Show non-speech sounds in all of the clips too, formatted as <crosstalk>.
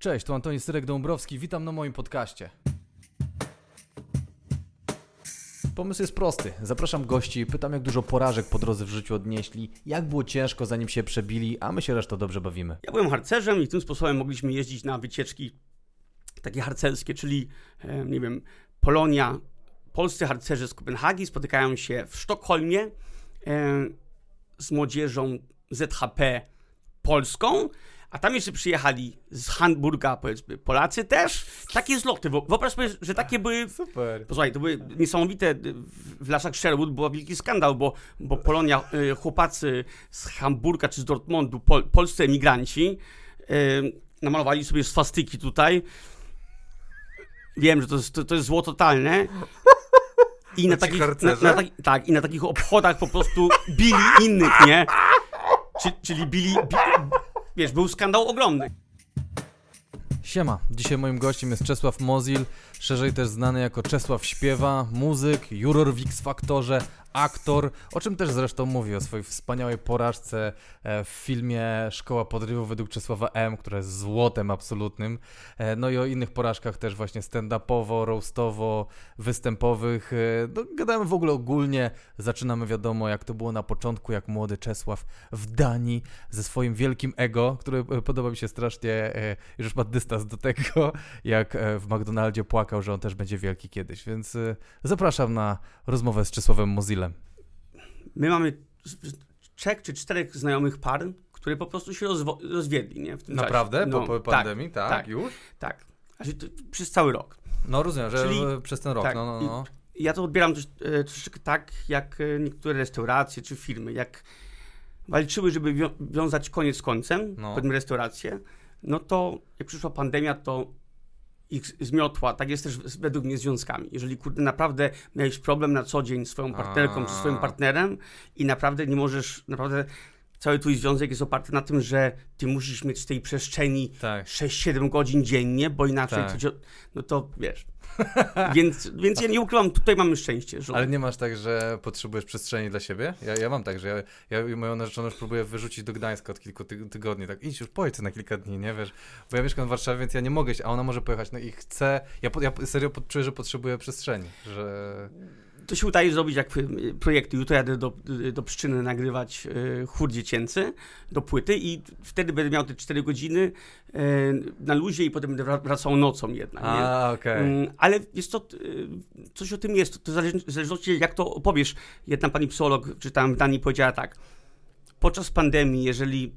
Cześć, tu Antoni Syrek-Dąbrowski, witam na moim podcaście. Pomysł jest prosty. Zapraszam gości, pytam jak dużo porażek po drodze w życiu odnieśli, jak było ciężko zanim się przebili, a my się resztą dobrze bawimy. Ja byłem harcerzem i tym sposobem mogliśmy jeździć na wycieczki takie harcerskie, czyli e, nie wiem, Polonia, polscy harcerze z Kopenhagi spotykają się w Sztokholmie e, z młodzieżą ZHP polską, a tam jeszcze przyjechali z Hamburga, powiedzmy, Polacy też. Takie zloty. Wyobraź sobie, że takie były. Super. Posłuchaj, to były niesamowite. W lasach Sherwood był wielki skandal, bo, bo Polonia, y, chłopacy z Hamburga czy z Dortmundu, pol, polscy emigranci, yy, namalowali sobie swastyki tutaj. Wiem, że to jest, to, to jest zło totalne. I na takich, na, na, tak, i na takich obchodach po prostu bili innych, nie? Czyli, czyli bili, bili wiesz, był skandal ogromny. Siema, dzisiaj moim gościem jest Czesław Mozil, szerzej też znany jako Czesław Śpiewa, muzyk, juror w X-Faktorze, aktor, o czym też zresztą mówi, o swojej wspaniałej porażce e, w filmie Szkoła Podrywu według Czesława M., która jest złotem absolutnym, e, no i o innych porażkach też właśnie stand-upowo, roastowo, występowych. E, no, gadamy w ogóle ogólnie, zaczynamy wiadomo jak to było na początku, jak młody Czesław w Danii ze swoim wielkim ego, który podoba mi się strasznie, już ma dystans do tego, jak w McDonaldzie płakał, że on też będzie wielki kiedyś, więc zapraszam na rozmowę z Czesławem Mozilla My mamy trzech czy czterech znajomych par, które po prostu się rozwiedli, nie? W tym Naprawdę? No, po, po tak, pandemii? Tak, tak, tak, już? Tak. Znaczy, przez cały rok. No rozumiem, że Czyli, przez ten rok, tak, no, no, no. Ja to odbieram też, e, troszeczkę tak, jak e, niektóre restauracje czy firmy, jak walczyły, żeby wiązać koniec z końcem, no. powiedzmy restauracje, no to jak przyszła pandemia, to ich zmiotła. Tak jest też według mnie z związkami. Jeżeli kurde, naprawdę miałeś problem na co dzień z swoją partnerką czy swoim partnerem i naprawdę nie możesz, naprawdę cały twój związek jest oparty na tym, że ty musisz mieć w tej przestrzeni tak. 6-7 godzin dziennie, bo inaczej tak. to, no to wiesz. <laughs> więc, więc ja nie ukrywam, tutaj mamy szczęście. Że... Ale nie masz tak, że potrzebujesz przestrzeni dla siebie? Ja, ja mam tak, że ja, ja moją narzeczoną już próbuję wyrzucić do Gdańska od kilku tygodni. Tak, idź już, pojedź na kilka dni, nie wiesz? Bo ja mieszkam w Warszawie, więc ja nie mogę, a ona może pojechać. No i chcę, ja, ja serio czuję, że potrzebuję przestrzeni, że to się udaje zrobić jak projekty. Jutro jadę do, do Pszczyny nagrywać y, chór dziecięcy do płyty i wtedy będę miał te 4 godziny na luzie i potem będę wracał nocą jednak. A. Okay. Mm, ale jest to, coś o tym jest, to zależy, w zależności jak to opowiesz. Jedna pani psycholog, czy tam w Danii powiedziała tak, podczas pandemii, jeżeli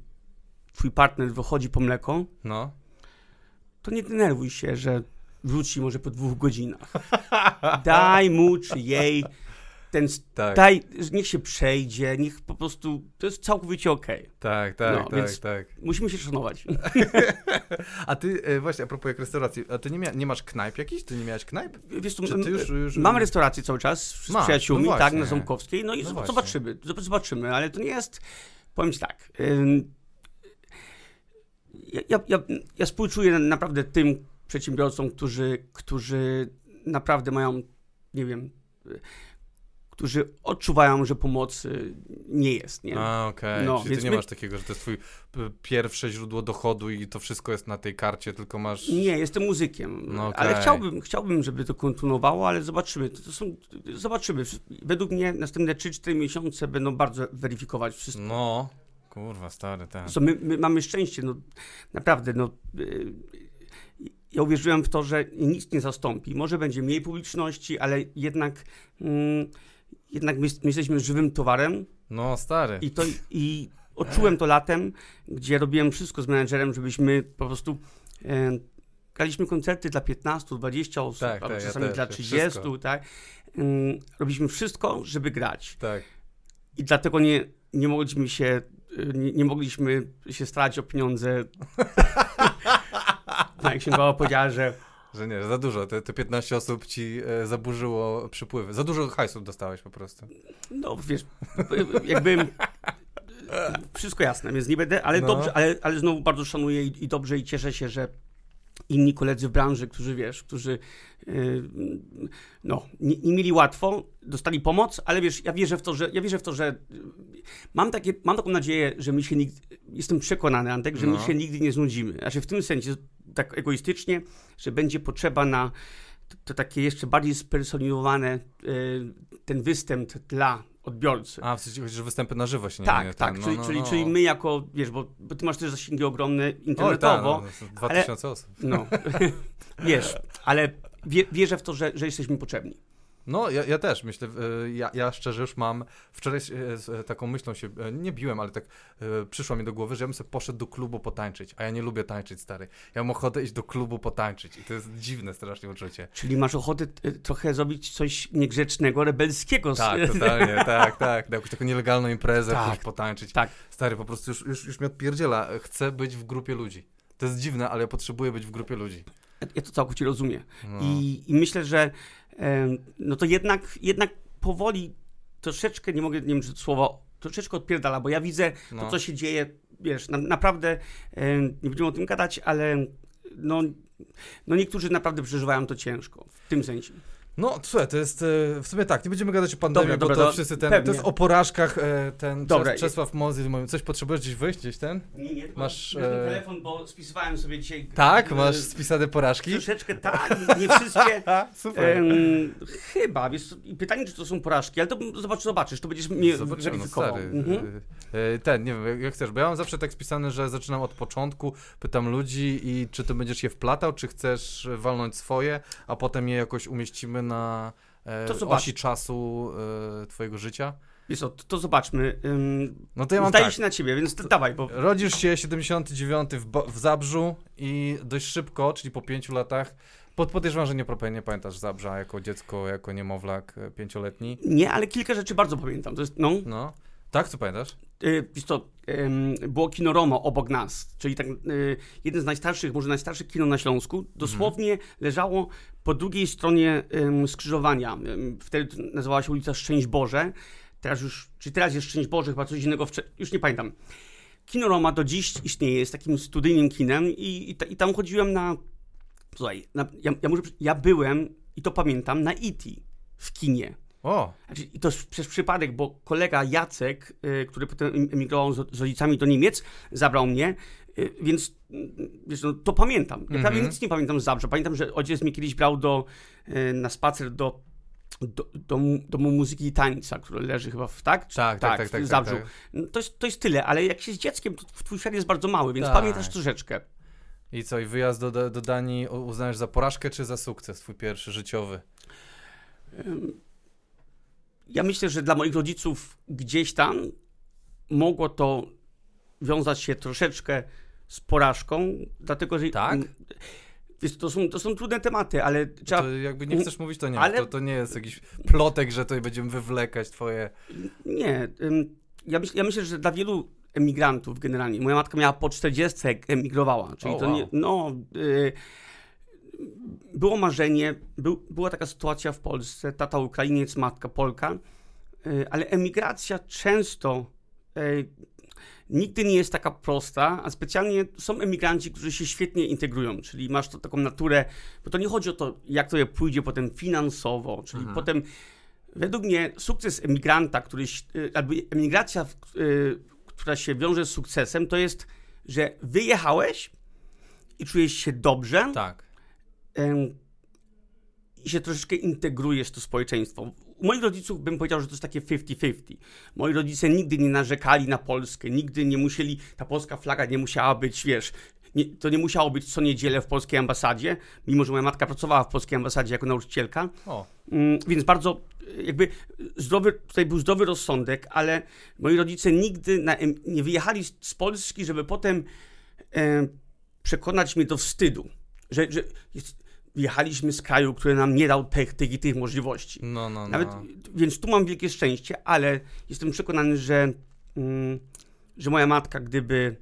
twój partner wychodzi po mleko, no. to nie denerwuj się, że wróci może po dwóch godzinach. Daj mu czy jej ten, tak. daj, niech się przejdzie, niech po prostu, to jest całkowicie okej. Okay. Tak, tak, no, tak, tak. Musimy się szanować. <laughs> a ty, e, właśnie, a propos restauracji, a ty nie, mia, nie masz knajp jakiś? Ty nie miałeś knajp? Wiesz, ty już, już... Mam restaurację cały czas z Ma, przyjaciółmi, no tak, na Ząbkowskiej, no i no zobaczymy, zobaczymy, ale to nie jest, powiem ci tak, ja, ja, ja, ja współczuję naprawdę tym, przedsiębiorcom, którzy, którzy naprawdę mają, nie wiem, którzy odczuwają, że pomocy nie jest. Nie? A, okej. Okay. No, Czyli ty nie my... masz takiego, że to jest twój pierwsze źródło dochodu i to wszystko jest na tej karcie, tylko masz... Nie, jestem muzykiem. No, okay. Ale chciałbym, chciałbym, żeby to kontynuowało, ale zobaczymy. To, to są, zobaczymy. Według mnie następne 3-4 miesiące będą bardzo weryfikować wszystko. No, kurwa, stary, tak. my, my mamy szczęście, no naprawdę, no y, ja uwierzyłem w to, że nic nie zastąpi. Może będzie mniej publiczności, ale jednak, mm, jednak my, my, jesteśmy żywym towarem. No, stary. I, to, I odczułem to latem, gdzie robiłem wszystko z menedżerem, żebyśmy po prostu e, graliśmy koncerty dla 15, 20 osób, tak, albo tak, czasami ja dla 30, wszystko. tak. Mm, robiliśmy wszystko, żeby grać. Tak. I dlatego nie, nie mogliśmy się nie, nie mogliśmy się starać o pieniądze <laughs> Jak się bała powiedziała, że... <laughs> Że nie, że za dużo. Te, te 15 osób ci e, zaburzyło przypływy. Za dużo hajsów dostałeś po prostu. No, wiesz, jakby... Wszystko jasne, więc nie będę, ale no. dobrze, ale, ale znowu bardzo szanuję i, i dobrze i cieszę się, że inni koledzy w branży, którzy wiesz, którzy no, nie, nie, mieli łatwo, dostali pomoc, ale wiesz, ja wierzę w to, że ja wierzę w to, że mam, takie, mam taką nadzieję, że my się nigdy, jestem przekonany, Antek, że no. my się nigdy nie znudzimy. Znaczy w tym sensie, tak egoistycznie, że będzie potrzeba na to, to takie jeszcze bardziej spersonalizowane ten występ dla odbiorcy. A, w sensie, że występy na żywo się nie Tak, nie, tak, ten, czyli, no, czyli, no. czyli my jako, wiesz, bo, bo ty masz też zasięgi ogromne Oj, internetowo. tak, no, 2000 osób. No, <laughs> wiesz, ale wie, wierzę w to, że, że jesteśmy potrzebni. No, ja, ja też myślę, e, ja, ja szczerze już mam, wczoraj e, z e, taką myślą się, nie biłem, ale tak przyszło mi do głowy, że ja bym sobie poszedł do klubu potańczyć, a ja nie lubię tańczyć, stary. Ja mam ochotę iść do klubu potańczyć i to jest dziwne strasznie uczucie. Czyli masz ochotę trochę zrobić coś niegrzecznego, rebelskiego. Tak, totalnie, <laughs> tak, tak, na jakąś taką nielegalną imprezę, tak, potańczyć. Tak. Stary, po prostu już, już, już mnie odpierdziela, chcę być w grupie ludzi. To jest dziwne, ale ja potrzebuję być w grupie ludzi. Ja to całkowicie rozumiem. No. I, I myślę, że no to jednak, jednak powoli troszeczkę, nie mogę, nie wiem, czy słowo troszeczkę odpierdala, bo ja widzę no. to, co się dzieje, wiesz, na, naprawdę, nie będziemy o tym gadać, ale no, no niektórzy naprawdę przeżywają to ciężko, w tym sensie. No, słuchaj, to jest e, w sumie tak, nie będziemy gadać o pandemii, dobra, bo dobra, to, wszyscy ten, pewnie. to jest o porażkach e, ten dobra. Czesław Mozy, coś potrzebujesz gdzieś wyjść, gdzieś ten? Nie, nie, masz e... telefon, bo spisywałem sobie dzisiaj... Tak? Masz spisane porażki? Troszeczkę tak, nie wszystkie. <laughs> Super. chyba, wiesz, pytanie, czy to są porażki, ale to zobacz, zobaczysz, to będziesz mnie no, weryfikował. No, mhm. E, ten, nie wiem, jak chcesz, bo ja mam zawsze tak spisane, że zaczynam od początku, pytam ludzi i czy ty będziesz je wplatał, czy chcesz walnąć swoje, a potem je jakoś umieścimy na e, to osi czasu e, twojego życia? Wiesz co, to, to zobaczmy. Ym, no to ja mam tak. się na ciebie, więc to, dawaj. Bo... Rodzisz się 79 w, w Zabrzu i dość szybko, czyli po pięciu latach, pod, podejrzewam, że nie, nie pamiętasz Zabrza jako dziecko, jako niemowlak e, pięcioletni. Nie, ale kilka rzeczy bardzo pamiętam. To jest, no. no. Tak, co pamiętasz? Yy, co, yy, było kino Romo obok nas, czyli tak, yy, jeden z najstarszych, może najstarszych kino na Śląsku. Dosłownie mhm. leżało po drugiej stronie skrzyżowania. Wtedy nazywała się ulica Szczęść Boże. Teraz już, czy teraz jest Szczęść Boże, chyba coś innego, już nie pamiętam. Kino Roma do dziś istnieje, jest takim studyjnym kinem i, i, i tam chodziłem na, słuchaj, na, ja, ja, może, ja byłem, i to pamiętam, na E.T. w kinie. O. Znaczy, I to przez przypadek, bo kolega Jacek, y, który potem emigrował z, z, rodzicami do Niemiec, zabrał mnie, więc wiesz, no, to pamiętam. Ja mm -hmm. prawie nic nie pamiętam z Zabrze. Pamiętam, że ojciec mnie kiedyś brał do, y, na spacer do do, domu, domu muzyki i tańca, który leży chyba w tak? Tak, tak, tak, tak, tak, tak, tak. To, jest, to jest tyle, ale jak się z dzieckiem, to twój świat jest bardzo mały, więc tak. pamiętasz troszeczkę. I co, i wyjazd do, do, do Danii uznajesz za porażkę, czy za sukces, twój pierwszy życiowy? Ja myślę, że dla moich rodziców gdzieś tam mogło to wiązać się troszeczkę z porażką, dlatego że... Tak? Wiesz, to, są, to są trudne tematy, ale trzeba... To jakby nie chcesz mówić, to nie. Ale... To, to nie jest jakiś plotek, że tutaj będziemy wywlekać twoje... Nie. Ja, myśl, ja myślę, że dla wielu emigrantów generalnie, moja matka miała po 40, jak emigrowała, czyli oh, to wow. nie... No, y, było marzenie, był, była taka sytuacja w Polsce, tata Ukrainiec, matka Polka, y, ale emigracja często y, nigdy nie jest taka prosta, a specjalnie są emigranci, którzy się świetnie integrują, czyli masz to taką naturę, bo to nie chodzi o to, jak to je pójdzie potem finansowo, czyli mhm. potem według mnie sukces emigranta, który, y, albo emigracja, która się wiąże z sukcesem, to jest, że wyjechałeś i czujesz się dobrze. Tak i się troszeczkę integrujesz w to społeczeństwo. U moich rodziców bym powiedział, że to jest takie 50-50. Moi rodzice nigdy nie narzekali na Polskę, nigdy nie musieli, ta polska flaga nie musiała być, wiesz, nie, to nie musiało być co niedzielę w polskiej ambasadzie, mimo że moja matka pracowała w polskiej ambasadzie jako nauczycielka. Mm, więc bardzo jakby zdrowy, tutaj był zdrowy rozsądek, ale moi rodzice nigdy na, nie wyjechali z Polski, żeby potem e, przekonać mnie do wstydu że, że jest, jechaliśmy z kraju, który nam nie dał tych, tych i tych możliwości. No, no, no. Nawet, więc tu mam wielkie szczęście, ale jestem przekonany, że, mm, że moja matka, gdyby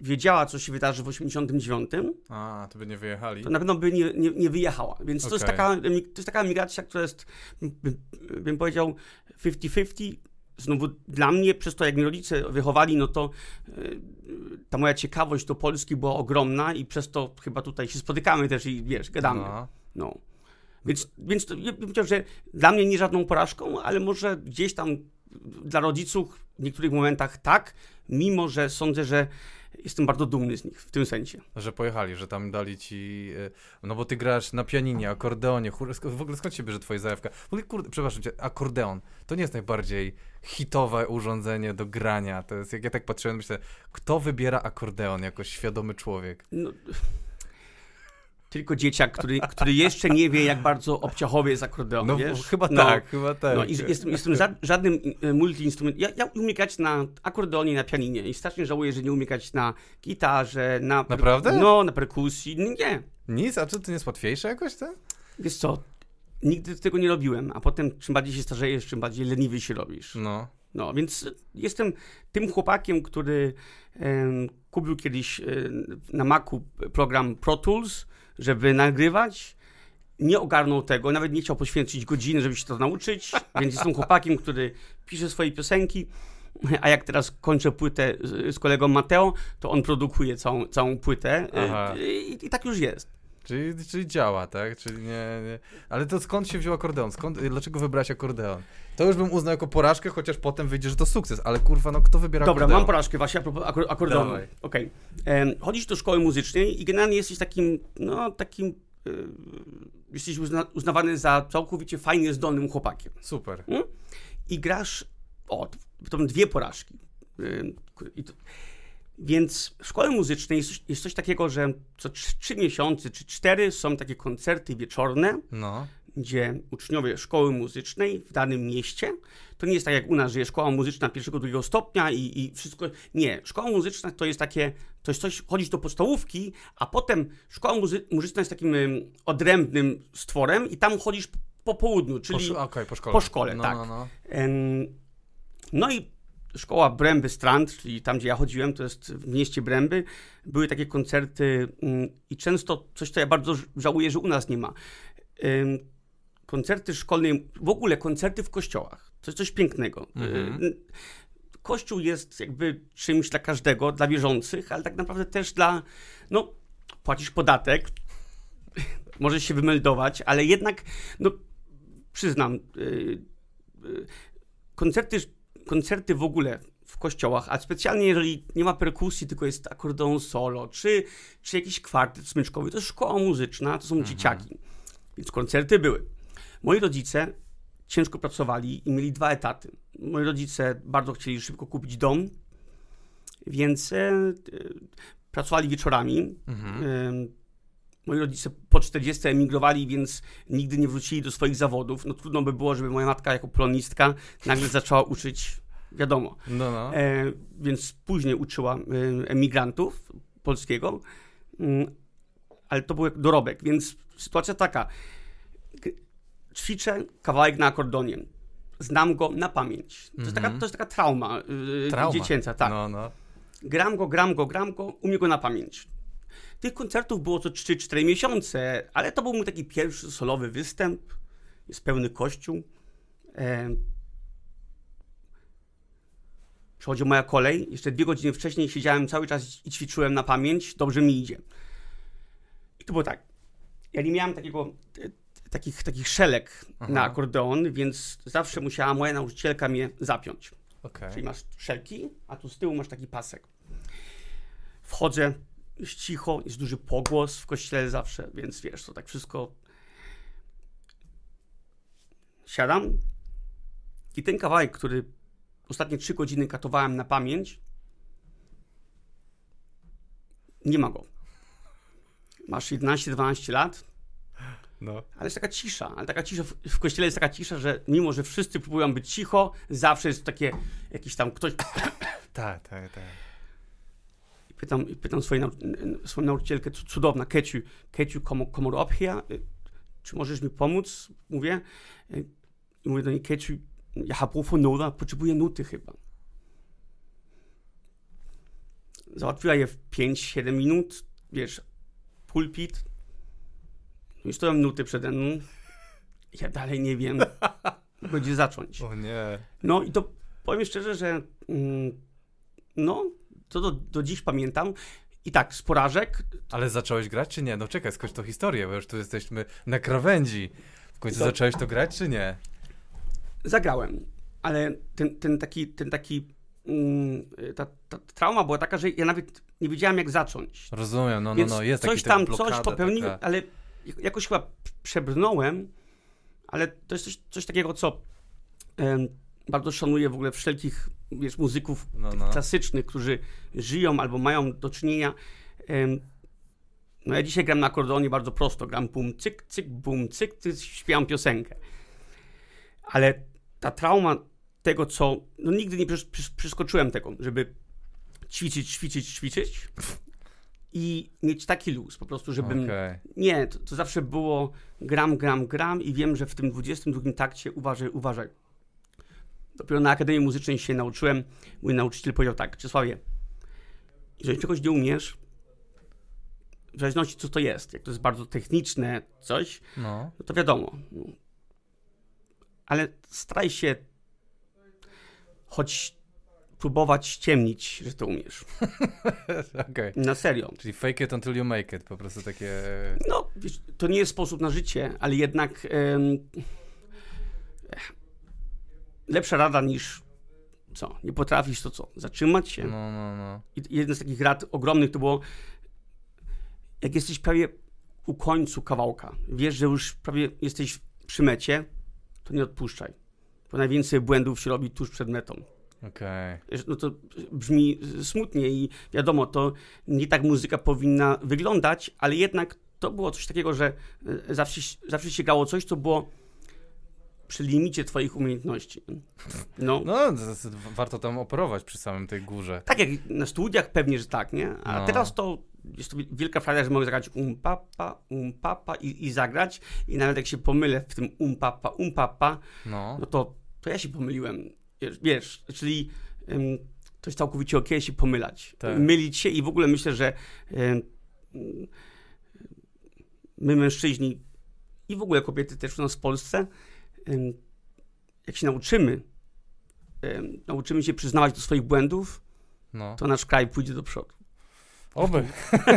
wiedziała, co się wydarzy w 89, A, to by nie wyjechali. To na pewno by nie, nie, nie wyjechała. Więc to, jest taka, to jest taka migracja, która jest, bym, bym powiedział, 50-50 znowu dla mnie, przez to jak mnie rodzice wychowali, no to y, ta moja ciekawość do Polski była ogromna i przez to chyba tutaj się spotykamy też i wiesz, gadamy. No. no. Więc, więc to, ja bym powiedział, że dla mnie nie żadną porażką, ale może gdzieś tam dla rodziców w niektórych momentach tak, mimo że sądzę, że jestem bardzo dumny z nich w tym sensie. Że pojechali, że tam dali ci, e, no bo ty grasz na pianinie, akordeonie, w ogóle skąd się bierze twoja zajawka? W ogóle, kurde, przepraszam cię, akordeon, to nie jest najbardziej hitowe urządzenie do grania, to jest, jak ja tak patrzyłem, myślę, kto wybiera akordeon jako świadomy człowiek? No tylko dzieciak, który, który jeszcze nie wie, jak bardzo obciachowy jest akordeon, no, wiesz? Chyba no, tak, chyba tak. No, i jestem, jestem za, żadnym e, multiinstrument. Ja, ja umiem grać na akordeonie, na pianinie i strasznie żałuję, że nie umiem grać na gitarze, na... Naprawdę? No, na perkusji, nie. Nic? A czy to nie jest łatwiejsze jakoś, tak? Wiesz co, nigdy tego nie robiłem, a potem czym bardziej się starzejesz, czym bardziej leniwy się robisz. No. No, więc jestem tym chłopakiem, który e, kupił kiedyś e, na Macu program Pro Tools, żeby nagrywać. Nie ogarnął tego, nawet nie chciał poświęcić godziny, żeby się to nauczyć, <laughs> więc jestem chłopakiem, który pisze swoje piosenki. A jak teraz kończę płytę z, kolegą Mateo, to on produkuje całą, całą płytę I, i tak już jest. Czyli, czyli działa, tak? Czyli nie, nie, Ale to skąd się wziął akordeon? Skąd, dlaczego wybrałeś akordeon? To już bym uznał jako porażkę, chociaż potem wyjdzie, że to sukces, ale kurwa, no kto wybiera Dobra, akordeon? mam porażkę właśnie a propos akordeonu. Okej. Okay. chodzisz do szkoły muzycznej i generalnie jesteś takim, no takim, yy, jesteś uzna, uznawany za całkowicie fajnie zdolnym chłopakiem. Super. Hmm? I grasz, o, to dwie porażki. Yy, to, więc w szkole muzycznej jest coś, jest coś takiego, że co trzy miesiące czy cztery są takie koncerty wieczorne, no. gdzie uczniowie szkoły muzycznej w danym mieście, to nie jest tak jak u nas, że jest szkoła muzyczna pierwszego, drugiego stopnia i, i wszystko. Nie, szkoła muzyczna to jest takie, to jest coś, chodzisz do podstawówki, a potem szkoła muzy muzyczna jest takim odrębnym stworem i tam chodzisz po południu, czyli po, okay, po szkole, po szkole no, tak. No, no. no i szkoła Bręby Strand, czyli tam, gdzie ja chodziłem, to jest w mieście Bręby, były takie koncerty mm, i często coś, co ja bardzo żałuję, że u nas nie ma. Koncerty szkolne, w ogóle koncerty w kościołach. To jest coś pięknego. Mhm. Kościół jest jakby czymś dla każdego, dla wierzących, ale tak naprawdę też dla, no, płacisz podatek, <laughs> możesz się wymeldować, ale jednak, no, przyznam, y, y, koncerty koncerty w ogóle w kościołach, a specjalnie jeżeli nie ma perkusji, tylko jest akordeon solo, czy, czy jakiś kwartet smyczkowy, to jest szkoła muzyczna, to są mhm. dzieciaki. Więc koncerty były. Moi rodzice ciężko pracowali i mieli dwa etaty. Moi rodzice bardzo chcieli szybko kupić dom, więc e, pracowali wieczorami. Mhm. E, moi rodzice po 40 emigrowali, więc nigdy nie wrócili do swoich zawodów. No trudno by było, żeby moja matka jako polonistka nagle zaczęła uczyć wiadomo. No, no. E, więc później uczyła e, emigrantów polskiego, mm, ale to był dorobek, więc sytuacja taka. Ćwiczę kawałek na akordonie. Znam go na pamięć. To, jest, taka, mhm. to jest taka trauma, e, trauma. dziecięca, tak. No, no. Gram go, gram go, gram go, umiem go na pamięć. Tych koncertów było co 3-4 miesiące, ale to był mój taki pierwszy solowy występ. Jest pełny kościół. E, Przychodzi moja kolej, jeszcze dwie godziny wcześniej siedziałem cały czas i ćwiczyłem na pamięć, dobrze mi idzie. I to było tak, ja nie miałem takiego, takich, takich szelek Aha. na akordeon, więc zawsze musiała moja nauczycielka mnie zapiąć. Okay. Czyli masz szelki, a tu z tyłu masz taki pasek. Wchodzę, cicho, jest duży pogłos w kościele zawsze, więc wiesz, to tak wszystko. Siadam i ten kawałek, który ostatnie trzy godziny katowałem na pamięć. Nie ma go. Masz 11-12 lat. No. Ale jest taka cisza, ale taka cisza w, w kościele jest taka cisza, że mimo, że wszyscy próbują być cicho, zawsze jest takie jakiś tam ktoś. Tak, tak, tak. Pytam, pytam swojej, nau swoją nauczycielkę, cudowna, Keciu, Keciu, up here, czy możesz mi pomóc? Mówię. I mówię do niej, Keciu, ja for noter, potrzebuję nuty chyba. Załatwiła je w 5-7 minut, wiesz, pulpit. No i stoją nuty przede mną. Ja dalej nie wiem, <laughs> gdzie zacząć. O nie. No i to powiem szczerze, że mm, no, to do, do dziś pamiętam. I tak, z porażek. Ale zacząłeś grać, czy nie? No czekaj, skończ tą historię, bo już tu jesteśmy na krawędzi. W końcu to... zacząłeś to grać, czy nie? Zagrałem, ale ten, ten taki, ten taki mm, ta, ta, trauma była taka, że ja nawet nie wiedziałem, jak zacząć. Rozumiem, no, no, no, jest coś tam, coś popełniłem, taka... ale jakoś chyba przebrnąłem, ale to jest coś, coś takiego, co bardzo szanuję w ogóle wszelkich wiesz, muzyków no, no. klasycznych, którzy żyją albo mają do czynienia. no ja dzisiaj gram na akordeonie bardzo prosto. Gram bum, cyk, cyk, bum, cyk, cyk, śpiewam piosenkę. Ale ta trauma tego, co... No nigdy nie przeskoczyłem tego, żeby ćwiczyć, ćwiczyć, ćwiczyć i mieć taki luz, po prostu, żebym... Okay. Nie, to, to, zawsze było gram, gram, gram i wiem, że w tym 22 takcie uważaj, uważaj. Dopiero na Akademii Muzycznej się nauczyłem. Mój nauczyciel powiedział tak, Czesławie, jeżeli czegoś nie umiesz, w zależności co to jest, jak to jest bardzo techniczne coś, no. no to wiadomo. No. Ale staraj się choć próbować ściemnić, że to umiesz. <laughs> okay. Na serio. Czyli fake it until you make it, po prostu takie... No, wiesz, to nie jest sposób na życie, ale jednak lepsza rada niż co? Nie potrafisz to co? Zatrzymać się? No, no, no. I jeden z takich rad ogromnych to było jak jesteś prawie u końcu kawałka, wiesz, że już prawie jesteś przy mecie, to nie odpuszczaj. Bo najwięcej błędów się robi tuż przed metą. Okay. No to brzmi smutnie i wiadomo, to nie tak muzyka powinna wyglądać, ale jednak to było coś takiego, że zawsze, zawsze sięgało coś, co było przy limicie twoich umiejętności. No, no warto tam operować przy samym tej górze. Tak jak na studiach pewnie, że tak, nie? A no. teraz to jest to wielka frajda, że mogę zagrać um papa, um papa i, i zagrać i nawet jak się pomylę w tym um papa, um papa, no, no to, to ja się pomyliłem. Wiesz, wiesz czyli um, to jest całkowicie ok się pomylać. Tak. Mylić się i w ogóle myślę, że um, my mężczyźni i w ogóle kobiety też u nas w Polsce jak się nauczymy, nauczymy się przyznawać do swoich błędów, no. to nasz kraj pójdzie do przodu. Oby.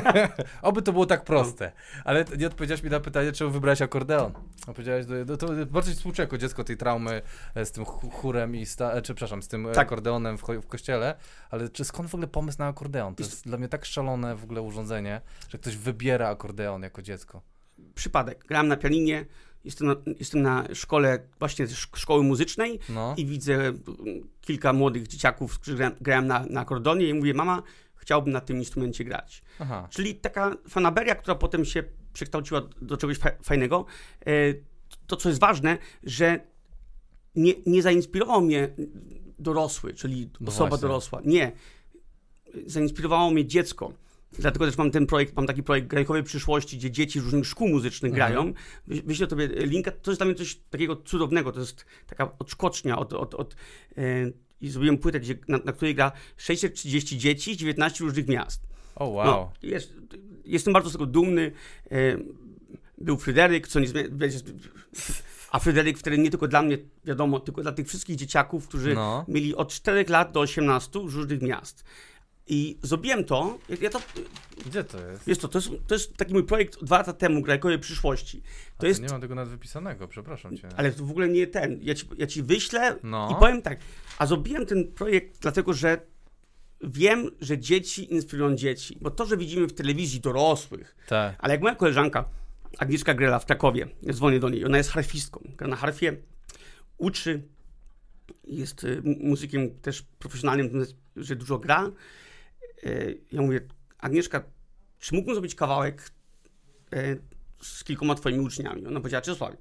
<laughs> Oby to było tak proste. Ale nie odpowiedziałeś mi na pytanie, czemu wybrałeś akordeon. Opowiedziałeś, do, to bardzo współczuję jako dziecko tej traumy e, z tym chórem i, sta, e, czy przepraszam, z tym tak. akordeonem w, w, kościele, ale czy skąd w ogóle pomysł na akordeon? To jest dla mnie tak szalone w ogóle urządzenie, że ktoś wybiera akordeon jako dziecko. Przypadek. Grałem na pianinie, Jestem na, jestem na szkole właśnie szkoły muzycznej no. i widzę kilka młodych dzieciaków, którzy grają na, na akordonie i mówię, mama, chciałbym na tym instrumencie grać. Aha. Czyli taka fanaberia, która potem się przekształciła do czegoś fajnego. E, to, co jest ważne, że nie, nie zainspirował mnie dorosły, czyli no osoba właśnie. dorosła. Nie. Zainspirowało mnie dziecko. Dlatego też mam ten projekt, mam taki projekt Grajkowej Przyszłości, gdzie dzieci z różnych szkół muzycznych mhm. grają. Wyślę tobie linka. To jest dla mnie coś takiego cudownego. To jest taka odskocznia od... od, od yy, I zrobiłem płytę, gdzie, na, na, której gra 630 dzieci z 19 różnych miast. O, oh, wow. No, jest, jestem bardzo z tego dumny. Yy, był Fryderyk, co nie a Fryderyk wtedy nie tylko dla mnie, wiadomo, tylko dla tych wszystkich dzieciaków, którzy no. mieli od 4 lat do 18 z różnych miast. I zrobiłem to. Ja to Gdzie to jest? Jest to, to jest, to jest taki mój projekt dwa lata temu, Grajkowie Przyszłości. To, jest, nie mam tego nawet wypisanego, przepraszam cię. Ale to w ogóle nie ten. Ja ci, ja ci wyślę no. i powiem tak. A zrobiłem ten projekt dlatego, że wiem, że dzieci inspirują dzieci. Bo to, że widzimy w telewizji dorosłych, tak. ale jak moja koleżanka Agnieszka Grela w Krakowie, ja dzwonię do niej, ona jest harfistką, gra na harfie, uczy, jest y, muzykiem też profesjonalnym, że dużo gra ja mówię, Agnieszka, czy mógłbym zrobić kawałek e, z kilkoma twoimi uczniami? Ona powiedziała, Czesławie,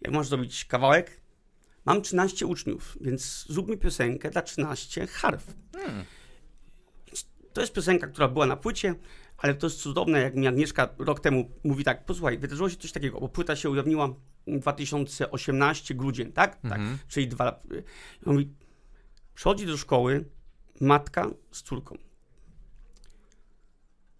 jak masz zrobić kawałek? Mam 13 uczniów, więc zrób mi piosenkę dla 13 harf. Hmm. To jest piosenka, która była na płycie, ale to jest cudowne, jak mi Agnieszka rok temu mówi tak, posłuchaj, wydarzyło się coś takiego, bo płyta się ujawniła 2018 grudzień, tak? tak. Mhm. Czyli dwa... On mówi, przychodzi do szkoły matka z córką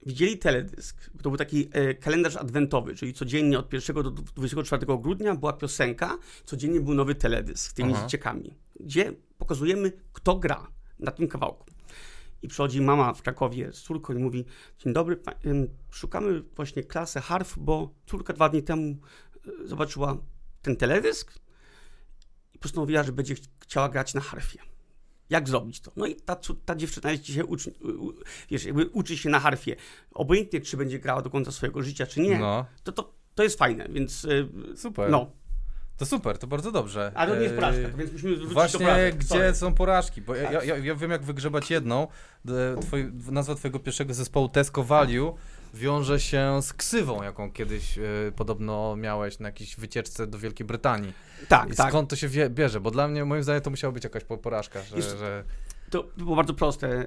widzieli teledysk. To był taki e, kalendarz adwentowy, czyli codziennie od 1 do 24 grudnia była piosenka, codziennie był nowy teledysk z tymi dzieciakami, gdzie pokazujemy, kto gra na tym kawałku. I przychodzi mama w Krakowie z córką i mówi: Dzień dobry, szukamy właśnie klasę harf, bo córka dwa dni temu e, zobaczyła ten teledysk i postanowiła, że będzie chciała grać na harfie. Jak zrobić to? No i ta, ta dziewczyna jest dzisiaj uczy, wiesz, jakby uczy się na harfie. Obojętnie, czy będzie grała do końca swojego życia, czy nie, no. to, to, to jest fajne, więc... Y, Super. No. To super, to bardzo dobrze. A to nie jest porażka, więc musimy wrócić Właśnie, do gdzie Sorry. są porażki? Bo ja, ja, ja, wiem, jak wygrzebać jedną. Twoj, nazwa twojego pierwszego zespołu Tesco Value wiąże się z ksywą, jaką kiedyś y, podobno miałeś na jakiejś wycieczce do Wielkiej Brytanii. Tak, I tak. skąd to się wie, bierze? Bo dla mnie, moim zdaniem, to musiała być jakaś porażka, że... Jest, że... To było bardzo proste.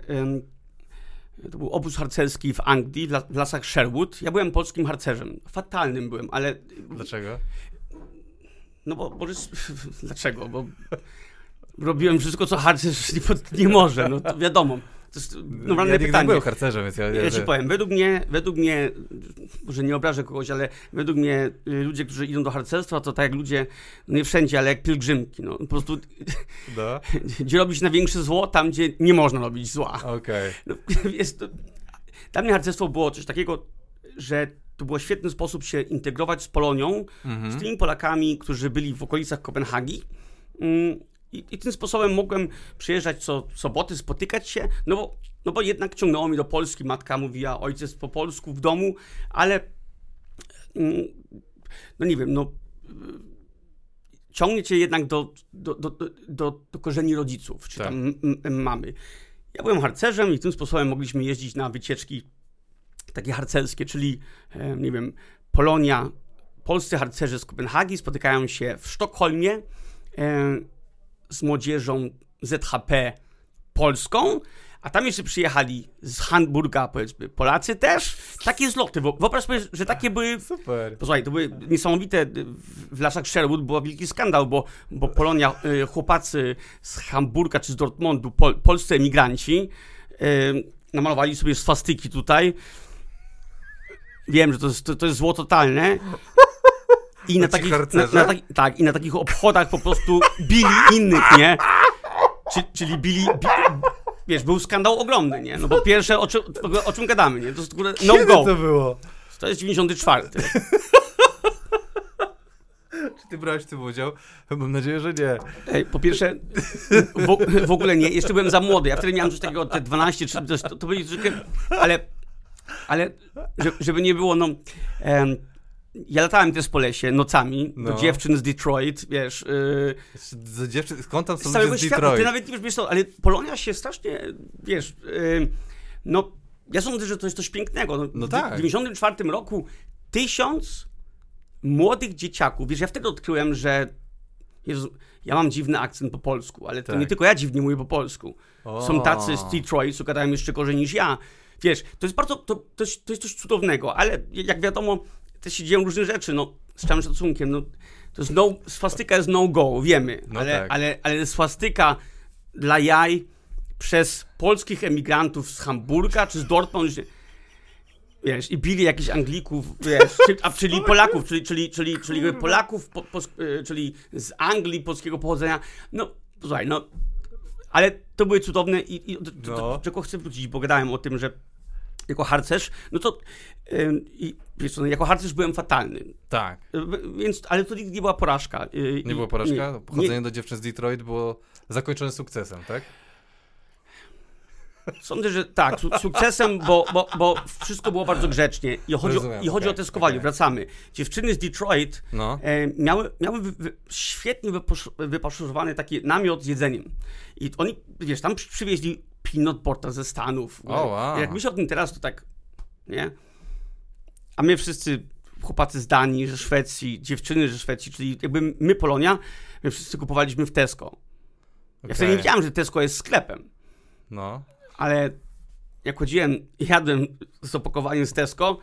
To był obóz harcerski w Anglii, w lasach Sherwood. Ja byłem polskim harcerzem. Fatalnym byłem, ale... Dlaczego? No bo, bo <laughs> dlaczego? Bo robiłem wszystko, co harcerz <laughs> nie, nie może, no to wiadomo. To jest normalne ja pytanie. Ja byłem harcerzem, więc ja... Ja, ja ci powiem, według mnie, według mnie, może nie obrażę kogoś, ale według mnie y, ludzie, którzy idą do harcerstwa, to tak jak ludzie, no nie wszędzie, ale jak pielgrzymki, no. Po prostu, <laughs> no. <laughs> gdzie robić największe zło, tam, gdzie nie można robić zła. Okej. Okay. No, <laughs> jest to, dla mnie harcerstwo było coś takiego, że to był świetny sposób się integrować z Polonią, mhm. z tymi Polakami, którzy byli w okolicach Kopenhagi. Mm, i, I, tym sposobem mogłem przyjeżdżać co soboty, spotykać się, no bo, no bo jednak ciągnęło mi do Polski. Matka mówiła ojciec po polsku w domu, ale mm, no nie wiem, no ciągnie cię jednak do, do, do, do, do korzeni rodziców, czy tak. tam mamy. Ja byłem harcerzem i tym sposobem mogliśmy jeździć na wycieczki takie harcerskie, czyli nie wiem, Polonia, polscy harcerze z Kopenhagi spotykają się w Sztokholmie z młodzieżą ZHP polską, a tam jeszcze przyjechali z Hamburga, powiedzmy, Polacy też. Takie zloty. Wyobraź sobie, że takie były... Super. Posłuchaj, to były niesamowite. W lasach Sherwood był wielki skandal, bo, bo Polonia, y, chłopacy z Hamburga czy z Dortmundu, pol, polscy emigranci, yy, namalowali sobie swastyki tutaj. Wiem, że to jest, to, to jest zło totalne. I na, takich, na, na, tak, i na takich obchodach po prostu bili innych, nie? Czyli, czyli bili, bili wiesz, był skandal ogromny, nie? No bo pierwsze, o czym, o czym gadamy, nie? To jest no Kiedy go. to było? To jest 94. <laughs> Czy ty brałeś w tym udział? Mam nadzieję, że nie. Ej, po pierwsze, w, w, ogóle nie. Jeszcze byłem za młody. Ja wtedy miałem coś takiego, te 12, 13, to, to byli troszeczkę... Ale, ale żeby nie było, no... Um, ja latałem też po lesie nocami no. do dziewczyn z Detroit, wiesz. Yy, do dziewczyn, skąd tam są z całego świata, Detroit? Ty nawet nie wiesz, to, ale Polonia się strasznie, wiesz, yy, no, ja sądzę, że to jest coś pięknego. No, no tak. W 94 roku tysiąc młodych dzieciaków, wiesz, ja wtedy odkryłem, że Jezu, ja mam dziwny akcent po polsku, ale to tak. nie tylko ja dziwnie mówię po polsku. O. Są tacy z Detroit, co gadają jeszcze gorzej niż ja. Wiesz, to jest bardzo, to, to, jest, to jest coś cudownego, ale jak wiadomo, też się dzieją różne rzeczy, no, z całym szacunkiem, no, to jest no, swastyka jest no-go, wiemy, no ale, tak. ale, ale swastyka dla jaj przez polskich emigrantów z Hamburga czy z Dortmund, wiesz, i bili jakichś Anglików, wiesz, a czyli Polaków, czyli, czyli, czyli, czyli Polaków, po, po, e, czyli z Anglii, polskiego pochodzenia, no, słuchaj, no, ale to były cudowne i, i do, do, do, czego chcę wrócić, bo gadałem o tym, że jako harcerz, no to yy, wiesz no, jako harcerz byłem fatalny. Tak. Yy, więc, ale to nigdy nie była porażka. Yy, nie była porażka? Nie, Pochodzenie nie. do dziewczyn z Detroit było zakończone sukcesem, tak? Sądzę, że tak, su sukcesem, bo, bo, bo wszystko było bardzo grzecznie. I chodzi, Rozumiem, o, i chodzi okay, o te skowali, okay. wracamy. Dziewczyny z Detroit no. e, miały, miały wy, wy, świetnie wyposażowany taki namiot z jedzeniem. I oni, wiesz, tam przywieźli porta ze Stanów. Oh, wow. Jak myślę o tym teraz, to tak, nie? A my wszyscy, chłopacy z Danii, ze Szwecji, dziewczyny ze Szwecji, czyli jakby my, Polonia, my wszyscy kupowaliśmy w Tesco. Okay. Ja wtedy nie wiedziałem, że Tesco jest sklepem. No. Ale jak chodziłem, jadłem z opakowaniem z Tesco,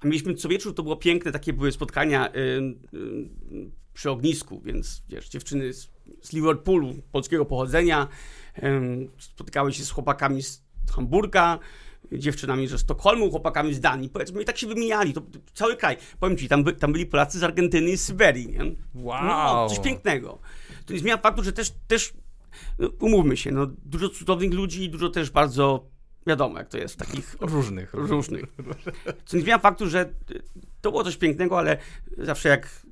a mieliśmy co wieczór, to było piękne, takie były spotkania yy, yy, przy ognisku, więc wiesz, dziewczyny z, z Liverpoolu, polskiego pochodzenia, spotykały się z chłopakami z Hamburga, dziewczynami ze Sztokholmu, chłopakami z Danii, powiedzmy, i tak się wymieniali, to cały kraj. Powiem ci, tam, by, tam byli Polacy z Argentyny i z Syberii, nie? Wow! No, coś pięknego. To nie zmienia faktu, że też, też no, umówmy się, no, dużo cudownych ludzi i dużo też bardzo wiadomo, jak to jest takich <laughs> różnych. różnych. Co nie zmienia faktu, że to było coś pięknego, ale zawsze jak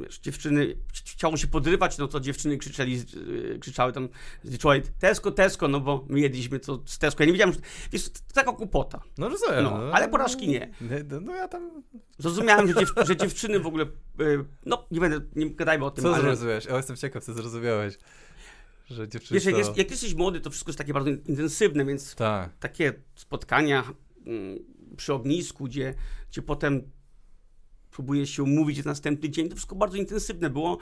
wiesz, dziewczyny chciało się podrywać, no to dziewczyny krzyczeli, krzyczały tam z Detroit, Tesco, Tesco, no bo my jedliśmy to z Tesco. Ja nie wiedziałem, że wiesz, to taka kłopota. No rozumiem. No, ale porażki nie. No, no ja tam... Zrozumiałem, że, dziew że dziewczyny w ogóle, y, no nie będę, nie gadajmy o tym, Co ale... zrozumiałeś? Ja jestem ciekaw, co zrozumiałeś. Że dziewczyny Wiesz, jak, jest, jak jesteś młody, to wszystko jest takie bardzo intensywne, więc tak. takie spotkania mm, przy ognisku, gdzie, gdzie potem próbuje się umówić na następny dzień. To wszystko bardzo intensywne było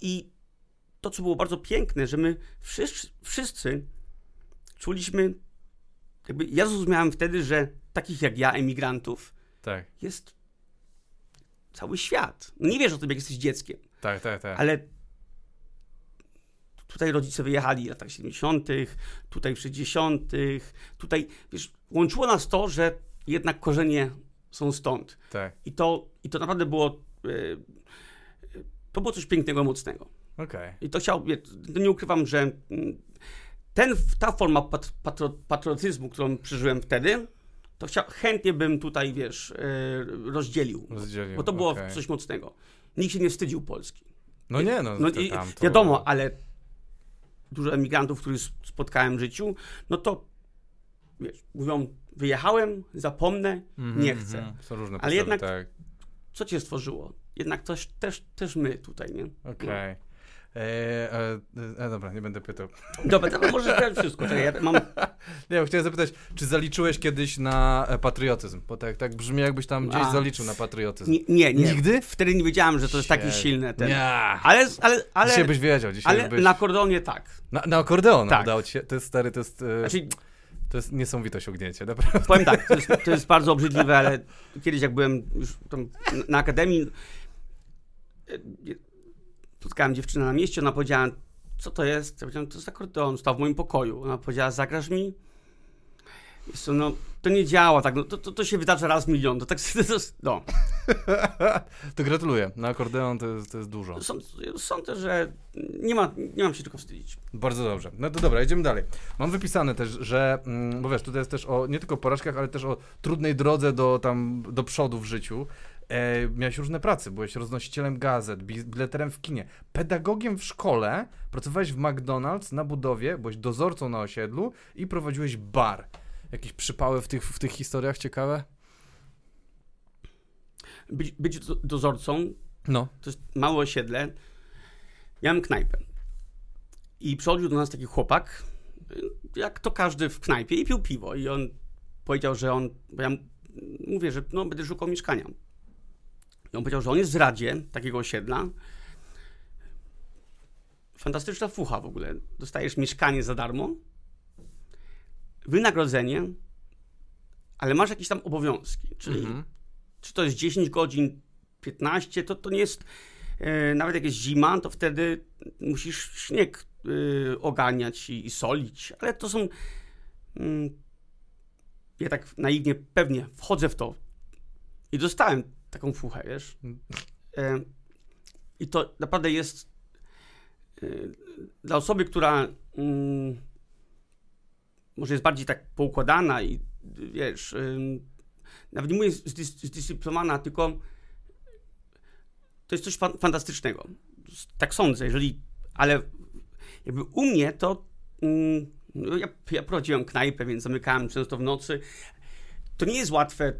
i to, co było bardzo piękne, że my wszyscy, wszyscy czuliśmy, jakby ja zrozumiałem wtedy, że takich jak ja, emigrantów, tak. jest cały świat. No nie wiesz o tym, jak jesteś dzieckiem. Tak, tak, tak. Ale tutaj rodzice wyjechali w latach 70., tutaj w 60., tutaj, wiesz, łączyło nas to, że jednak korzenie są stąd. Tak. I to, i to naprawdę było, yy, to było coś pięknego, mocnego. Okay. I to chciał, nie ukrywam, że mm, ten, ta forma pat, patro, patriotyzmu, którą przeżyłem wtedy, to chciał, chętnie bym tutaj, wiesz, yy, rozdzielił. rozdzielił. Bo to było okay. coś mocnego. Nikt się nie wstydził Polski. No nie, no, no to, tam, to... Wiadomo, ale dużo emigrantów, których spotkałem w życiu, no to wiesz, mówią, wyjechałem, zapomnę, mm -hmm, nie chcę. Mm -hmm. Są różne Ale jednak, tak. co cię stworzyło? Jednak coś, też, też my tutaj, nie? Okej. Okay. No. E, e, e, dobra, nie będę pytał. Dobra, to możesz powiedzieć wszystko. Czekaj, ja mam... <laughs> Nie, chciałem zapytać, czy zaliczyłeś kiedyś na patriotyzm? Bo tak, tak brzmi, jakbyś tam gdzieś A. zaliczył na patriotyzm. Nie, nie, nie. Nigdy? Wtedy nie wiedziałem, że to jest takie silne. Ten. Nie. Ale, ale, ale... Dzisiaj byś wiedział. Dzisiaj ale byś... na akordeonie tak. Na, na akordeon tak. udało ci się? To jest stary, to jest... Znaczy... To jest niesamowite osiągnięcie, naprawdę. Powiem tak, to jest, to jest bardzo obrzydliwe, ale kiedyś jak byłem już na akademii, spotkałem dziewczynę na mieście, ona powiedziała, co to jest? Ja powiedziałem, to jest akordeon, stał w moim pokoju. Ona powiedziała, zagrasz mi? Wiesz co, no, to nie działa tak, no, to, to, to się wydarza raz w milion, to tak, <laughs> to, no. <laughs> to gratuluję, na akordeon to jest, to jest dużo. Sądzę, że nie, ma, nie mam się tylko wstydzić. Bardzo dobrze, no to dobra, idziemy dalej. Mam wypisane też, że, bo wiesz, tutaj jest też o, nie tylko porażkach, ale też o trudnej drodze do tam, do przodu w życiu. E, miałeś różne prace, byłeś roznosicielem gazet, bileterem w kinie, pedagogiem w szkole, pracowałeś w McDonald's na budowie, byłeś dozorcą na osiedlu i prowadziłeś bar. Jakieś przypały w tych, w tych historiach ciekawe? Być, być dozorcą no. to jest małe osiedle. Ja mam knajpę. I przychodził do nas taki chłopak, jak to każdy w knajpie, i pił piwo. I on powiedział, że on, bo ja mówię, że no, będę szukał mieszkania. I on powiedział, że on jest w Radzie takiego osiedla. Fantastyczna fucha w ogóle. Dostajesz mieszkanie za darmo, wynagrodzenie, ale masz jakieś tam obowiązki. Czyli mhm. czy to jest 10 godzin, 15, to, to nie jest. E, nawet jak jest zima, to wtedy musisz śnieg e, oganiać i, i, solić, ale to są. Mm, ja tak naiwnie pewnie wchodzę w to i dostałem taką fuchę, wiesz. E, I to naprawdę jest e, dla osoby, która mm, może jest bardziej tak poukładana i wiesz, nawet nie mówię zdys zdyscyplinowana, tylko to jest coś fa fantastycznego. Tak sądzę, jeżeli, ale jakby u mnie to mm, no ja, ja prowadziłem knajpę, więc zamykałem często w nocy. To nie jest łatwe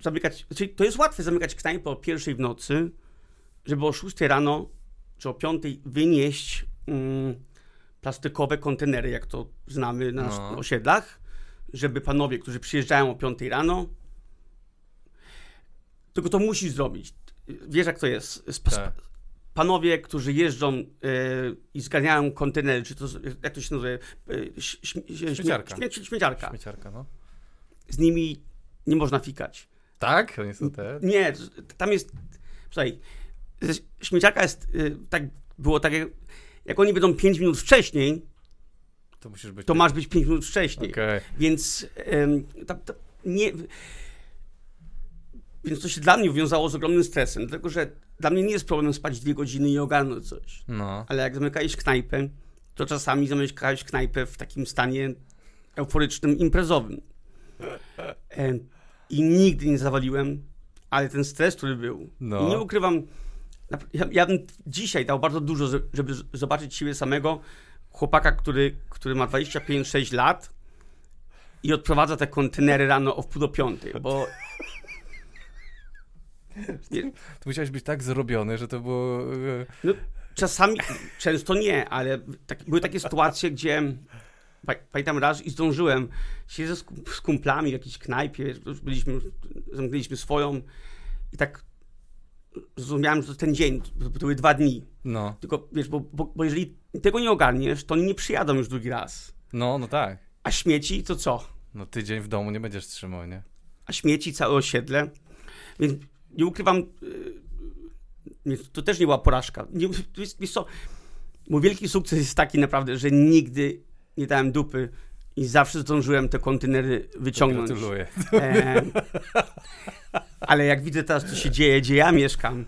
zamykać, czyli to jest łatwe zamykać knajpę o pierwszej w nocy, żeby o 6 rano czy o 5 wynieść mm, plastikowe kontenery, jak to znamy na no. osiedlach, żeby panowie, którzy przyjeżdżają o 5 rano, tylko to musi zrobić. Wiesz, jak to jest. Tak. Panowie, którzy jeżdżą y, i zganiają kontenery, czy to, jak to się nazywa? Y, śmieciarka. Śmie, śmieciarka. Śmieciarka, no. Z nimi nie można fikać. Tak? Oni są te? Nie, tam jest. Słuchaj, śmieciarka jest. Y, tak było tak, jak, oni będą 5 minut wcześniej, To być... To masz być 5 minut wcześniej. Okay. Więc um, ta, ta, nie... Więc to się dla mnie wiązało z ogromnym stresem, dlatego że dla mnie nie jest problem spać dwie godziny i ogarnąć coś. No. Ale jak zamykałeś knajpę, to czasami zamykałeś knajpę w takim stanie euforycznym, imprezowym. I nigdy nie zawaliłem, ale ten stres, który był, no. nie ukrywam, ja, ja, bym dzisiaj dał bardzo dużo, żeby zobaczyć siebie samego, chłopaka, który, który ma 25-6 lat i odprowadza te kontenery rano o wpół do piątej, bo... <laughs> To musiałeś być tak zrobiony, że to było... E, no, czasami, często nie, ale tak, były takie sytuacje, gdzie pamiętam raz i zdążyłem, z, z kumplami w jakiejś knajpie, byliśmy, zamknęliśmy swoją i tak zrozumiałem, że to ten dzień, to były dwa dni. No. Tylko, wiesz, bo, bo, bo jeżeli tego nie ogarniesz, to oni nie przyjadą już drugi raz. No, no tak. A śmieci to co? No tydzień w domu nie będziesz trzymał, nie? A śmieci całe osiedle. Więc nie ukrywam, yy, to też nie była porażka. Nie, wiesz co, mój wielki sukces jest taki naprawdę, że nigdy nie dałem dupy i zawsze zdążyłem te kontenery wyciągnąć. Gratuluję. E, ale jak widzę teraz, co się dzieje, gdzie ja mieszkam,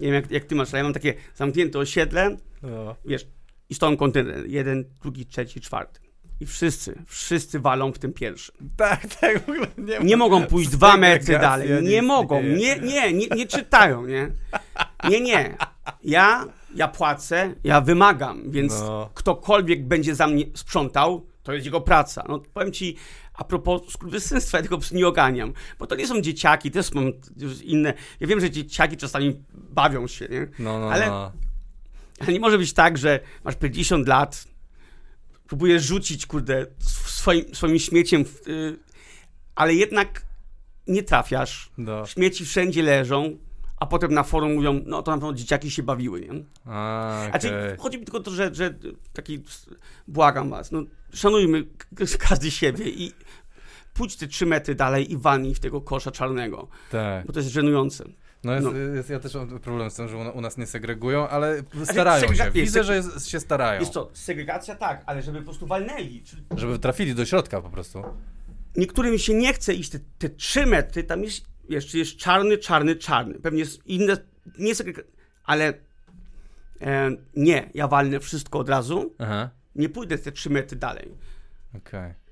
nie wiem jak, jak ty masz, ale ja mam takie zamknięte osiedle, no. wiesz, i stoją kontener, jeden, drugi, trzeci, czwarty. I wszyscy, wszyscy walą w tym pierwszym. Tak, tak, w ogóle nie, nie mogą pójść dwa metry dalej. Nie mogą, nie, nie, nie, nie czytają, nie? Nie, nie. Ja, ja płacę, ja wymagam, więc no. ktokolwiek będzie za mnie sprzątał, to jest jego praca. No powiem ci, a propos skurwysynstwa, ja tego nie oganiam, bo to nie są dzieciaki, też mam inne, ja wiem, że dzieciaki czasami bawią się, nie? No, no, ale, no. ale nie może być tak, że masz 50 lat, próbujesz rzucić, kurde, swoim, swoim śmieciem, yy, ale jednak nie trafiasz. No. Śmieci wszędzie leżą, a potem na forum mówią, no to na pewno dzieciaki się bawiły, nie? A, okay. Znaczy, chodzi mi tylko o to, że, że taki, błagam was, no szanujmy każdy siebie i pójdź te trzy metry dalej i walnij w tego kosza czarnego. Tak. Bo to jest żenujące. No, jest, no. Jest, ja też mam problem z tym, że u nas nie segregują, ale starają znaczy, się. Widzę, że jest, się starają. Jest to, segregacja tak, ale żeby po prostu walnęli. Czyli... Żeby trafili do środka po prostu. Niektórym się nie chce iść te, te trzy metry, tam jest jeszcze jest czarny, czarny, czarny. Pewnie jest inne, nie segregacja, ale e, nie, ja walnę wszystko od razu. Aha. Nie pójdę te trzy metry dalej. Okej. Okay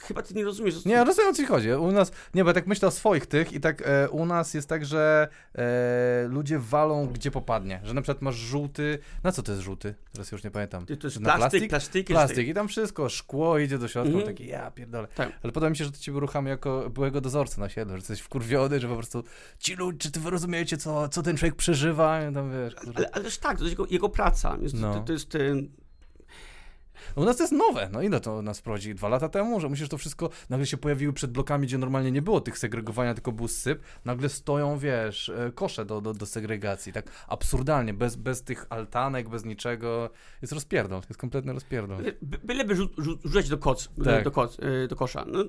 chyba ty nie rozumiesz. Nie, rozumiem o co chodzi. U nas, nie, bo tak myślę o swoich tych i tak e, u nas jest tak, że e, ludzie walą gdzie popadnie. Że na przykład masz żółty, na co to jest żółty? Teraz już nie pamiętam. To jest plastik, plastik, plastik, plastik. I tam wszystko, szkło idzie do środka, mm takie ja pierdolę. Tak. Ale podoba mi się, że to cię uruchamia jako byłego dozorcy na siedlu, że jesteś wkurwiony, że po prostu ci ludzie, czy ty wy rozumiecie, co, co ten człowiek przeżywa? I tam, wiesz, ale, ależ tak, to jest jego, jego praca. Jest, no. to, to jest u nas to jest nowe. No ile to nas prowadzi? Dwa lata temu, że musisz to wszystko, nagle się pojawiły przed blokami, gdzie normalnie nie było tych segregowania, tylko był syp, nagle stoją, wiesz, e, kosze do, do, do segregacji, tak absurdalnie, bez, bez tych altanek, bez niczego. Jest rozpierdol, jest kompletny rozpierdol. By, byleby rzu, rzu, rzucać do, koc, tak. do, koc, e, do kosza. No,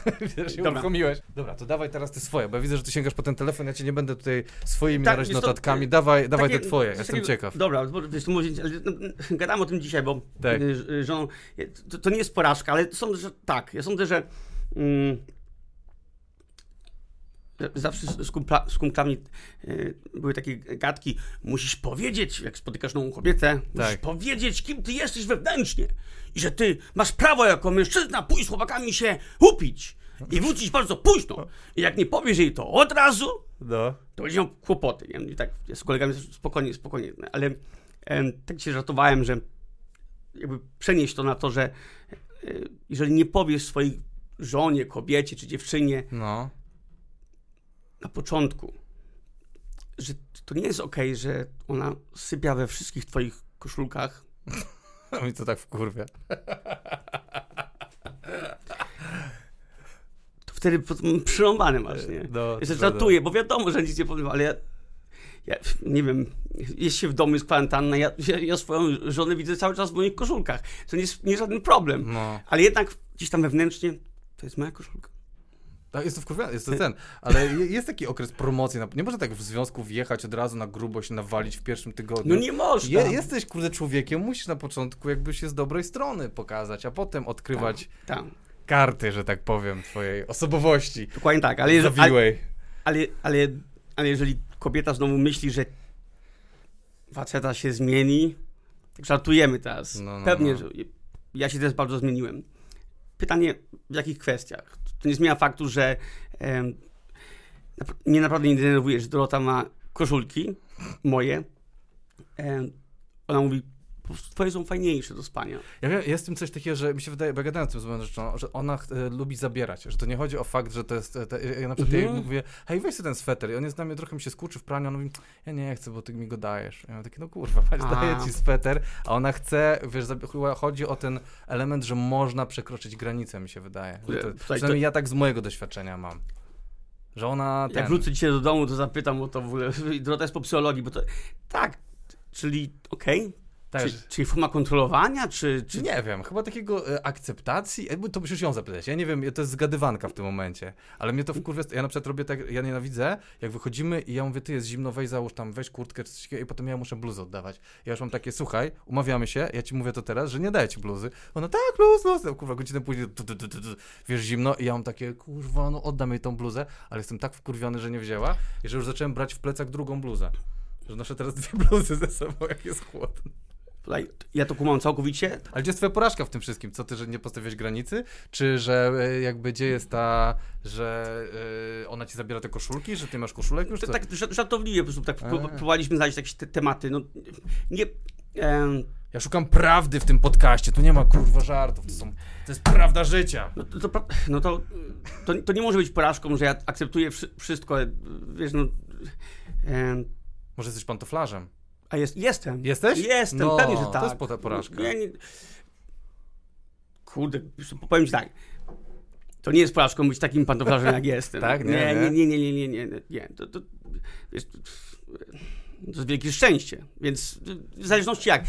<laughs> Wiesz, się uruchomiłeś. Dobra, to dawaj teraz te swoje, bo ja widzę, że ty sięgasz po ten telefon, ja cię nie będę tutaj swoimi tak, notatkami. To, dawaj, dawaj te twoje, jestem takiego, ciekaw. Dobra, bo, wiesz, mówić, ale, no, gadam o tym dzisiaj, bo tak. Y, żoną, to, to, nie jest porażka, ale sądzę, że tak. Ja sądzę, że mm, zawsze z, kumpla, z kumplami y, były takie gadki, musisz powiedzieć, jak spotykasz nową kobietę, tak. musisz powiedzieć, kim ty jesteś wewnętrznie i że ty masz prawo jako mężczyzna pójść z chłopakami się upić i wrócić bardzo późno. I jak nie powiesz jej to od razu, no. to będzie miał kłopoty. Nie? I tak ja z kolegami spokojnie, spokojnie. Ale e, tak się żartowałem, że jakby przenieść to na to, że e, jeżeli nie powiesz swojej żonie, kobiecie czy dziewczynie no. Na początku, że to nie jest okej, okay, że ona sypia we wszystkich twoich koszulkach. <laughs> Mi to tak wkurwia. To wtedy przyrąbany masz, nie? No, Jeszcze żartuję, bo wiadomo, że nic nie powiem, ale ja, ja nie wiem, jest się w domu, jest kwarantanna, ja, ja, ja, swoją żonę widzę cały czas w moich koszulkach. To nie jest nie żaden problem. No. Ale jednak gdzieś tam wewnętrznie to jest moja koszulka. Tak, jest to wkurwiony, jest to ten, ale jest taki okres promocji, nie można tak w związku wjechać od razu na grubo się nawalić w pierwszym tygodniu. No nie można. Je, jesteś, kurde, człowiekiem, musisz na początku jakby się z dobrej strony pokazać, a potem odkrywać tam, tam. karty, że tak powiem, twojej osobowości. Dokładnie tak, ale, jeżeli, ale, ale, ale, ale jeżeli kobieta znowu myśli, że faceta się zmieni, tak żartujemy teraz, no, no, pewnie, no. że ja się też bardzo zmieniłem. Pytanie, w jakich kwestiach? To nie zmienia faktu, że e, mnie naprawdę nie denerwuje, że Dorota ma koszulki moje. E, ona mówi, twoje są fajniejsze do spania. Ja wiem, jest w tym coś takiego, że mi się wydaje, bo ja gadałem z tym z rzeczą, że ona e, lubi zabierać, że to nie chodzi o fakt, że to jest, e, te, ja na przykład mhm. jej mówię, hej, weź sobie ten sweter i on jest dla mnie, trochę mi się skurczy w praniu, on mówi, ja nie chcę, bo ty mi go dajesz. Ja mówię taki, no kurwa, <laughs> weź, daję ci sweter, a ona chce, wiesz, chodzi o ten element, że można przekroczyć granicę, mi się wydaje. To, przynajmniej to... ja tak z mojego doświadczenia mam. Że ona. Ten... Jak wrócę dzisiaj do domu, to zapytam o to w ogóle. <laughs> Droga jest po psychologii, bo to. Tak, czyli okej, okay, też. Czy, czyli forma kontrolowania, czy, czy... Nie wiem, chyba takiego e, akceptacji, e, to musisz ją zapytać, ja nie wiem, to jest zgadywanka w tym momencie, ale mnie to wkurwia, ja na przykład robię tak, ja nienawidzę, jak wychodzimy i ja mówię, ty jest zimno, weź załóż tam, weź kurtkę czy coś takiego i potem ja muszę bluzę oddawać. Ja już mam takie, słuchaj, umawiamy się, ja ci mówię to teraz, że nie daję ci bluzy. Ona, tak, bluz, no, kurwa, godzinę później, tu, tu, tu, tu, wiesz, zimno i ja mam takie, kurwa, no oddam jej tą bluzę, ale jestem tak wkurwiony, że nie wzięła i że już zacząłem brać w plecach drugą bluzę. Że noszę teraz dwie <laughs> bluzy ze sobą, jak jest chłodno. Tutaj ja to kumam całkowicie. Ale gdzie jest twoja porażka w tym wszystkim? Co ty, że nie postawiłeś granicy? Czy że e, jakby gdzie jest ta, że yy, ona ci zabiera te koszulki, że ty masz koszulek już? To, tak żartobliwie po prostu tak próbowaliśmy znaleźć jakieś te tematy. No, nie... Em... Ja szukam prawdy w tym podcaście, tu nie ma kurwa żartów, to, są, to jest prawda życia. No, to, to, no to, to, to, nie może być porażką, że ja akceptuję wszystko, wiesz, no... Może jesteś pantoflarzem? A jest, jestem. Jesteś? Jestem, no, pewnie, że tak. To jest tak. porażka. Ja nie... Kurde, powiem ci tak. To nie jest porażką być takim pantoflarzem, jak jestem. <laughs> tak? Nie, nie, nie, nie, nie, nie, nie, nie. nie. To, to, wiesz, to, jest wielkie szczęście. Więc w zależności jak.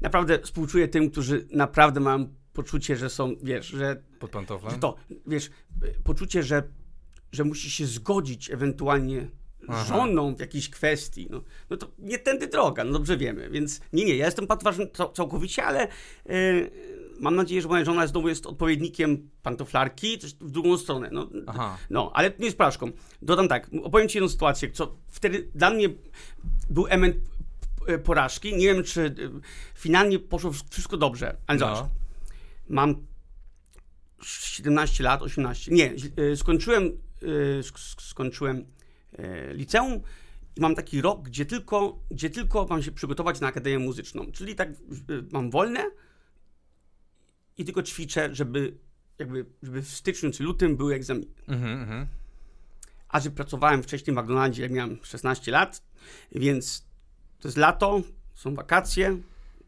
Naprawdę współczuję tym, którzy naprawdę mają poczucie, że są, wiesz, że... Pod pantoflem? Że to, wiesz, poczucie, że, że musi się zgodzić ewentualnie Aha. żoną w jakiejś kwestii, no, no to nie tędy droga, no dobrze wiemy. Więc nie, nie, ja jestem patwarzem całkowicie, ale yy, mam nadzieję, że moja żona znowu jest odpowiednikiem pantoflarki, coś w drugą stronę. No, Aha. no ale nie jest porażką. Dodam tak, opowiem ci jedną sytuację, co wtedy dla mnie był element porażki. Nie wiem, czy y, finalnie poszło wszystko dobrze. Ale no. zobacz, mam 17 lat, 18. Nie, y, skończyłem, y, skończyłem E, liceum i mam taki rok, gdzie tylko, gdzie tylko mam się przygotować na akademię muzyczną. Czyli tak e, mam wolne i tylko ćwiczę, żeby jakby żeby w styczniu czy lutym były egzaminy. Mm -hmm. A że pracowałem wcześniej w McDonaldzie, jak miałem 16 lat, więc to jest lato, są wakacje,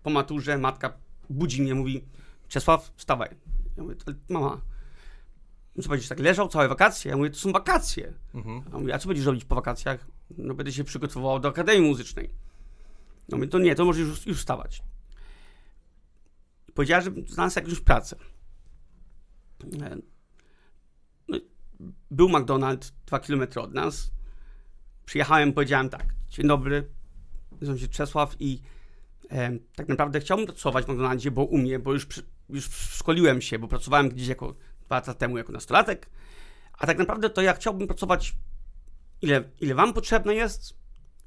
po maturze matka budzi mnie, mówi Czesław, wstawaj. Ja mówię, mama, co będziesz tak leżał całe wakacje? Ja mówię, to są wakacje. Mhm. A mówię, a co będziesz robić po wakacjach? No będę się przygotowywał do Akademii Muzycznej. No mówię, to nie, to możesz już, już wstawać. Powiedziała, że znalazł jakąś pracę. E, no, był McDonald's dwa kilometry od nas. Przyjechałem, powiedziałem tak, dzień dobry, nazywam się Czesław i e, tak naprawdę chciałbym pracować w McDonaldzie, bo umiem, bo już, już szkoliłem się, bo pracowałem gdzieś jako dwa lata temu jako nastolatek, a tak naprawdę to ja chciałbym pracować ile, ile wam potrzebne jest,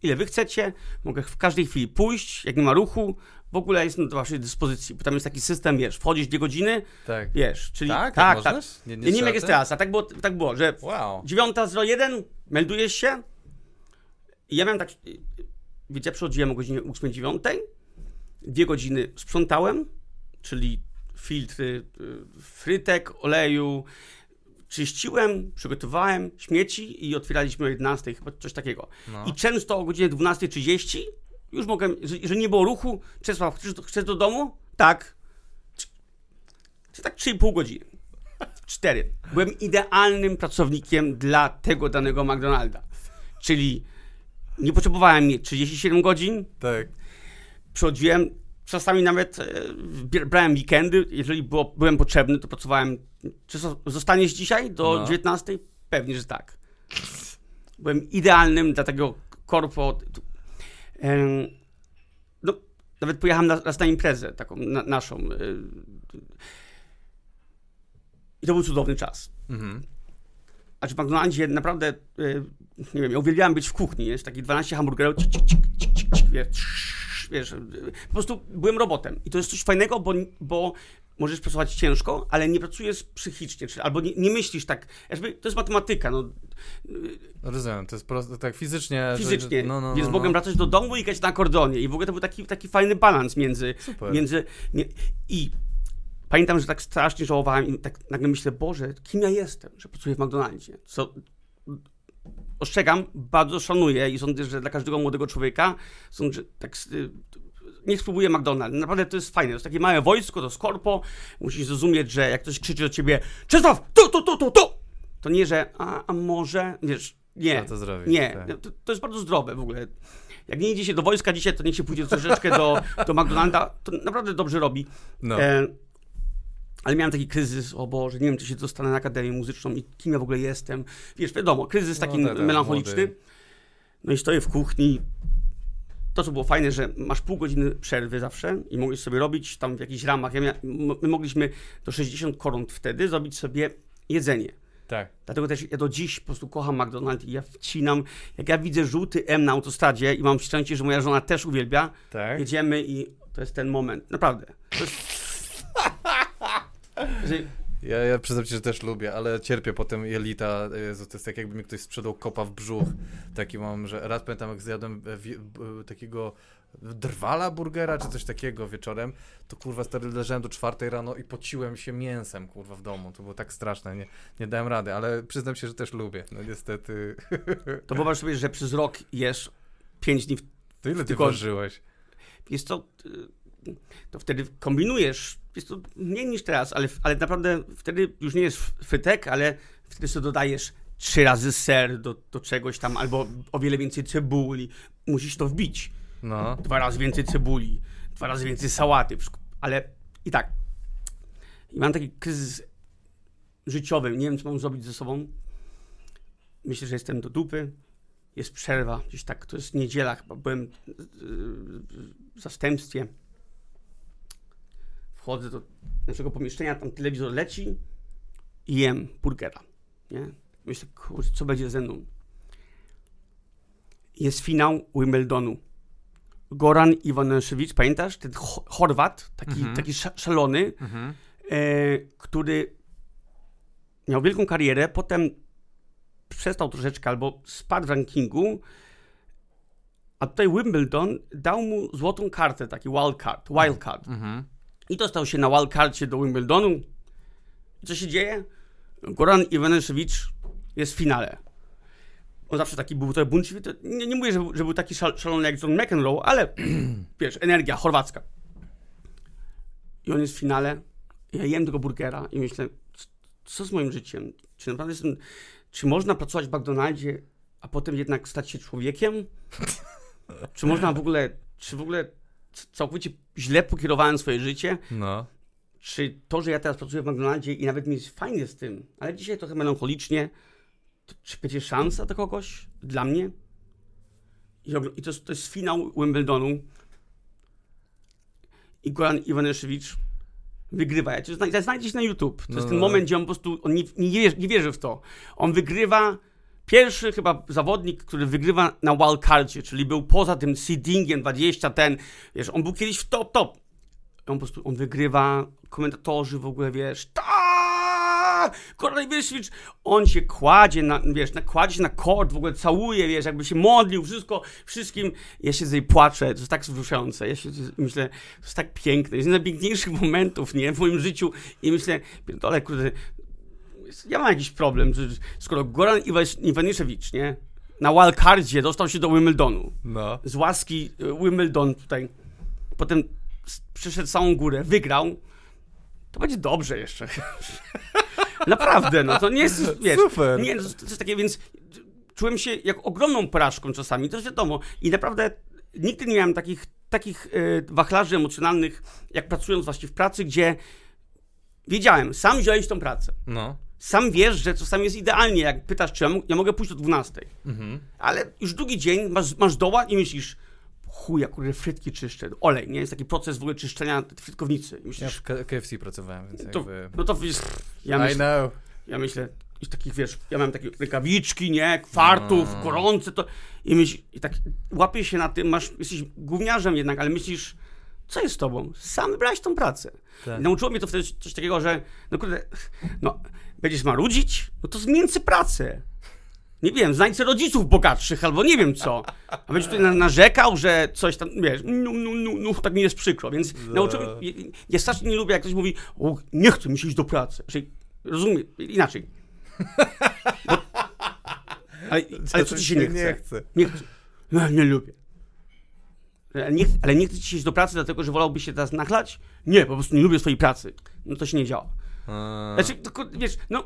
ile wy chcecie, mogę w każdej chwili pójść, jak nie ma ruchu, w ogóle jestem do waszej dyspozycji, bo tam jest taki system, wiesz, wchodzisz dwie godziny, tak. wiesz, czyli tak, tak, tak. Nie, nie, nie wiem jak jest teraz, a tak było, tak było że wow. 9.01 meldujesz się. I ja miałem tak, wiecie, ja przychodziłem o godzinie 8.09, dwie godziny sprzątałem, czyli filtry y, frytek, oleju. Czyściłem, przygotowałem śmieci i otwieraliśmy o 11, chyba coś takiego. No. I często o godzinie 12.30 już mogłem, że, że, nie było ruchu. Czesław, chcesz, chcesz do domu? Tak. Czy tak 3,5 godziny. 4. Byłem idealnym pracownikiem dla tego danego McDonalda. Czyli nie potrzebowałem mieć 37 godzin. Tak. Przychodziłem czasami nawet e, brałem weekendy, jeżeli było, byłem potrzebny, to pracowałem. Czy zostaniesz dzisiaj do no. 19? Pewnie, że tak. Byłem idealnym dla tego korpo. No, nawet pojechałem na, raz na imprezę taką na, naszą. E, I to był cudowny czas. Mhm. A czy w McDonaldzie naprawdę, e, nie wiem, ja uwielbiałem być w kuchni, jest takie 12 hamburgerów, cik, cik, cik, cik, cik, wiesz, wiesz, po prostu byłem robotem. I to jest coś fajnego, bo, bo możesz pracować ciężko, ale nie pracujesz psychicznie, czy, albo nie, nie myślisz tak, jakby, to jest matematyka, no. Rozumiem, to jest prosto, tak fizycznie. Fizycznie, no, no, więc no, mogłem no. wracać do domu i grać na akordeonie i w ogóle to był taki, taki fajny balans między, Super. między, nie, i pamiętam, że tak strasznie żałowałem i tak nagle myślę, Boże, kim ja jestem, że pracuję w McDonaldzie, co ostrzegam, bardzo szanuję i sądzę, że dla każdego młodego człowieka sądzę, że tak, y, niech spróbuje McDonald's. Naprawdę to jest fajne. To jest takie małe wojsko, to skorpo. Musisz zrozumieć, że jak ktoś krzyczy do ciebie Czesław, tu, tu, tu, tu, tu! To nie, że a, a może, wiesz, nie. To zrobić, nie, tak. to, to, jest bardzo zdrowe w ogóle. Jak nie idzie się do wojska dzisiaj, to niech się pójdzie troszeczkę do, do McDonalda. To naprawdę dobrze robi. No. E, ale miałem taki kryzys, o Boże, nie wiem, czy się dostanę na Akademię Muzyczną i kim ja w ogóle jestem. Wiesz, wiadomo, kryzys no, taki no, melancholiczny. Młody. No i stoję w kuchni. To, co było fajne, że masz pół godziny przerwy zawsze i mogłeś sobie robić tam w jakichś ramach. Ja my mogliśmy do 60 koron wtedy zrobić sobie jedzenie. Tak. Dlatego też ja do dziś po prostu kocham McDonald's i ja wcinam. Jak ja widzę żółty M na autostradzie i mam szczęście, że moja żona też uwielbia, tak. jedziemy i to jest ten moment. Naprawdę. To jest ja, ja przyznam ci, że też lubię, ale cierpię potem jelita. Jezu, to jest tak jakby mi ktoś sprzedał kopa w brzuch. Taki mam, że raz pamiętam jak zjadłem takiego drwala burgera czy coś takiego wieczorem, to kurwa stary leżałem do czwartej rano i pociłem się mięsem kurwa w domu. To było tak straszne, nie, nie dałem rady, ale przyznam się, że też lubię. No niestety. <laughs> To wyobraź sobie, że przez rok jesz pięć dni w... To ile ty tylko... ważyłeś? Jest to to wtedy kombinujesz, jest to mniej niż teraz, ale, ale naprawdę wtedy już nie jest frytek, ale wtedy sobie dodajesz trzy razy ser do, do czegoś tam, albo o wiele więcej cebuli. Musisz to wbić. No. Dwa razy więcej cebuli, dwa razy więcej sałaty, ale i tak. I mam taki kryzys życiowy, nie wiem, co mam zrobić ze sobą. Myślę, że jestem do dupy. Jest przerwa, gdzieś tak, to jest niedziela, chyba byłem w zastępstwie wchodzę do naszego pomieszczenia, tam telewizor leci i jem burgera, nie? Myślę, kurczę, co będzie ze mną? Jest finał Wimbledonu. Goran Iwanaszewicz, pamiętasz? Ten Chorwat, taki, mhm. taki szalony, mhm. e, który miał wielką karierę, potem przestał troszeczkę albo spadł w rankingu, a tutaj Wimbledon dał mu złotą kartę, taki wildcard, wildcard. Mhm. I dostał się na wildcardzie do Wimbledonu. Co się dzieje? Goran Iwanaszewicz jest w finale. On zawsze taki był trochę buntliwy. Nie, nie mówię, że, że, był taki szal, szalony jak John McEnroe, ale <clears throat> wiesz, energia chorwacka. I on jest w finale. Ja jem tego burgera i myślę, co z moim życiem? Czy naprawdę jestem, czy można pracować w McDonaldzie, a potem jednak stać się człowiekiem? czy można w ogóle, czy w ogóle całkowicie źle pokierowałem swoje życie. No. Czy to, że ja teraz pracuję w McDonaldzie i nawet mi jest fajnie z tym, ale dzisiaj trochę melancholicznie, to, czy będzie szansa dla kogoś? Dla mnie? I, i to, jest, to jest finał Wimbledonu. I Goran Iwanaszewicz wygrywa. Ja cię znajdziesz na YouTube. To no, jest ten no. moment, gdzie on po prostu on nie, nie, wierzy, nie wierzy w to. On wygrywa Pierwszy chyba zawodnik, który wygrywa na wildcardzie, czyli był poza tym seedingiem 20, ten, wiesz, on był kiedyś w top, top. On po prostu, on wygrywa, komentatorzy w ogóle, wiesz, tak, Korneliuszewicz, on się kładzie na, wiesz, na, kładzie się na kord, w ogóle całuje, wiesz, jakby się modlił, wszystko, wszystkim. Ja się tutaj płaczę, to jest tak wzruszające. Ja się myślę, to jest tak piękne, jest jeden z najpiękniejszych <laughs> momentów, nie, w moim życiu i myślę, pierdolę, kurde, ja mam jakiś problem, że skoro Goran Iwaniszewicz, nie, na wildcardzie dostał się do Wimbledonu, no. z łaski e, Wimbledon tutaj, potem przyszedł całą górę, wygrał, to będzie dobrze jeszcze. <laughs> Naprawdę, no to nie jest, <laughs> wiesz, Super. Nie, to, jest takie, więc czułem się jak ogromną porażką czasami, to jest wiadomo. I naprawdę nigdy nie miałem takich takich y, wachlarzy emocjonalnych, jak pracując właśnie w pracy, gdzie wiedziałem, sam wziąłeś tą pracę. No. Sam wiesz, że czasami jest idealnie, jak pytasz, czy ja, ja mogę pójść do 12. Mhm. Ale już drugi dzień masz, masz doła i myślisz, chuj, kurde, frytki czyszczę, olej, nie? Jest taki proces w ogóle czyszczenia frytkownicy. Myślisz, ja w KFC pracowałem, więc to, jakby... No to wiesz, ja myślę, I know. Ja myślę, i takich, wiesz, ja mam takie rękawiczki, nie, kwartów, no. gorące, to i myślisz, i tak łapię się na tym, masz, jesteś gówniarzem jednak, ale myślisz, co jest z tobą? Sam wybrałeś tą pracę. Tak. nauczyło mnie to wtedy coś takiego, że no kurde, no, będziesz marudzić? No to zmień pracę. Nie wiem, znajdź rodziców bogatszych albo nie wiem co. A będziesz tutaj narzekał, że coś tam, wiesz, no, no, no, no tak mi jest przykro, więc no. nauczyłem, ja, ja strasznie nie lubię, jak ktoś mówi, o, nie chcę mi się iść do pracy. Czyli, rozumiem, inaczej. Bo, ale, <laughs> ale co ci się nie chce? Nie chcę. Nie, chcę. No, nie lubię. Nie, ale nie chce ci iść do pracy, dlatego że wolałbyś się teraz nachlać? Nie, po prostu nie lubię swojej pracy. No to się nie działa. Znaczy, to, wiesz, no,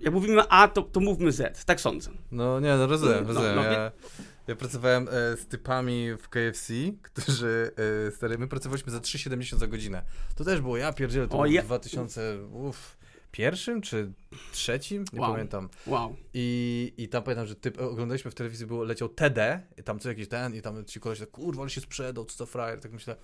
jak mówimy A, to, to mówmy Z, tak sądzę. No nie, no rozumiem, no, rozumiem. No, ja, ja pracowałem e, z typami w KFC, którzy, e, stary, my pracowaliśmy za 3,70 za godzinę. To też było, ja pierdzielę, to o, było ja... 2000, uff, pierwszym czy trzecim, nie wow. pamiętam. Wow. I, I tam pamiętam, że typ, oglądaliśmy w telewizji, było, leciał TD, i tam co jakiś ten, i tam ci koleś tak, kurwa, ale się sprzedał, co to frajer, tak myślę,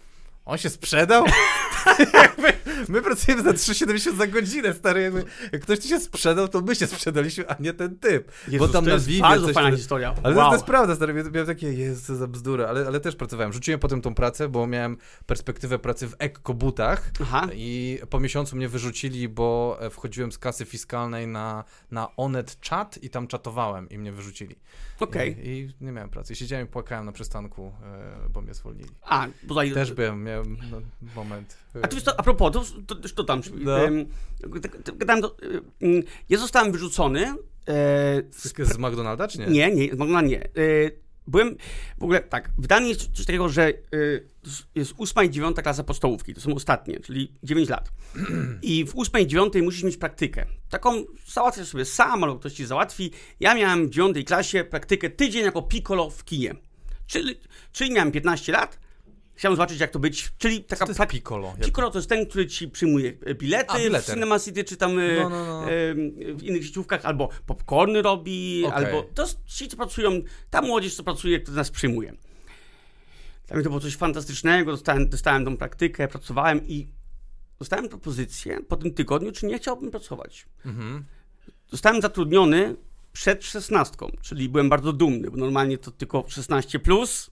on się sprzedał? <laughs> my pracujemy za 3,70 za godzinę, stary. Jakby, jak ktoś ci się sprzedał, to my się sprzedaliśmy, a nie ten typ. Jezus, Bo tam to na jest bardzo coś, fajna historia. Ale wow. to, jest prawda, stary. Miałem takie, jest za bzdura, ale, ale też pracowałem. Rzuciłem potem tą pracę, bo miałem perspektywę pracy w ekkobutach i po miesiącu mnie wyrzucili, bo e, wchodziłem z kasy fiskalnej na, na Onet Chat i tam czatowałem i mnie wyrzucili. Okej. Okay. I, I, nie miałem pracy. I siedziałem i płakałem na przystanku, e, bo mnie zwolnili. A, bo za... Też byłem, miałem no, moment. A to wiesz, to, a propos, to, to, to tam, no. gadałem, to, ja zostałem wyrzucony. E, z, z McDonalda, czy nie? Nie, nie, z McDonalda nie. E, byłem, w ogóle tak, w Danii jest coś takiego, że y, jest ósma i dziewiąta klasa podstawówki, to są ostatnie, czyli 9 lat. I w ósmej i dziewiątej musisz mieć praktykę. Taką załatwiasz sobie sam, albo ktoś ci załatwi. Ja miałem w dziewiątej klasie praktykę tydzień jako piccolo w kinie. Czyli, czyli miałem 15 lat, Chciałem zobaczyć, jak to być, czyli taka... Co to jest Piccolo? Piccolo to jest ten, który ci przyjmuje bilety A, w Cinema City, czy tam no, no, no. w innych sieciówkach, albo popcorny robi, okay. albo... To ci, co pracują, ta młodzież, co pracuje, kto nas przyjmuje. Dla mnie to było coś fantastycznego, dostałem, dostałem tą praktykę, pracowałem i dostałem propozycję po tym tygodniu, czy nie chciałbym pracować. Mhm. Zostałem zatrudniony przed szesnastką, czyli byłem bardzo dumny, bo normalnie to tylko 16 plus,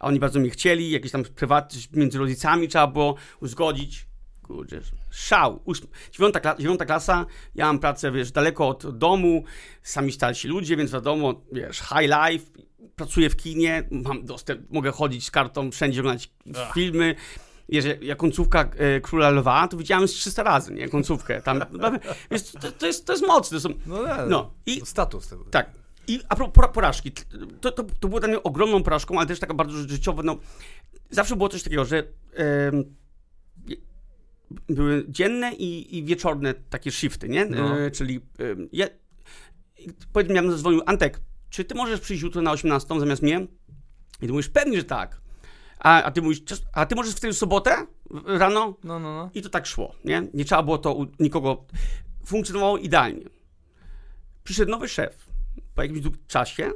a oni bardzo mnie chcieli, jakieś tam prywatne, między rodzicami trzeba było uzgodzić. Kurczę, szał. Dziewiąta, kla dziewiąta klasa, ja mam pracę, wiesz, daleko od domu, sami starsi ludzie, więc wiadomo, wiesz, high life, pracuję w kinie, mam dostęp, mogę chodzić z kartą, wszędzie oglądać filmy. Wiesz, jak końcówka e, Króla Lwa, to widziałem z 300 razy, nie? Końcówkę. Tam, <laughs> wiesz, to, to, jest, to jest mocne. Są, no, no, i status tego. Tak. I a propos porażki, to, to, to było dla mnie ogromną porażką, ale też taka bardzo życiowa, no, zawsze było coś takiego, że były dzienne i, i, wieczorne takie shifty, nie? No. E, czyli ja, powiedzmy, ja bym zadzwonił, Antek, czy ty możesz przyjść jutro na 18 zamiast mnie? I ty mówisz, pewnie, że tak. A, a ty mówisz, a ty możesz w tę sobotę rano? No, no, no. I to tak szło, nie? Nie trzeba było to u nikogo, funkcjonowało idealnie. Przyszedł nowy szef, po jakimś czasie.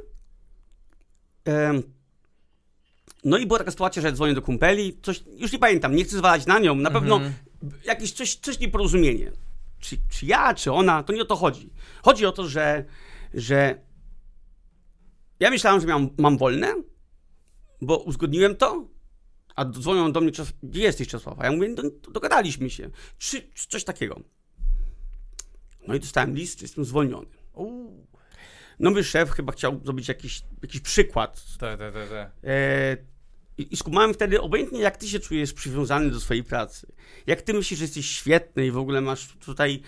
No i była taka sytuacja, że dzwonię do kumpeli, coś, już nie pamiętam, nie chcę zwalać na nią, na pewno mhm. jakieś coś, coś nieporozumienie. Czy, czy ja, czy ona, to nie o to chodzi. Chodzi o to, że, że ja myślałem, że miałem, mam wolne, bo uzgodniłem to, a dzwonią do mnie, gdzie jesteś Czesław? A ja mówię, no, dogadaliśmy się. Czy, czy coś takiego. No i dostałem list, jestem zwolniony. Uuu nowy szef chyba chciał zrobić jakiś, jakiś przykład. Tak, tak, tak. Ta. E, i, I skumałem wtedy, obojętnie jak ty się czujesz przywiązany do swojej pracy, jak ty myślisz, że jesteś świetny i w ogóle masz tutaj,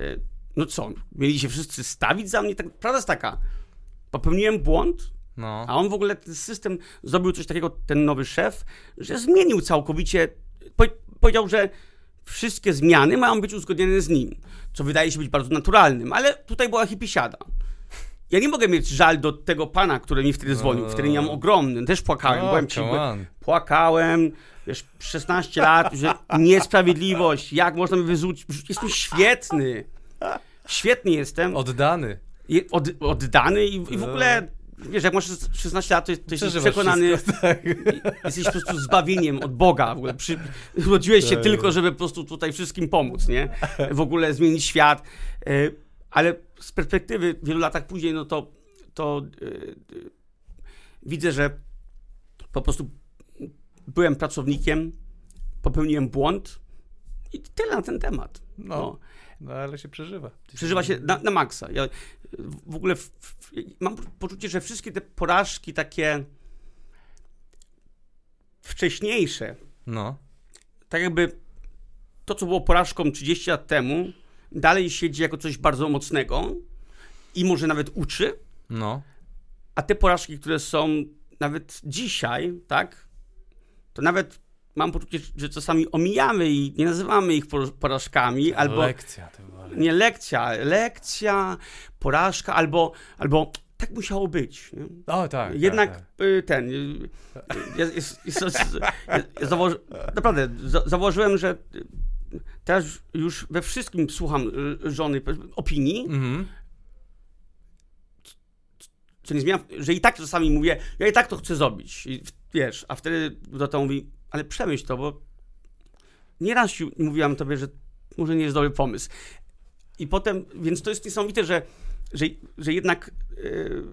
e, no co, mieli się wszyscy stawić za mnie? Tak, prawda jest taka, popełniłem błąd, no. a on w ogóle ten system zrobił coś takiego, ten nowy szef, że zmienił całkowicie, po, powiedział, że wszystkie zmiany mają być uzgodnione z nim, co wydaje się być bardzo naturalnym, ale tutaj była hipisiada ja nie mogę mieć żal do tego pana, który mi wtedy dzwonił. Wtedy miałem ogromny, też płakałem. No, Byłem ci, come on. płakałem, wiesz, 16 lat, że niesprawiedliwość, jak można mnie wyrzucić. Jestem świetny. Świetny jestem. Oddany. I Od, oddany i, i w ogóle, wiesz, jak masz 16 lat, to, jesteś Przeżywasz przekonany, wszystko, <laughs> tak. jesteś po prostu zbawieniem od Boga. W ogóle przy, urodziłeś się Tak. tylko, żeby po prostu tutaj wszystkim pomóc, nie? W ogóle zmienić świat. E, Ale z perspektywy wielu latach później, no to, to e, e, widzę, że po prostu byłem pracownikiem, popełniłem błąd i tyle na ten temat. No. No ale się przeżywa. Przeżywa się na, na maksa. Ja w ogóle w, w, mam poczucie, że wszystkie te porażki takie wcześniejsze, No. tak jakby to, co było porażką 30 lat temu, dalej siedzi jako coś bardzo mocnego i może nawet uczy, No. a te porażki, które są nawet dzisiaj, tak, to nawet mam poczucie, że czasami omijamy i nie nazywamy ich por- porażkami, albo Lekcja to była. nie lekcja, lekcja, porażka, albo, albo tak musiało być. Nie? O, tak. Jednak Tak, y, ten. y, Jest, jest, jest, jest, założy, naprawdę, za, założyłem, że y, teraz już we wszystkim słucham y, żony opinii, tak. Mhm. co nie zmienia, że i tak czasami mówię, ja i tak to chcę zrobić. I, wiesz, a wtedy do to mówi, ale przemyśl to, bo nieraz mówiłam tobie, że może nie jest dobry pomysł. I potem, więc to jest niesamowite, że, że, że jednak yy,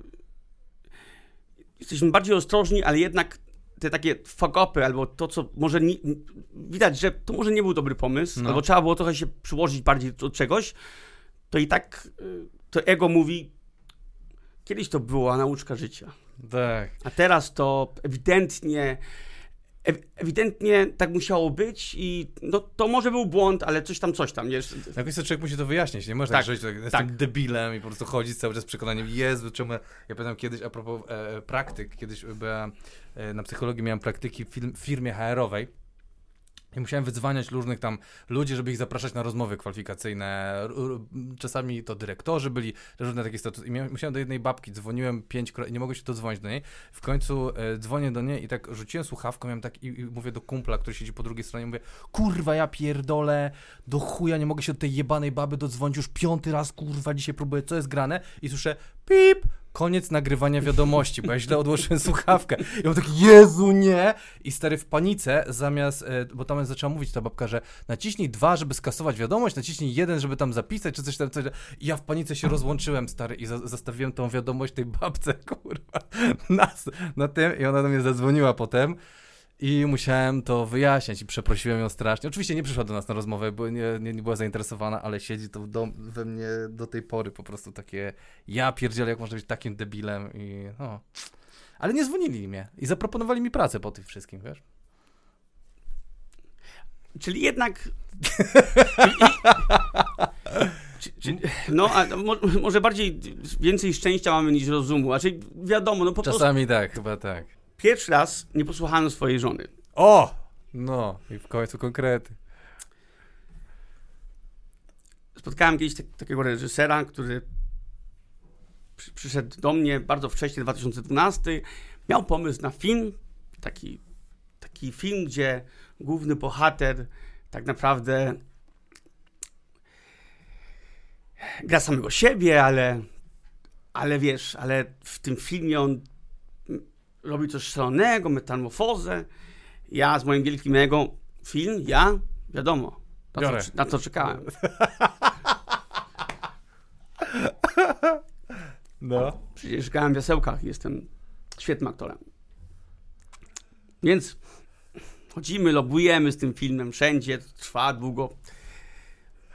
jesteśmy bardziej ostrożni, ale jednak te takie fuck-upy, albo to, co może nie, widać, że to może nie był dobry pomysł, No. albo trzeba było trochę się przyłożyć bardziej do czegoś, to i tak yy, to ego mówi, kiedyś to była nauczka życia. Tak. A teraz to ewidentnie, ew- ewidentnie tak musiało być i no, to może był błąd, ale coś tam, coś tam, wiesz. Jakoś to człowiek musi to wyjaśnić, nie można Tak, tak, żyć tak, jestem tak. debilem i po prostu chodzić cały czas z przekonaniem, Jezu, czemu... Ja pamiętam kiedyś, a propos e, praktyk, kiedyś byłem e, na psychologii, miałem praktyki w firm, firmie HR-owej i musiałem wydzwaniać różnych tam ludzi, żeby ich zapraszać na rozmowy kwalifikacyjne. Czasami to dyrektorzy byli, różne takie statusy. I musiałem do jednej babki, dzwoniłem pięć, nie mogłem się dodzwonić do niej. W końcu e, dzwonię do niej i tak rzuciłem słuchawką, miałem tak i, i mówię do kumpla, który siedzi po drugiej stronie, mówię, kurwa, ja pierdolę, do chuja nie mogę się do tej jebanej baby dodzwonić, już piąty raz, kurwa, dzisiaj próbuję, co jest grane? I słyszę, pip, koniec nagrywania wiadomości, bo ja źle odłożyłem <laughs> słuchawkę. I on taki, Jezu, nie! I stary w panice, zamiast, e, bo tam zaczęła mówić ta babka, że naciśnij dwa, żeby skasować wiadomość, naciśnij jeden, żeby tam zapisać, czy coś tam, coś. I ja w panice się rozłączyłem, stary, i za zostawiłem tą wiadomość tej babce, <laughs> kurwa, na, na tym, i ona do mnie zadzwoniła potem. I musiałem to wyjaśnić i przeprosiłem ją strasznie. Oczywiście nie przyszła do nas na rozmowę, bo nie, nie, nie była zainteresowana, ale siedzi to dom, we mnie do tej pory po prostu takie ja pierdzielę, jak można być takim debilem i no. Ale nie dzwonili mnie i zaproponowali mi pracę po tym wszystkim, wiesz? Czyli jednak. <laughs> No, a mo, może bardziej więcej szczęścia mamy niż rozumu. A czyli wiadomo, no po prostu Czasami tak, chyba tak. Pierwszy raz nie posłuchałem swojej żony. O! No, i w końcu konkrety. Spotkałem kiedyś tak, takiego reżysera, który przy, przyszedł do mnie bardzo wcześnie, 2012. Miał pomysł na film, taki, taki film, gdzie główny bohater tak naprawdę gra samego siebie, ale, ale wiesz, ale w tym filmie on mm, robi coś szalonego, metamorfozę. Ja z moim wielkim ego, film, ja, wiadomo, na co, na co czekałem. <laughs> No. Przecież grałem w Jasełkach, jestem świetnym aktorem. Więc chodzimy, lobujemy z tym filmem wszędzie, trwa długo.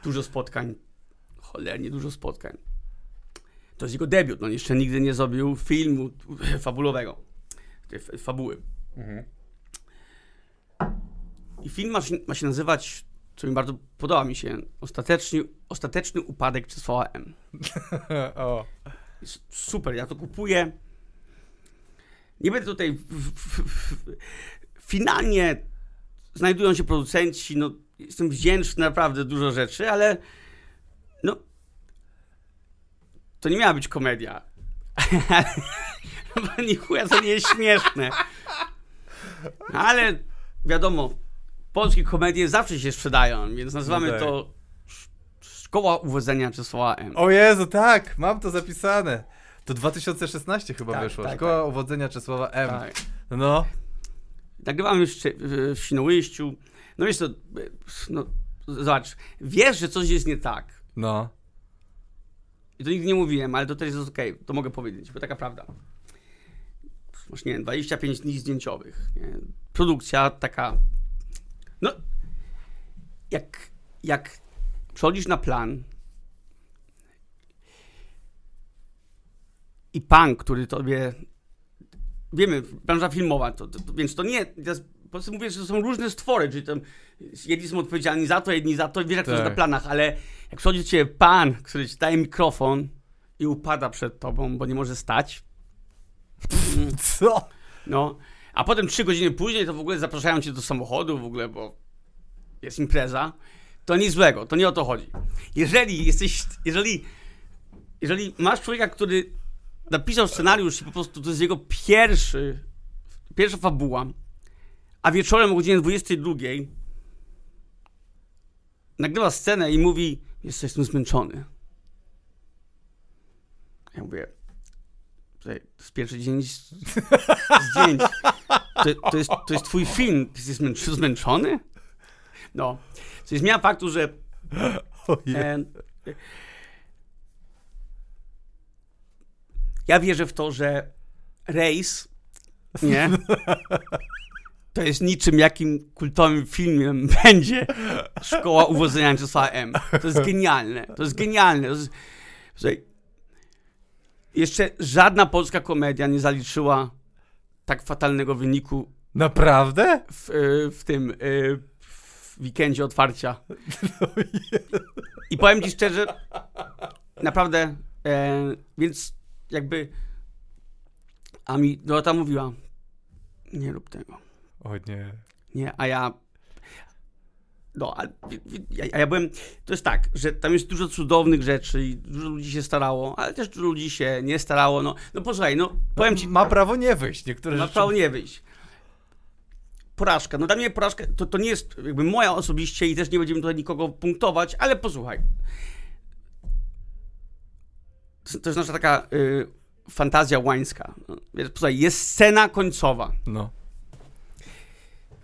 Dużo spotkań. Cholernie dużo spotkań. To jest jego debiut, no jeszcze nigdy nie zrobił filmu <laughs> fabulowego. F- fabuły. I film ma się, ma się nazywać, co mi bardzo podoba mi się, Ostateczny, ostateczny upadek Czesława M. <laughs> o. Jest super, ja to kupuję. Nie będę tutaj. W, w, w, finalnie znajdują się producenci. No, jestem wdzięczny naprawdę dużo rzeczy, ale no. To nie miała być komedia. <laughs> <laughs> Ni chuja, to nie jest śmieszne. Ale wiadomo, polskie komedie zawsze się sprzedają, więc nazywamy no tak. to Szkoła Uwodzenia Czesława M. O Jezu, tak, mam to zapisane. To 2016 chyba tak, wyszło. Tak, Szkoła tak. Uwodzenia Czesława M. Tak. No. Nagrywamy w, w Świnoujściu. No wiesz to, no, zobacz, wiesz, że coś jest nie tak. No. I to nigdy nie mówiłem, ale to też jest okej, okay, to mogę powiedzieć, bo taka prawda. Masz, nie wiem, 25 dni zdjęciowych. Nie? Produkcja taka, no, jak, jak przechodzisz na plan i pan, który tobie, wiemy, branża filmowa, to, to, to więc to nie, teraz po prostu mówię, że to są różne stwory, czyli tam jedni są odpowiedzialni za to, jedni za to, wiesz jak tak. to jest na tak. planach, ale jak przychodzi ciebie pan, który ci daje mikrofon i upada przed tobą, bo nie może stać. <laughs> Co? No, a potem trzy godziny później to w ogóle zapraszają cię do samochodu w ogóle, bo jest impreza to nic złego, to nie o to chodzi. Jeżeli jesteś, jeżeli, jeżeli masz człowieka, który napisał scenariusz i po prostu to jest jego pierwszy, pierwsza fabuła, a wieczorem o godzinie 22 nagrywa scenę i mówi, jestem zmęczony. Ja mówię, to jest pierwszy dzień zdjęć. To, to, jest, to jest twój film, ty jesteś zmęczony? No. Co zmienia faktu, że. E, ja wierzę w to, że rejs nie, to jest niczym jakim kultowym filmem <laughs> będzie Szkoła Uwodzenia Czesława M. To jest genialne. To jest genialne. To jest, jeszcze żadna polska komedia nie zaliczyła tak fatalnego wyniku. Naprawdę? W, w tym. E, w weekendzie otwarcia. I powiem ci szczerze, naprawdę, e, więc jakby a mi Dorota mówiła, nie rób tego. O nie. Nie, a ja no, a, a ja byłem, to jest tak, że tam jest dużo cudownych rzeczy i dużo ludzi się starało, ale też dużo ludzi się nie starało, no, no posłuchaj, no, powiem ci... Ma prawo nie wyjść, niektóre Ma rzeczy... prawo nie wyjść porażka. No dla mnie porażka to, to nie jest jakby moja osobiście i też nie będziemy tutaj nikogo punktować, ale posłuchaj. To jest nasza taka y, fantazja łańska. No, posłuchaj, jest scena końcowa. No.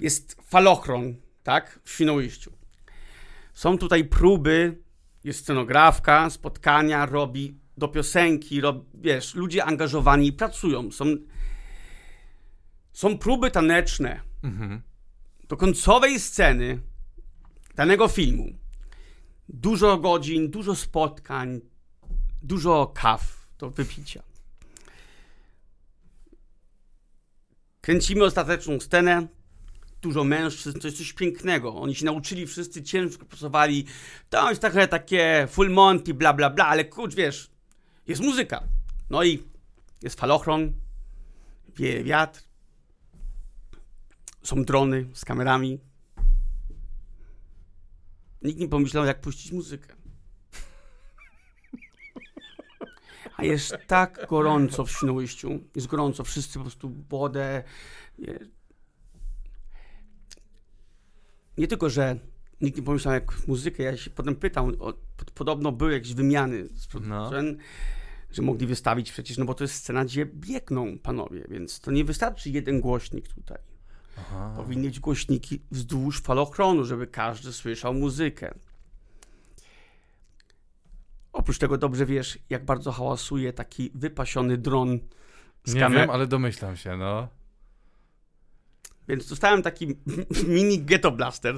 Jest falochron, tak? W Świnoujściu. Są tutaj próby, jest scenografka, spotkania, robi do piosenki, rob, wiesz, ludzie angażowani pracują. Są, są próby taneczne mhm. do końcowej sceny danego filmu dużo godzin, dużo spotkań, dużo kaw do wypicia. Kręcimy ostateczną scenę. Dużo mężczyzn, to jest coś pięknego. Oni się nauczyli, wszyscy ciężko pracowali. To jest takie, takie full monty, bla, bla, bla, ale kurcz, wiesz, jest muzyka. No i jest falochron, wieje wiatr, są drony z kamerami. Nikt nie pomyślał, jak puścić muzykę. A jest tak gorąco w Świnoujściu. Jest gorąco, wszyscy po prostu wodę. Nie, tylko, że nikt nie pomyślał, jak muzykę. Ja się potem pytam, o, podobno były jakieś wymiany z no. że mogli wystawić przecież, no bo to jest scena, gdzie biegną panowie, więc to nie wystarczy jeden głośnik tutaj. Aha. Powinny być głośniki wzdłuż falochronu, żeby każdy słyszał muzykę. Oprócz tego dobrze wiesz, jak bardzo hałasuje taki wypasiony dron z Nie kamer... wiem, ale domyślam się, no. Więc dostałem taki <laughs> mini ghetto blaster.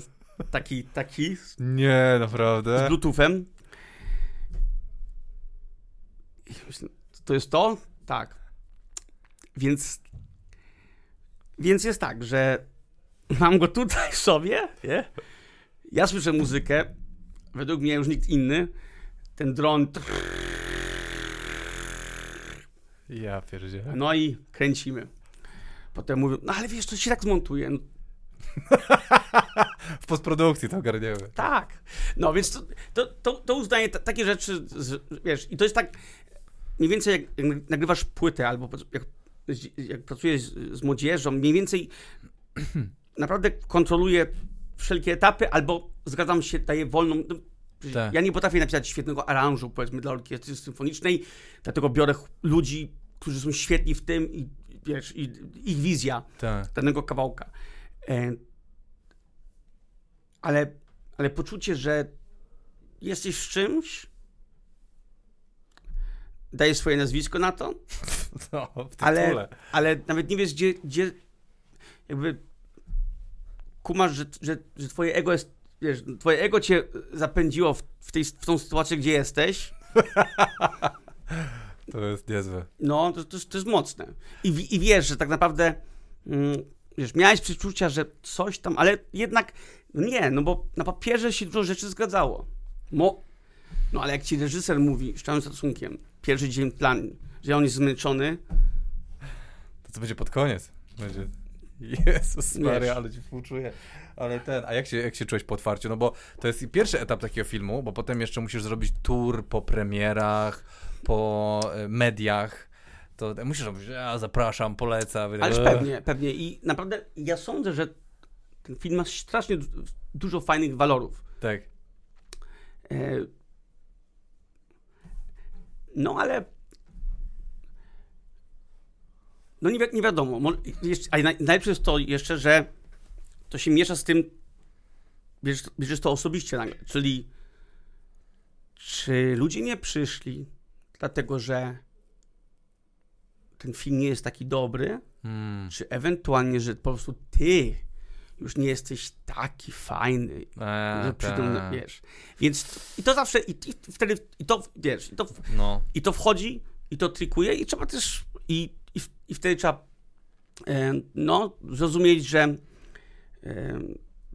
Taki, taki. Nie, naprawdę. Z bluetoothem. To jest to? Tak. Więc więc jest tak, że mam go tutaj sobie, nie? Ja słyszę muzykę, według mnie już nikt inny. Ten dron. Ja pierdzielę. No i kręcimy. Potem mówią, no ale wiesz, to się tak zmontuje. No. <laughs> w postprodukcji to ogarniemy. Tak. No więc to, to, to, to uznaję takie rzeczy, wiesz, i to jest tak, mniej więcej jak, jak nagrywasz płytę albo jak, jak pracujesz z, z młodzieżą, mniej więcej <clears throat> naprawdę kontroluję wszelkie etapy, albo zgadzam się, daję wolną. No, tak. Ja nie potrafię napisać świetnego aranżu, powiedzmy, dla orkiestry symfonicznej, dlatego biorę ludzi, którzy są świetni w tym i wiesz, i, ich wizja tak. danego kawałka. E, ale, ale poczucie, że jesteś w czymś, dajesz swoje nazwisko na to, <laughs> no, ale, ale nawet nie wiesz, gdzie, gdzie jakby kumasz, że, że, że twoje ego jest, wiesz, twoje ego cię zapędziło w, w, tej, w tą sytuację, gdzie jesteś. <laughs> to jest niezłe. No, to, to, to jest mocne. I, I wiesz, że tak naprawdę mm, wiesz, miałeś przeczucia, że coś tam, ale jednak nie, no bo na papierze się dużo rzeczy zgadzało. Mo, no ale jak ci reżyser mówi, z całym szacunkiem, pierwszy dzień plan, że on jest zmęczony. To co będzie pod koniec? Będzie... <laughs> Jezus Maria, ale ci współczuję. Ale ten, a jak się, jak się czułeś po otwarciu? No bo to jest pierwszy etap takiego filmu, bo potem jeszcze musisz zrobić tour po premierach, po e, mediach. To musisz robić, ja zapraszam, polecam. Ależ pewnie, pewnie. I naprawdę ja sądzę, że ten film ma strasznie dużo fajnych walorów. Tak. E... No ale no nie, wi nie wiadomo. A najlepsze jest to jeszcze, że to się miesza z tym, bierzesz, bierzesz to osobiście nagle. Czyli czy ludzie nie przyszli dlatego, że ten film nie jest taki dobry, hmm. czy ewentualnie, że po prostu ty już nie jesteś taki fajny, eee, że tak. wiesz. Więc i to zawsze, i, i wtedy, i to, wiesz, i to, no. i to wchodzi, i to trikuje, i trzeba też, i i, i wtedy trzeba e, no, zrozumieć, że e,